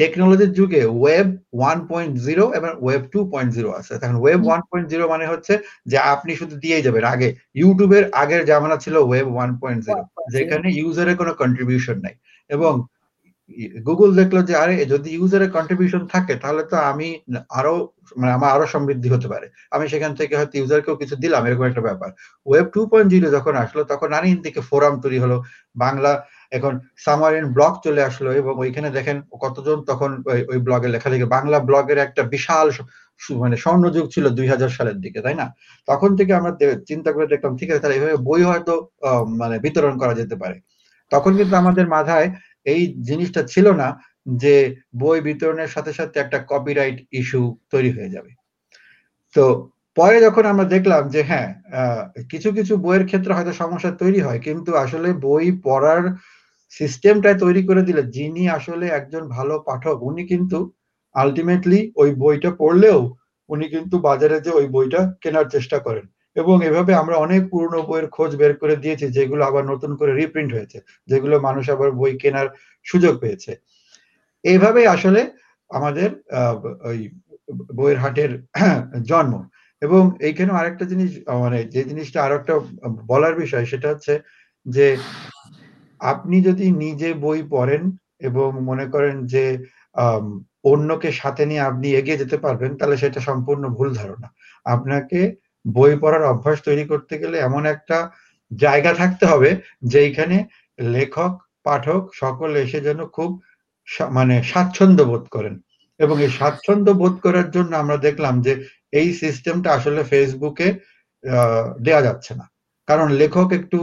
টেকনোলজির যুগে ওয়েব ওয়ান পয়েন্ট জিরো এবং ওয়েব টু পয়েন্ট জিরো আছে। এখন ওয়েব ওয়ান পয়েন্ট জিরো মানে হচ্ছে যে আপনি শুধু দিয়ে যাবেন। আগে ইউটিউবের আগের জামানা ছিল ওয়েব ওয়ান পয়েন্ট জিরো যেখানে ইউজারের কোনো কন্ট্রিবিউশন নাই। এবং গুগল দেখল যে আরে যদি ইউজারের কন্ট্রিবিউশন থাকে তাহলে তো আমি আরও মানে আমার আরও সমৃদ্ধি হতে পারে। আমি সেখান থেকে হয়তো ইউজারকেও কিছু দিলাম এরকম একটা ব্যাপার। ওয়েব টু পয়েন্ট জিরো যখন আসলো তখন নারী দিকে ফোরাম তৈরি হলো। বাংলা এখন সামারিন ব্লগ চলে আসলো এবং ওইখানে দেখেন কতজন তখন ওই ব্লগে লেখা লিখে বাংলা ব্লগের একটা বিশাল মানে স্বর্ণযুগ ছিল দুই হাজার সালের দিকে, তাই না? তখন থেকে আমরা চিন্তা করে দেখলাম, ঠিক আছে, তাহলে এইভাবে বই হয়তো মানে বিতরণ করা যেতে পারে। তখন কিন্তু আমাদের মাথায় এই জিনিসটা ছিল না যে বই বিতরণের সাথে সাথে একটা কপিরাইট ইস্যু তৈরি হয়ে যাবে। তো পরে যখন আমরা দেখলাম যে হ্যাঁ কিছু কিছু বইয়ের ক্ষেত্রে হয়তো সমস্যা তৈরি হয়, কিন্তু আসলে বই পড়ার সিস্টেমটা তৈরি করে দিলে যিনি আসলে একজন ভালো পাঠক, উনি কিন্তু আলটিমেটলি ওই বইটা পড়লেও উনি কিন্তু বাজারে যে ওই বইটা কেনার চেষ্টা করেন। এবং এভাবে আমরা অনেক পুরনো বইয়ের খোঁজ বের করে দিয়েছি, যেগুলো আবার নতুন করে রিপ্রিন্ট হয়েছে, যেগুলো মানুষ আবার বই কেনার সুযোগ পেয়েছে। এইভাবে আসলে আমাদের ওই বইয়ের হাটের জন্ম। এবং এইখানে আরেকটা জিনিস মানে যে জিনিসটা আর একটা বলার বিষয়, সেটা হচ্ছে যে আপনি যদি নিজে বই পড়েন এবং মনে করেন যে অন্যকে সাথে নিয়ে আপনি এগিয়ে যেতে পারবেন, তাহলে সেটা সম্পূর্ণ ভুল ধারণা। আপনাকে বই পড়ার অভ্যাস তৈরি করতে গেলে এমন একটা জায়গা থাকতে হবে, যেইখানে লেখক, পাঠক সকলে এসে যেন খুব মানে স্বাচ্ছন্দ্য বোধ করেন। এবং এই স্বাচ্ছন্দ্য বোধ করার জন্য আমরা দেখলাম যে, এই সিস্টেমটা আসলে ফেসবুকে দেয়া যাচ্ছে না। কারণ লেখক একটু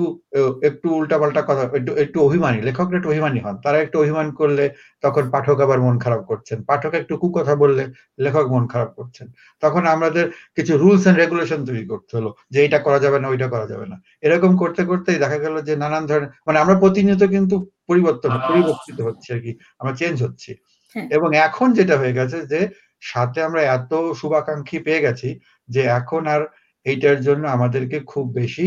একটু উল্টাপাল্টা কথা একটু একটু অভিমানী লেখকরা একটু অভিমানী হন তারা একটু অভিমান করলে তখন পাঠক আবার মন খারাপ করছেন পাঠক একটু কুকথা বললে লেখক মন খারাপ করছেন তখন আমাদের কিছু রুলস এন্ড রেগুলেশন তৈরি করতে হলো যে এটা করা যাবে না ওইটা করা যাবে না এরকম করতে করতেই দেখা গেল যে নানান ধরনের মানে আমরা প্রতিনিয়ত কিন্তু পরিবর্তন পরিবর্তিত হচ্ছে আর কি আমরা চেঞ্জ হচ্ছি হ্যাঁ। এবং এখন যেটা হয়ে গেছে যে সাথে আমরা এত শুভাকাঙ্ক্ষী পেয়ে গেছি যে এখন আর এইটার জন্য আমাদেরকে খুব বেশি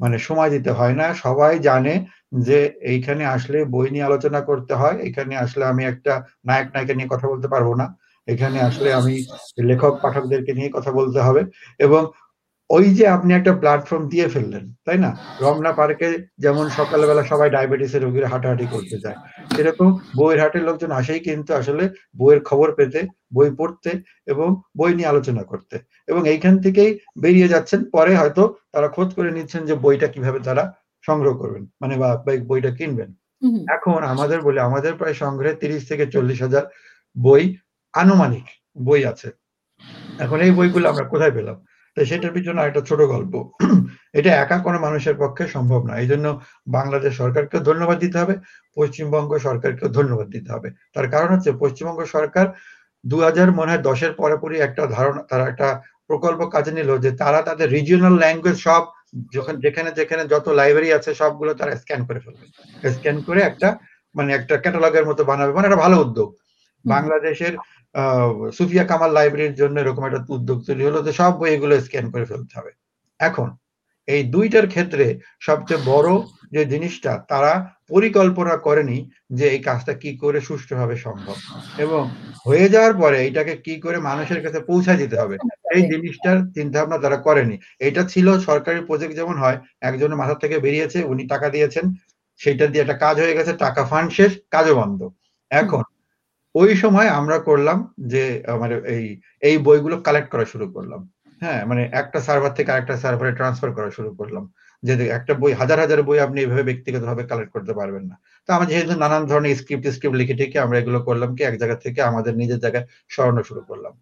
মানে সময় দিতে হয় না। সবাই জানে যে এইখানে আসলে বই নিয়ে আলোচনা করতে হয়। এখানে আসলে আমি একটা নায়ক, নায়িকা নিয়ে কথা বলতে পারব না। এখানে আসলে আমি লেখক, পাঠকদেরকে নিয়ে কথা বলতে হবে। এবং ওই যে আপনি একটা প্ল্যাটফর্ম দিয়ে ফেললেন তাই না? রমনা পার্কে যেমন সকালবেলা সবাই ডায়াবেটিসের রোগীরা হাঁটাহাঁটি করতে যায় সেরকম বইয়ের হাটের লোকজন আসেই কিন্তু আসলে বইয়ের খবর পেতে বই পড়তে এবং বই নিয়ে আলোচনা করতে এবং এইখান থেকেই বেরিয়ে যাচ্ছেন। পরে হয়তো তারা খোঁজ করে নিচ্ছেন যে বইটা কীভাবে তারা সংগ্রহ করবেন মানে বা বইটা কিনবেন। এখন আমাদের বলে আমাদের প্রায় সংগ্রহে তিরিশ থেকে চল্লিশ হাজার বই আনুমানিক বই আছে। এখন এই বইগুলো আমরা কোথায় পেলাম? তো সেটার পিছনে একটা ছোট গল্প। এটা একা কোনো মানুষের পক্ষে সম্ভব না। এই জন্য বাংলাদেশ সরকারকে ধন্যবাদ দিতে হবে পশ্চিমবঙ্গ সরকারকে ধন্যবাদ দিতে হবে। তার কারণ হচ্ছে পশ্চিমবঙ্গ সরকার দু হাজার মনে হয় দশের পরে একটা ধারণা তারা একটা প্রকল্প কাজে নিল যে তারা তাদের রিজিওনাল ল্যাঙ্গুয়েজ সব যখন যেখানে যেখানে যত লাইব্রেরি আছে সবগুলো তারা স্ক্যান করে ফেলবে। স্ক্যান করে একটা মানে একটা ক্যাটালগের মতো বানাবে। মানে একটা ভালো উদ্যোগ। বাংলাদেশের সুফিয়া কামাল লাইব্রেরির জন্য এরকম একটা উদ্যোগ তৈরি হলো যে সব বইগুলো স্ক্যান করে ফেলতে হবে। এখন, এই দুইটার ক্ষেত্রে সবচেয়ে বড় যে জিনিসটা, তারা পরিকল্পনা করেনি যে এই কাজটা কি করে সুষ্ঠুভাবে সম্ভব। এবং হয়ে যাওয়ার পরে এইটাকে কি করে মানুষের কাছে পৌঁছায় দিতে হবে, এই জিনিসটার চিন্তা ভাবনা তারা করেনি। এটা ছিল সরকারি প্রজেক্ট যেমন হয়, একজনের মাথা থেকে বেরিয়েছে, উনি টাকা দিয়েছেন সেটা দিয়ে একটা কাজ হয়ে গেছে, টাকা ফান্ড শেষ, কাজও বন্ধ। এখন ওই সময় আমরা করলাম যে মানে এই এই বইগুলো কালেক্ট করা শুরু করলাম। হ্যাঁ মানে একটা সার্ভার থেকে আরেকটা সার্ভারে ট্রান্সফার করা শুরু করলাম। যে একটা বই, হাজার হাজার বই আপনি এইভাবে ব্যক্তিগতভাবে কালেক্ট করতে পারবেন না। তো আমরা যেহেতু নানান ধরনের স্ক্রিপ্ট স্ক্রিপ্ট লিখে টিকে আমরা এগুলো করলাম কি, এক জায়গা থেকে আমাদের নিজের জায়গায় সরানো শুরু করলাম।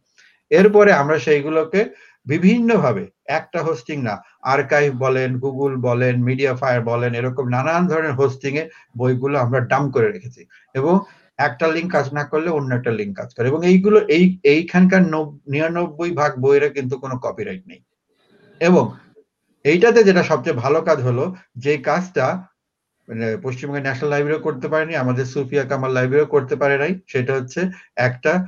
এরপরে আমরা সেইগুলোকে বিভিন্নভাবে, একটা হোস্টিং না আর্কাইভ বলেন গুগল বলেন মিডিয়া ফায়ার বলেন, এরকম নানান ধরনের হোস্টিং এ বইগুলো আমরা ডাম করে রেখেছি। এবং একটা লিঙ্ক কাজ না করলে অন্য একটা লিঙ্ক কাজ করে। এবং এইগুলো, এই, এইখানকার নিরানব্বই ভাগ বইয়ের কিন্তু কোনো কপিরাইট নেই। এবং এইটাতে যেটা সবচেয়ে ভালো কাজ হলো, যে কাজটা মানে পশ্চিমবঙ্গের ন্যাশনাল লাইব্রেরি করতে পারেনি, আমাদের সুফিয়া কামাল লাইব্রেরিও করতে পারে নাই। সেটা হচ্ছে একটা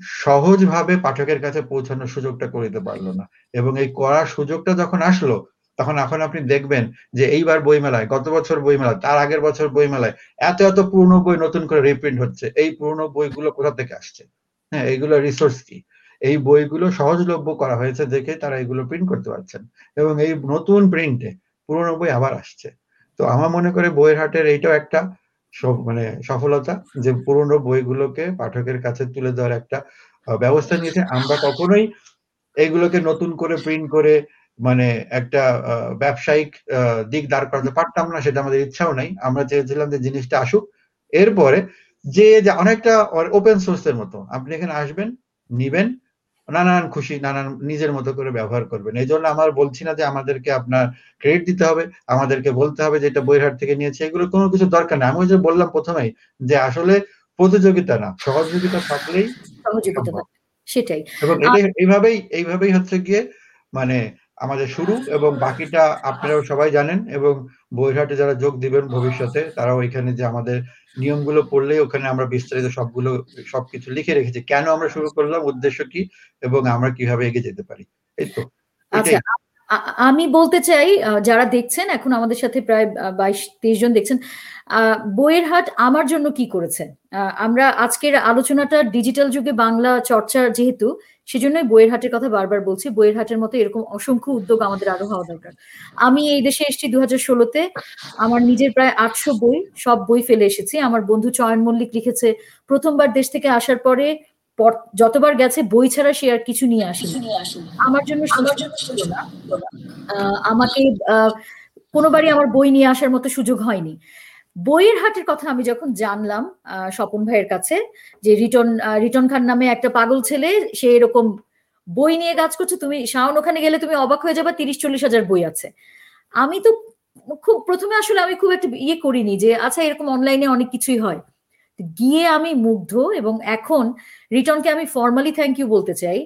সহজভাবে পাঠকের কাছে পৌঁছানোর সুযোগটা করে দিতে পারল না। এবং এই করার সুযোগটা যখন আসলো তখন এখন আপনি দেখবেন যে এইবার বইমেলায়, গত বছর বইমেলায়, তার আগের বছর বইমেলায় এত এত পুরনো বই নতুন করে রিপ্রিন্ট হচ্ছে। এই পুরনো বইগুলো কোথা থেকে আসছে? হ্যাঁ এইগুলো রিসোর্স কি? এই বইগুলো সহজলভ্য করা হয়েছে দেখে তারা এগুলো প্রিন্ট করতে পারছেন। এবং এই নতুন প্রিন্টে পুরনো বই আবার আসছে। তো আমার মনে করে বইয়ের হাটের এইটাও একটা মানে সফলতা যে পুরনো বইগুলোকে পাঠকের কাছে তুলে দেওয়ার একটা ব্যবস্থা নিয়েছে। আমরা কখনোই এইগুলোকে নতুন করে প্রিন্ট করে মানে একটা ব্যবসায়িক দিক দাঁড় করাতে পারতাম না সেটা আমাদের ইচ্ছাও নাই। আমরা চেয়েছিলাম যে জিনিসটা আসুক। এরপরে যে অনেকটা ওপেন সোর্সের মতো আপনি এখানে আসবেন নিবেন নানান খুশি নানান নিজের মতো করে ব্যবহার করবেন। এই জন্য আমার বলছি না যে আমাদেরকে আপনার ক্রেডিট দিতে হবে আমাদেরকে বলতে হবে যে এটা বইহাট থেকে নিয়েছে এগুলো কোনো কিছু দরকার নেই। আমি যে বললাম প্রথমেই যে আসলে প্রতিযোগিতা না সহযোগিতা থাকলেই সেটাই। এবং এইভাবেই এইভাবেই হচ্ছে গিয়ে মানে আমাদের শুরু এবং বাকিটা আপনারাও সবাই জানেন এবং বইহাটে যারা যোগ দিবেন ভবিষ্যতে তারাও এখানে যে আমাদের নিয়মগুলো পড়লেই ওখানে আমরা বিস্তারিত সবগুলো সবকিছু লিখে রেখেছি। কেন আমরা শুরু করলাম উদ্দেশ্য কি এবং আমরা কীভাবে এগিয়ে যেতে পারি? এই তো আচ্ছা আমি বলতে চাই যারা দেখছেন এখন আমাদের সাথে প্রায় বাইশ তেইশ জন দেখছেন বইয়ের হাট আমার জন্য কি করেছে? আমরা আজকের আলোচনাটা ডিজিটাল যুগে বাংলা চর্চা যেহেতু সেজন্যই বইয়ের হাটের কথা বারবার বলছি বইয়ের হাটের মতো এরকম অসংখ্য উদ্যোগ আমাদের আরও হওয়া দরকার। আমি এই দেশে এসেছি দু হাজার ষোলোতে আমার নিজের প্রায় আটশো বই সব বই ফেলে এসেছি। আমার বন্ধু চয়ন মল্লিক লিখেছে প্রথমবার দেশ থেকে আসার পরে যতবার গেছে বই ছাড়া সে আর কিছু নিয়ে আসেনি। আমার জন্য আমাকে আহ, কোনোবারই আমার বই নিয়ে আসার মতো সুযোগ হয়নি। বইয়ের হাটের কথা আমি যখন জানলাম স্বপন ভাইয়ের কাছে, যে রিটন রিটন খান নামে একটা পাগল ছেলে, সে এরকম বই নিয়ে কাজ করছে, তুমি শাওন, ওখানে গেলে তুমি অবাক হয়ে যাবে, তিরিশ চল্লিশ হাজার বই আছে। আমি তো খুব, প্রথমে আসলে আমি খুব একটা ইয়ে করিনি যে আচ্ছা এরকম অনলাইনে অনেক কিছুই হয়। গিয়ে আমি মুগ্ধ এবং এখন রিটনকে আমি ফর্মালি থ্যাংক ইউ বলতে চাই,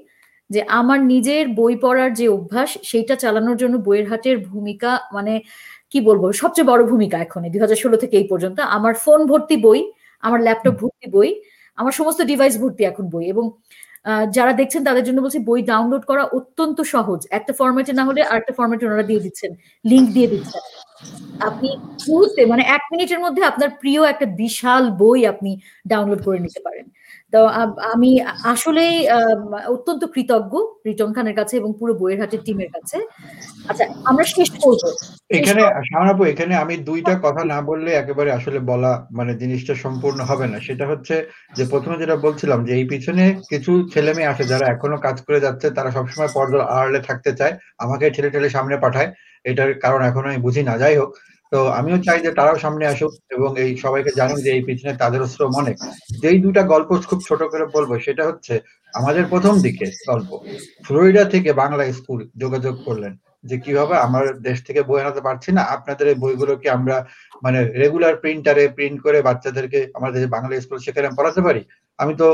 যে আমার নিজের বই পড়ার যে অভ্যাস, সেইটা চালানোর জন্য বইয়ের হাটের ভূমিকা মানে কি বলব সবচেয়ে বড় ভূমিকা এখন দুই হাজার ষোলো থেকে এই পর্যন্ত। আমার ফোন ভর্তি বই আমার ল্যাপটপ ভর্তি বই আমার সমস্ত ডিভাইস ভর্তি এখন বই এবং যারা দেখছেন তাদের জন্য বলছি বই ডাউনলোড করা অত্যন্ত সহজ। একটা ফরম্যাটে না হলে আরেকটা ফরম্যাটে ওনারা দিয়ে দিচ্ছেন লিঙ্ক দিয়ে দিচ্ছেন। আপনি মুহূর্তে মানে এক মিনিটের মধ্যে আপনার প্রিয় একটা বিশাল বই আপনি ডাউনলোড করে নিতে পারেন। তো আমি আসলেই অত্যন্ত কৃতজ্ঞ রিটন খানের কাছে এবং পুরো বইয়ের হাটের টিমের কাছে। আচ্ছা আমরা শেষ করব। এখানে শাহনাপু এখানে আমি দুইটা কথা না বললে একেবারে আসলে বলা মানে জিনিসটা সম্পূর্ণ হবে না। সেটা হচ্ছে যে প্রথমে যেটা বলছিলাম যে এই পিছনে কিছু ছেলে মেয়ে আছে যারা এখনও কাজ করে যাচ্ছে তারা সবসময় পর্দার আড়ালে থাকতে চায়। আমাকে ছেলে ঠেলে সামনে পাঠায়। এটার কারণ এখনও আমি বুঝি না। যাই হোক তো আমিও চাই যে তারাও সামনে আসুক এবং এই সবাইকে জানুক যে এই পিছনে তাদেরও শ্রম অনেক। যেই দুটা গল্প খুব ছোট করে বলব, সেটা হচ্ছে আমাদের প্রথম দিকে গল্প। ফ্লোরিডা থেকে বাংলা স্কুল যোগাযোগ করলেন যে কীভাবে আমার দেশ থেকে বই আনাতে পারছি না, আপনাদের এই বইগুলোকে আমরা মানে রেগুলার প্রিন্টারে প্রিন্ট করে বাচ্চাদেরকে আমাদের বাংলা স্কুল সেখানে পড়াতে পারি। আমি তো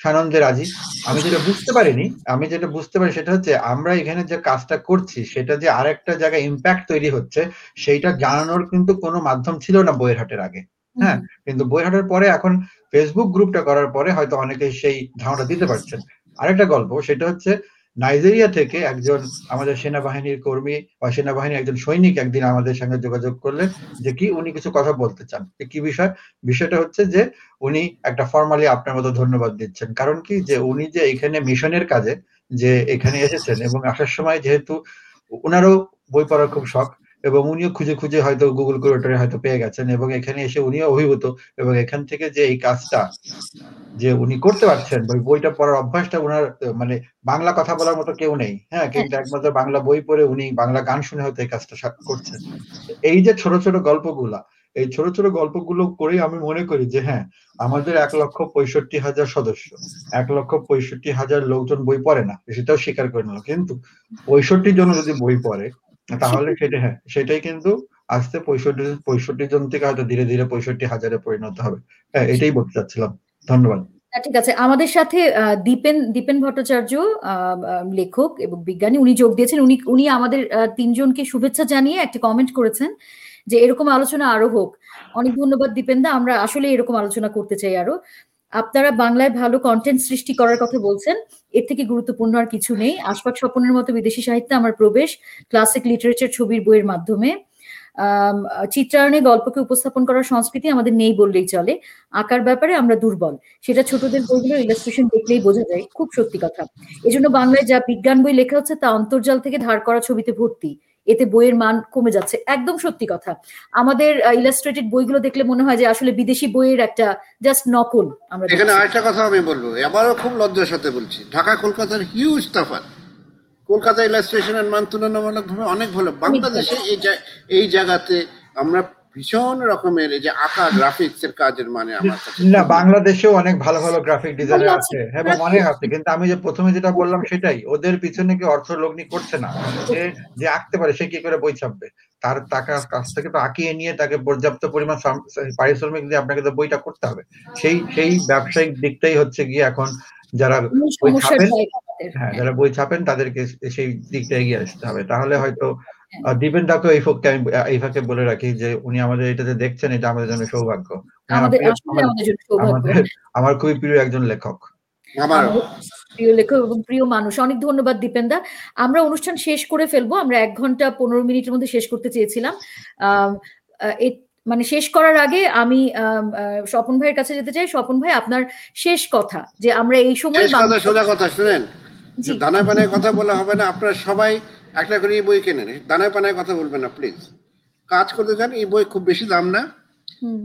সানন্দে রাজি। আমি যেটা বুঝতে পারিনি আমি যেটা বুঝতে পারি সেটা হচ্ছে আমরা এখানে যে কাজটা করছি সেটা যে আরেকটা জায়গায় ইম্প্যাক্ট তৈরি হচ্ছে সেইটা জানানোর কিন্তু কোনো মাধ্যম ছিল না বইয়ের হাটের আগে হ্যাঁ কিন্তু বইয়ের হাটের পরে এখন ফেসবুক গ্রুপটা করার পরে হয়তো অনেকে সেই ধারণা দিতে পারছেন। আরেকটা গল্প সেটা হচ্ছে নাইজেরিয়া থেকে একজন আমাদের সেনাবাহিনীর কর্মী বা সেনাবাহিনীর একজন সৈনিক একদিন আমাদের সঙ্গে যোগাযোগ করলেন যে কি উনি কিছু কথা বলতে চান। কি বিষয়? বিষয়টা হচ্ছে যে উনি একটা ফর্মালি আপনার মতো ধন্যবাদ দিচ্ছেন। কারণ কি? যে উনি যে এখানে মিশনের কাজে যে এখানে এসেছেন এবং আসার সময় যেহেতু ওনারও বই পড়ার খুব শখ এবং উনিও খুঁজে খুঁজে হয়তো গুগল করে হয়তো পেয়ে গেছেন এবং এখানে এসে উনিও অভিভূত এবং এখান থেকে যে এই কাজটা যে উনি করতে পারছেন বই বইটা পড়ার অভ্যাসটা ওনার আহ, মানে বাংলা কথা বলার মতো কেউ নেই হ্যাঁ? কিন্তু একমাত্র বাংলা বই পড়ে উনি বাংলা গান শুনে হয়তো এই কাজটা করছেন। এই যে ছোট ছোট গল্পগুলা এই ছোট ছোট গল্পগুলো করেই আমি মনে করি যে হ্যাঁ আমাদের এক লক্ষ পঁয়ষট্টি হাজার সদস্য এক লক্ষ পঁয়ষট্টি হাজার লোকজন বই পড়ে না সেটাও স্বীকার করে নিল। কিন্তু পঁয়ষট্টি জন যদি বই পড়ে তাহলে সেটা হ্যাঁ সেটাই কিন্তু আস্তে পঁয়ষট্টি পঁয়ষট্টি জন থেকে হয়তো ধীরে ধীরে পঁয়ষট্টি হাজারে পরিণত হবে। হ্যাঁ এটাই বলতে চাচ্ছিলাম। ধন্যবাদ। হ্যাঁ, ঠিক আছে। আমাদের সাথে দীপেন দীপেন ভট্টাচার্য লেখক এবং বিজ্ঞানী উনি যোগ দিয়েছেন। উনি উনি আমাদের তিনজনকে শুভেচ্ছা জানিয়ে একটা কমেন্ট করেছেন যে এরকম আলোচনা আরও হোক। অনেক ধন্যবাদ দীপেন দা। আমরা আসলে এরকম আলোচনা করতে চাই আরও। আপনারা বাংলায় ভালো কন্টেন্ট সৃষ্টি করার কথা বলছেন। এর থেকে গুরুত্বপূর্ণ আর কিছু নেই। আশফাক স্বপনের মতো বিদেশি সাহিত্যে আমার প্রবেশ ক্লাসিক লিটারেচার ছবির বইয়ের মাধ্যমে। চিত্রায়নে গল্পকে উপস্থাপন করার সংস্কৃতি আমাদের নেই বললেই চলে। আঁকার ব্যাপারে আমরা দুর্বল। সেটা ছোটদের বইগুলো ইলাস্ট্রেশন দেখলেই বোঝা যায়। খুব সত্যি কথা। এজন্য বাংলায় যা বিজ্ঞান বই লেখা হচ্ছে তা অন্তর্জাল থেকে ধার করা ছবিতে ভর্তি। এতে বইয়ের মান কমে যাচ্ছে। একদম সত্যি কথা। আমাদের ইলাস্ট্রেটেড বইগুলো দেখলে মনে হয় যে আসলে বিদেশি বইয়ের একটা জাস্ট নকল আমরা এখানে আরেকটা কথা আমি বলব আবারও খুব লজ্জার সাথে বলছি। ঢাকা কলকাতার হিউজ তফাত কলকাতা ইলাস্ট্রেশনের মান তুলনামূলকভাবে অনেক ভালো। বাংলাদেশে এই এই জায়গাতে আমরা ভীষণ রকমের এই যে আঁকা গ্রাফিক্স এর কাজের মানে আমার না বাংলাদেশেও অনেক ভালো ভালো গ্রাফিক ডিজাইনার আছে, আছে। হ্যাঁ এবং অনেক আছে। কিন্তু আমি যে প্রথমে যেটা বললাম সেটাই ওদের পিছনে কি অর্থ লগ্নি করছে না। যে যে আঁকতে পারে সে কি করে বই ছাপবে? তার টাকা কাছ থেকে তো আঁকিয়ে নিয়ে তাকে পর্যাপ্ত পরিমাণ পারিশ্রমিক দিয়ে আপনাকে তো বইটা করতে হবে। সেই সেই ব্যবসায়িক দিকটাই হচ্ছে গিয়ে এখন যারা বই ছাপেন হ্যাঁ যারা বই ছাপেন তাদেরকে সেই দিকটা এগিয়ে আসতে হবে। তাহলে হয়তো আহ, দীপেন দাকে এই ফোককে আমি এই ফাঁকে বলে রাখি যে উনি আমাদের এটাতে দেখছেন এটা আমাদের জন্য সৌভাগ্য। আমার খুবই প্রিয় একজন লেখক। প্রিয় লেখক এবং প্রিয় মানুষ। অনেক ধন্যবাদ দীপেন্দা। আমরা অনুষ্ঠান শেষ করে ফেলব। আমরা এক ঘণ্টা পনেরো মিনিটের মধ্যে শেষ করতে চেয়েছিলাম। মানে শেষ করার আগে আমি আহ, স্বপন ভাইয়ের কাছে যেতে চাই। স্বপন ভাই আপনার শেষ কথা যে আমরা এই সময় সোজা কথা শুনেন। জি। দানায় পানায় কথা বলা হবে না। আপনারা সবাই একটা করে এই বই কেনেন। দানায় পানায় কথা বলবেন না প্লিজ কাজ করতে চান এই বই খুব বেশি দাম না।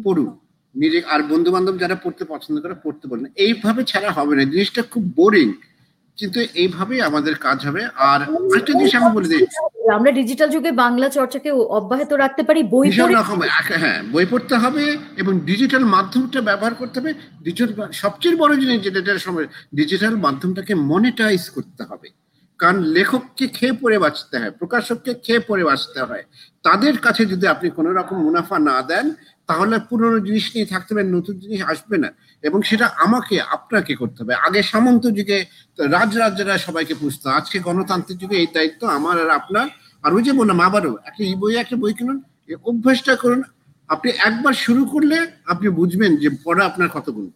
পড়ুন। নিজে আর বন্ধু বান্ধব যারা পড়তে পছন্দ করে পড়তে বলেন এইভাবে ছাড়া হবে না। জিনিসটা খুব বোরিং কিন্তু এইভাবেই আমাদের কাজ হবে। আর একটা জিনিস আমি বলে দিই। আমরা ডিজিটাল যুগে বাংলা চর্চাকে অব্যাহত রাখতে পারি বই ভীষণ রকম। হ্যাঁ বই পড়তে হবে এবং ডিজিটাল মাধ্যমটা ব্যবহার করতে হবে। ডিজিটাল সবচেয়ে বড় জিনিস যেটা সময় ডিজিটাল মাধ্যমটাকে মনিটাইজ করতে হবে। কারণ লেখককে খেয়ে পড়ে বাঁচতে হয়, প্রকাশককে খেয়ে পড়ে বাঁচতে হয়। তাদের কাছে যদি আপনি কোনো রকম মুনাফা না দেন, তাহলে পুরনো জিনিস নিয়ে থাকতে হবে, নতুন জিনিস আসবে না। এবং সেটা আমাকে, আপনাকে করতে হবে। আগে সামন্ত যুগে রাজরাজরা সবাইকে পুষতো, আজকে গণতান্ত্রিক যুগে এই দায়িত্ব আমার আর আপনার। আর ওই যে বললাম, আবারও একটা ই বই, একটা বই কিনুন অভ্যাসটা করুন। আপনি একবার শুরু করলে আপনি বুঝবেন যে পড়া আপনার কত গুণ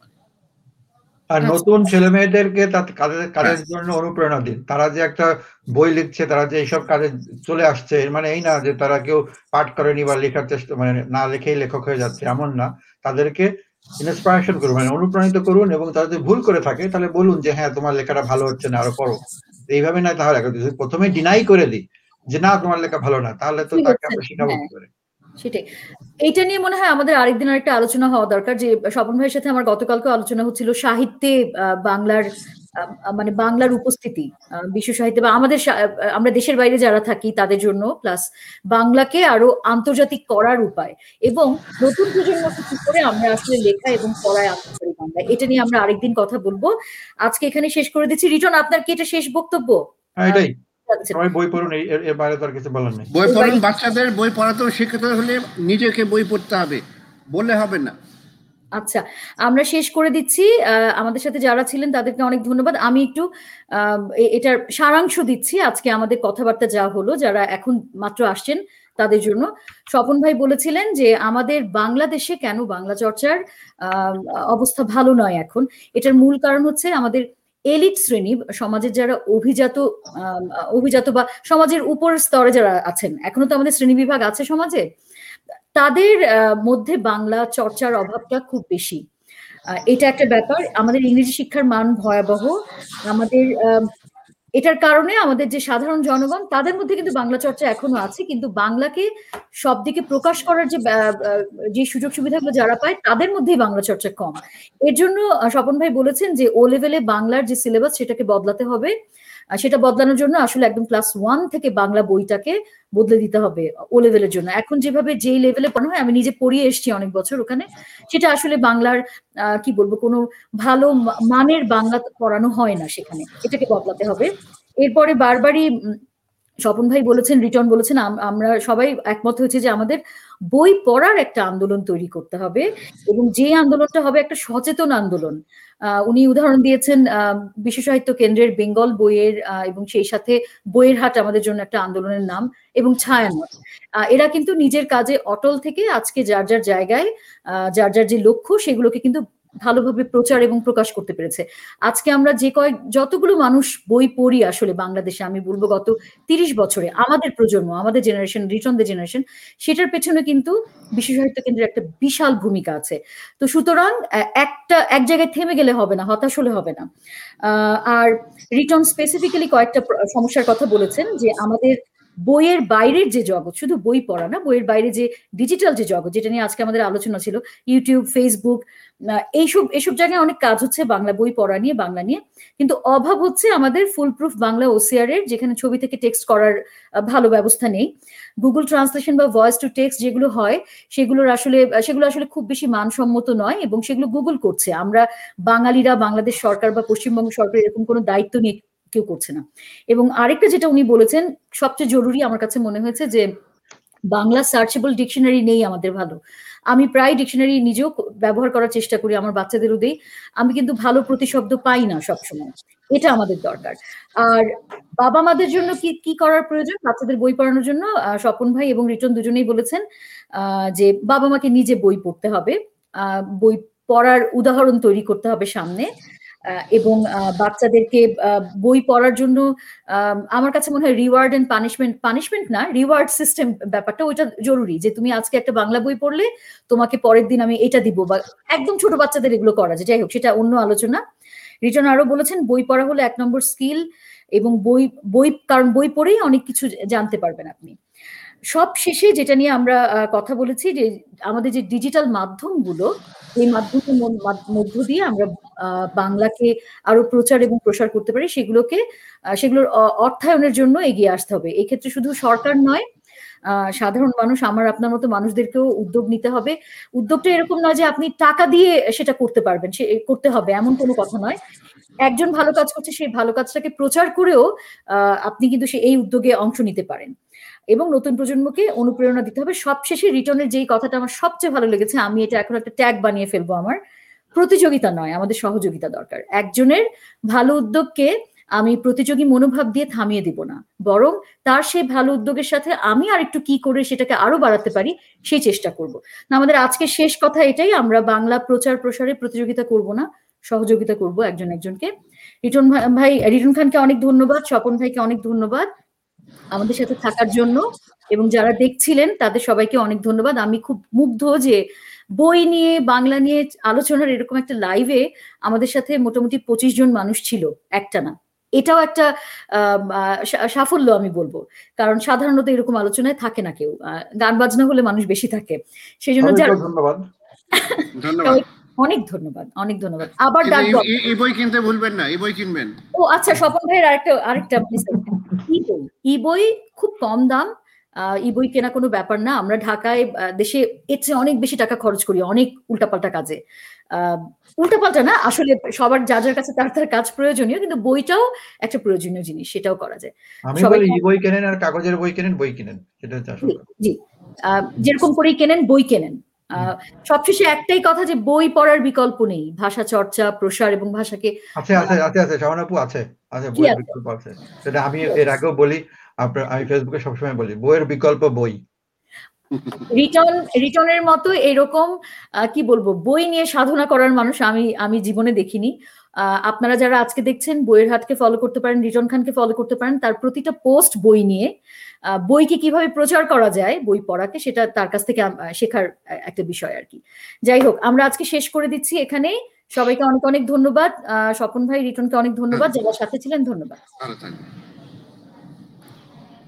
আর আচ্ছা। নতুন ছেলে মেয়েদেরকে কাজের কাজের জন্য অনুপ্রেরণা দিন? তারা যে একটা বই লিখছে তারা যে এইসব কাজে চলে আসছে মানে এই না যে তারা কেউ পাঠ করেনি বা লেখার চেষ্টা মানে না লিখেই লেখক হয়ে যাচ্ছে এমন না। তাদেরকে ইন্সপিরেশন করুন মানে অনুপ্রাণিত করুন এবং তারা যদি ভুল করে থাকে তাহলে বলুন যে হ্যাঁ তোমার লেখাটা ভালো হচ্ছে না আরও করো এইভাবে না তাহলে প্রথমে ডিনাই করে দিই যে না তোমার লেখা ভালো না তাহলে তো তাকে আমরা শিখাবো হ্যাঁ। কি করে? সেটাই। এইটা নিয়ে মনে হয় আমাদের আরেকদিন আরেকটা আলোচনা হওয়া দরকার যে স্বপন ভাইয়ের সাথে আমার গতকালকে আলোচনা হচ্ছিল সাহিত্যে বাংলার মানে বাংলার উপস্থিতি বিশ্ব সাহিত্যে বা আমাদের আমরা দেশের বাইরে যারা থাকি তাদের জন্য প্লাস বাংলাকে আরও আন্তর্জাতিক করার উপায় এবং নতুন প্রজন্মকে কি করে আমরা আসলে লেখা এবং পড়ায় আনতে পারি বাংলা এটা নিয়ে আমরা আরেকদিন কথা বলব। আজকে এখানে শেষ করে দিচ্ছি। রিটন আপনার কি এটা শেষ বক্তব্য? হ্যাঁ, সবাই বই পড়ুন এর বাইরে তো আর কিছু বলার নেই। বই পড়ুন বাচ্চাদের বই পড়াতেও শেখাতে হলে নিজেকে বই পড়তে হবে বললে হবে না। আচ্ছা আমরা শেষ করে দিচ্ছি। আহ, আমাদের সাথে যারা ছিলেন তাদেরকে অনেক ধন্যবাদ। আমি একটু আহ, এটার সারাংশ দিচ্ছি। আজকে আমাদের কথাবার্তা যা হলো যারা এখন মাত্র আসছেন তাদের জন্য। স্বপন ভাই বলেছিলেন যে আমাদের বাংলাদেশে কেন বাংলা চর্চার আহ, অবস্থা ভালো নয় এখন? এটার মূল কারণ হচ্ছে আমাদের এলিট শ্রেণি, সমাজের যারা অভিজাত অভিজাত বা সমাজের উপর স্তরে যারা আছেন, এখনও তো আমাদের শ্রেণি বিভাগ আছে সমাজে, তাদের মধ্যে বাংলা চর্চার অভাবটা খুব বেশি। এটা একটা ব্যাপার। আমাদের ইংরেজি শিক্ষার মান ভয়াবহ। আমাদের এটার কারণে আমাদের যে সাধারণ জনগণ, তাদের মধ্যে কিন্তু বাংলা চর্চা এখনও আছে, কিন্তু বাংলাকে সব দিকে প্রকাশ করার যে যে সুযোগ সুবিধাগুলো যারা পায়, তাদের মধ্যেই বাংলা চর্চা কম। এর জন্য স্বপন ভাই বলেছেন যে ও লেভেলে বাংলার যে সিলেবাস সেটাকে বদলাতে হবে। সেটা বদলানোর জন্য আসলে একদম ক্লাস ওয়ান থেকে বাংলা বইটাকে বদলে দিতে হবে ও লেভেলের জন্য। এখন যেভাবে যেই লেভেলে পড়ানো হয়, আমি নিজে পড়িয়ে এসেছি অনেক বছর ওখানে। সেটা আসলে বাংলার কি বলব, কোনো ভালো মানের বাংলা পড়ানো হয় না সেখানে। এটাকে বদলাতে হবে। এরপরে বারবারই স্বপন ভাই বলেছেন, রিটন বলেছেন আমরা সবাই একমত হয়েছে যে আমাদের বই পড়ার একটা আন্দোলন তৈরি করতে হবে এবং যে আন্দোলনটা হবে একটা সচেতন আন্দোলন। উনি উদাহরণ দিয়েছেন বিশ্ব সাহিত্য কেন্দ্রের বেঙ্গল বইয়ের এবং সেই সাথে বইয়ের হাট আমাদের জন্য একটা আন্দোলনের নাম এবং ছায়ানট। এরা কিন্তু নিজের কাজে অটল থেকে আজকে যার যার জায়গায় যার যার যে লক্ষ্য সেগুলোকে কিন্তু ভালোভাবে প্রচার এবং প্রকাশ করতে পেরেছে। আজকে আমরা যে কয়েক, যতগুলো মানুষ বই পড়ি আসলে বাংলাদেশে, আমি বলব গত তিরিশ বছরে, আমাদের প্রজন্ম, আমাদের জেনারেশন রিটনদের জেনারেশন সেটার পেছনে কিন্তু বিশ্ব সাহিত্য কেন্দ্রের একটা বিশাল ভূমিকা আছে। তো সুতরাং একটা, এক জায়গায় থেমে গেলে হবে না, হতাশ হলে হবে না। আর রিটন স্পেসিফিক্যালি কয়েকটা সমস্যার কথা বলেছেন যে আমাদের বইয়ের বাইরের যে জগৎ, শুধু বই পড়া না, বইয়ের বাইরে যে ডিজিটাল যে জগৎ, যেটা নিয়ে আজকে আমাদের আলোচনা ছিল ইউটিউব ফেসবুক এইসব এসব জায়গায় অনেক কাজ হচ্ছে বাংলা বই পড়া নিয়ে, বাংলা নিয়ে। কিন্তু অভাব হচ্ছে আমাদের ফুল প্রুফ বাংলা ওসিআর এর, যেখানে ছবি থেকে টেক্সট করার ভালো ব্যবস্থা নেই। গুগল ট্রান্সলেশন বা ভয়েস টু টেক্সট যেগুলো হয়, সেগুলোর আসলে, সেগুলো আসলে খুব বেশি মানসম্মত নয় এবং সেগুলো গুগল করছে। আমরা বাঙালিরা, বাংলাদেশ সরকার বা পশ্চিমবঙ্গ সরকার এরকম কোনো দায়িত্ব নিয়ে কেউ করছে না। এবং আরেকটা যেটা উনি বলেছেন, সবচেয়ে জরুরি আমার কাছে মনে হয়েছে যে, বাংলা সার্চেবল ডিকশনারি নেই আমাদের ভালো। আমি প্রায় ডিকশনারি নিজেও ব্যবহার করার চেষ্টা করি আমার বাচ্চাদেরও দিই আমি কিন্তু ভালো প্রতিশব্দ পাই না সবসময়। এটা আমাদের দরকার। আর বাবা মাদের জন্য কি কি করার প্রয়োজন? বাচ্চাদের বই পড়ানোর জন্য স্বপন ভাই এবং রিটন দুজনেই বলেছেন যে বাবা মাকে নিজে বই পড়তে হবে। বই পড়ার উদাহরণ তৈরি করতে হবে সামনে। এবং বাচ্চাদেরকে বই পড়ার জন্য আম, আমার কাছে মনে হয় রিওয়ার্ড এন্ড পানিশমেন্ট পানিশমেন্ট না রিওয়ার্ড সিস্টেম ব্যাপারটা ওইটা জরুরি যে তুমি আজকে একটা বাংলা বই পড়লে তোমাকে পরের দিন আমি এটা দিব বা একদম ছোট বাচ্চাদের এগুলো করা যায়। যাই হোক সেটা অন্য আলোচনা। রিটন আরও বলেছেন বই পড়া হলো এক নম্বর স্কিল এবং বই বই কারণ বই পড়েই অনেক কিছু জানতে পারবেন আপনি। সব শেষে যেটা নিয়ে আমরা কথা বলেছি যে আমাদের যে ডিজিটাল মাধ্যমগুলো, এই মাধ্যমের মধ্য দিয়ে আমরা বাংলাকে আরও প্রচার এবং প্রসার করতে পারি, সেগুলোকে সেগুলোর অর্থায়নের জন্য এগিয়ে আসতে হবে। এক্ষেত্রে শুধু সরকার নয় সাধারণ মানুষ, আমার, আপনার মতো মানুষদেরকেও উদ্যোগ নিতে হবে। উদ্যোগটা এরকম নয় যে আপনি টাকা দিয়ে সেটা করতে পারবেন, সে করতে হবে, এমন কোনো কথা নয়। একজন ভালো কাজ করছে, সেই ভালো কাজটাকে প্রচার করেও আপনি কিন্তু সে, এই উদ্যোগে অংশ নিতে পারেন। এবং নতুন প্রজন্মকে অনুপ্রেরণা দিতে হবে। সবশেষে রিটার্নের যেই কথাটা আমার সবচেয়ে ভালো লেগেছে, আমি এটা এখন একটা ট্যাগ বানিয়ে ফেলব আমার। প্রতিযোগিতা নয়, আমাদের সহযোগিতা দরকার। একজনের ভালো উদ্যোগকে আমি প্রতিযোগী মনোভাব দিয়ে থামিয়ে দিব না। বরং তার সেই ভালো উদ্যোগের সাথে আমি আর একটু কি করে সেটাকে আরও বাড়াতে পারি, সেই চেষ্টা করব। না, আমাদের আজকে শেষ কথা এটাই, আমরা বাংলা প্রচার প্রসারে প্রতিযোগিতা করব না, সহযোগিতা করব একজন একজনকে। রিটন ভাই- রিটন খানকে অনেক ধন্যবাদ, স্বপন ভাইকে অনেক ধন্যবাদ। আমাদের সাথে থাকার জন্য এবং যারা দেখছিলেন তাদের সবাইকে অনেক ধন্যবাদ। আমি খুব মুগ্ধ যে বই নিয়ে বাংলা নিয়ে আলোচনার এরকম একটা লাইভে আমাদের সাথে মোটামুটি পঁচিশ জন মানুষ ছিল একটা না এটাও একটা সাফল্য আমি বলব। কারণ সাধারণত এরকম আলোচনায় থাকে না কেউ। গান বাজনা হলে মানুষ বেশি থাকে। সেই জন্য ধন্যবাদ। [laughs] ধন্যবাদ। অনেক ধন্যবাদ অনেক ধন্যবাদ। আবার ডাকবো এই বই কিনতে ভুলবেন না এই বই কিনবেন। ও আচ্ছা স্বপন ভাইয়ের আরেকটা আরেকটা ই বই ই বই খুব কম দাম। ই বই কেনা কোনো ব্যাপার না। আমরা ঢাকায় দেশে এর চেয়ে অনেক বেশি টাকা খরচ করি অনেক উল্টাপাল্টা কাজে। আহ, উল্টাপাল্টা না আসলে সবার যা যার কাছে তার তার কাজ প্রয়োজনীয় কিন্তু বইটাও একটা প্রয়োজনীয় জিনিস সেটাও করা যায়। সবাই- ই বই কেনেন আর কাগজের বই কেনেন বই কিনেন। জি। আহ, যেরকম করেই কেনেন বই কেনেন। সবশেষে একটাই কথা যে বই পড়ার বিকল্প নেই। ভাষা চর্চা প্রসার এবং ভাষাকে আছে আছে আছে আছে শাহনাপু আছে আছে বইয়ের বিকল্প আছে। সেটা আমি এর আগেও বলি আপনার আমি ফেসবুকে সবসময় বলি বইয়ের বিকল্প বই। রিটার্ন রিটার্নের মতো এরকম আহ, কি বলব বই নিয়ে সাধনা করার মানুষ আমি আমি জীবনে দেখিনি। আপনারা যারা আজকে দেখছেন, বইয়ের হাটকে ফলো করতে পারেন, রিজন খানকে ফলো করতে পারেন, তার প্রতিটা পোস্ট বই নিয়ে বইকে কীভাবে প্রচার করা যায়, বই পড়াকে, সেটা তার কাছ থেকে শেখার একটা বিষয় আর কি। যাই হোক, আমরা আজকে শেষ করে দিচ্ছি এখানে। সবাইকে অনেক অনেক ধন্যবাদ। স্বপন ভাই, রিটনকে অনেক ধন্যবাদ। যারা সাথে ছিলেন, ধন্যবাদ।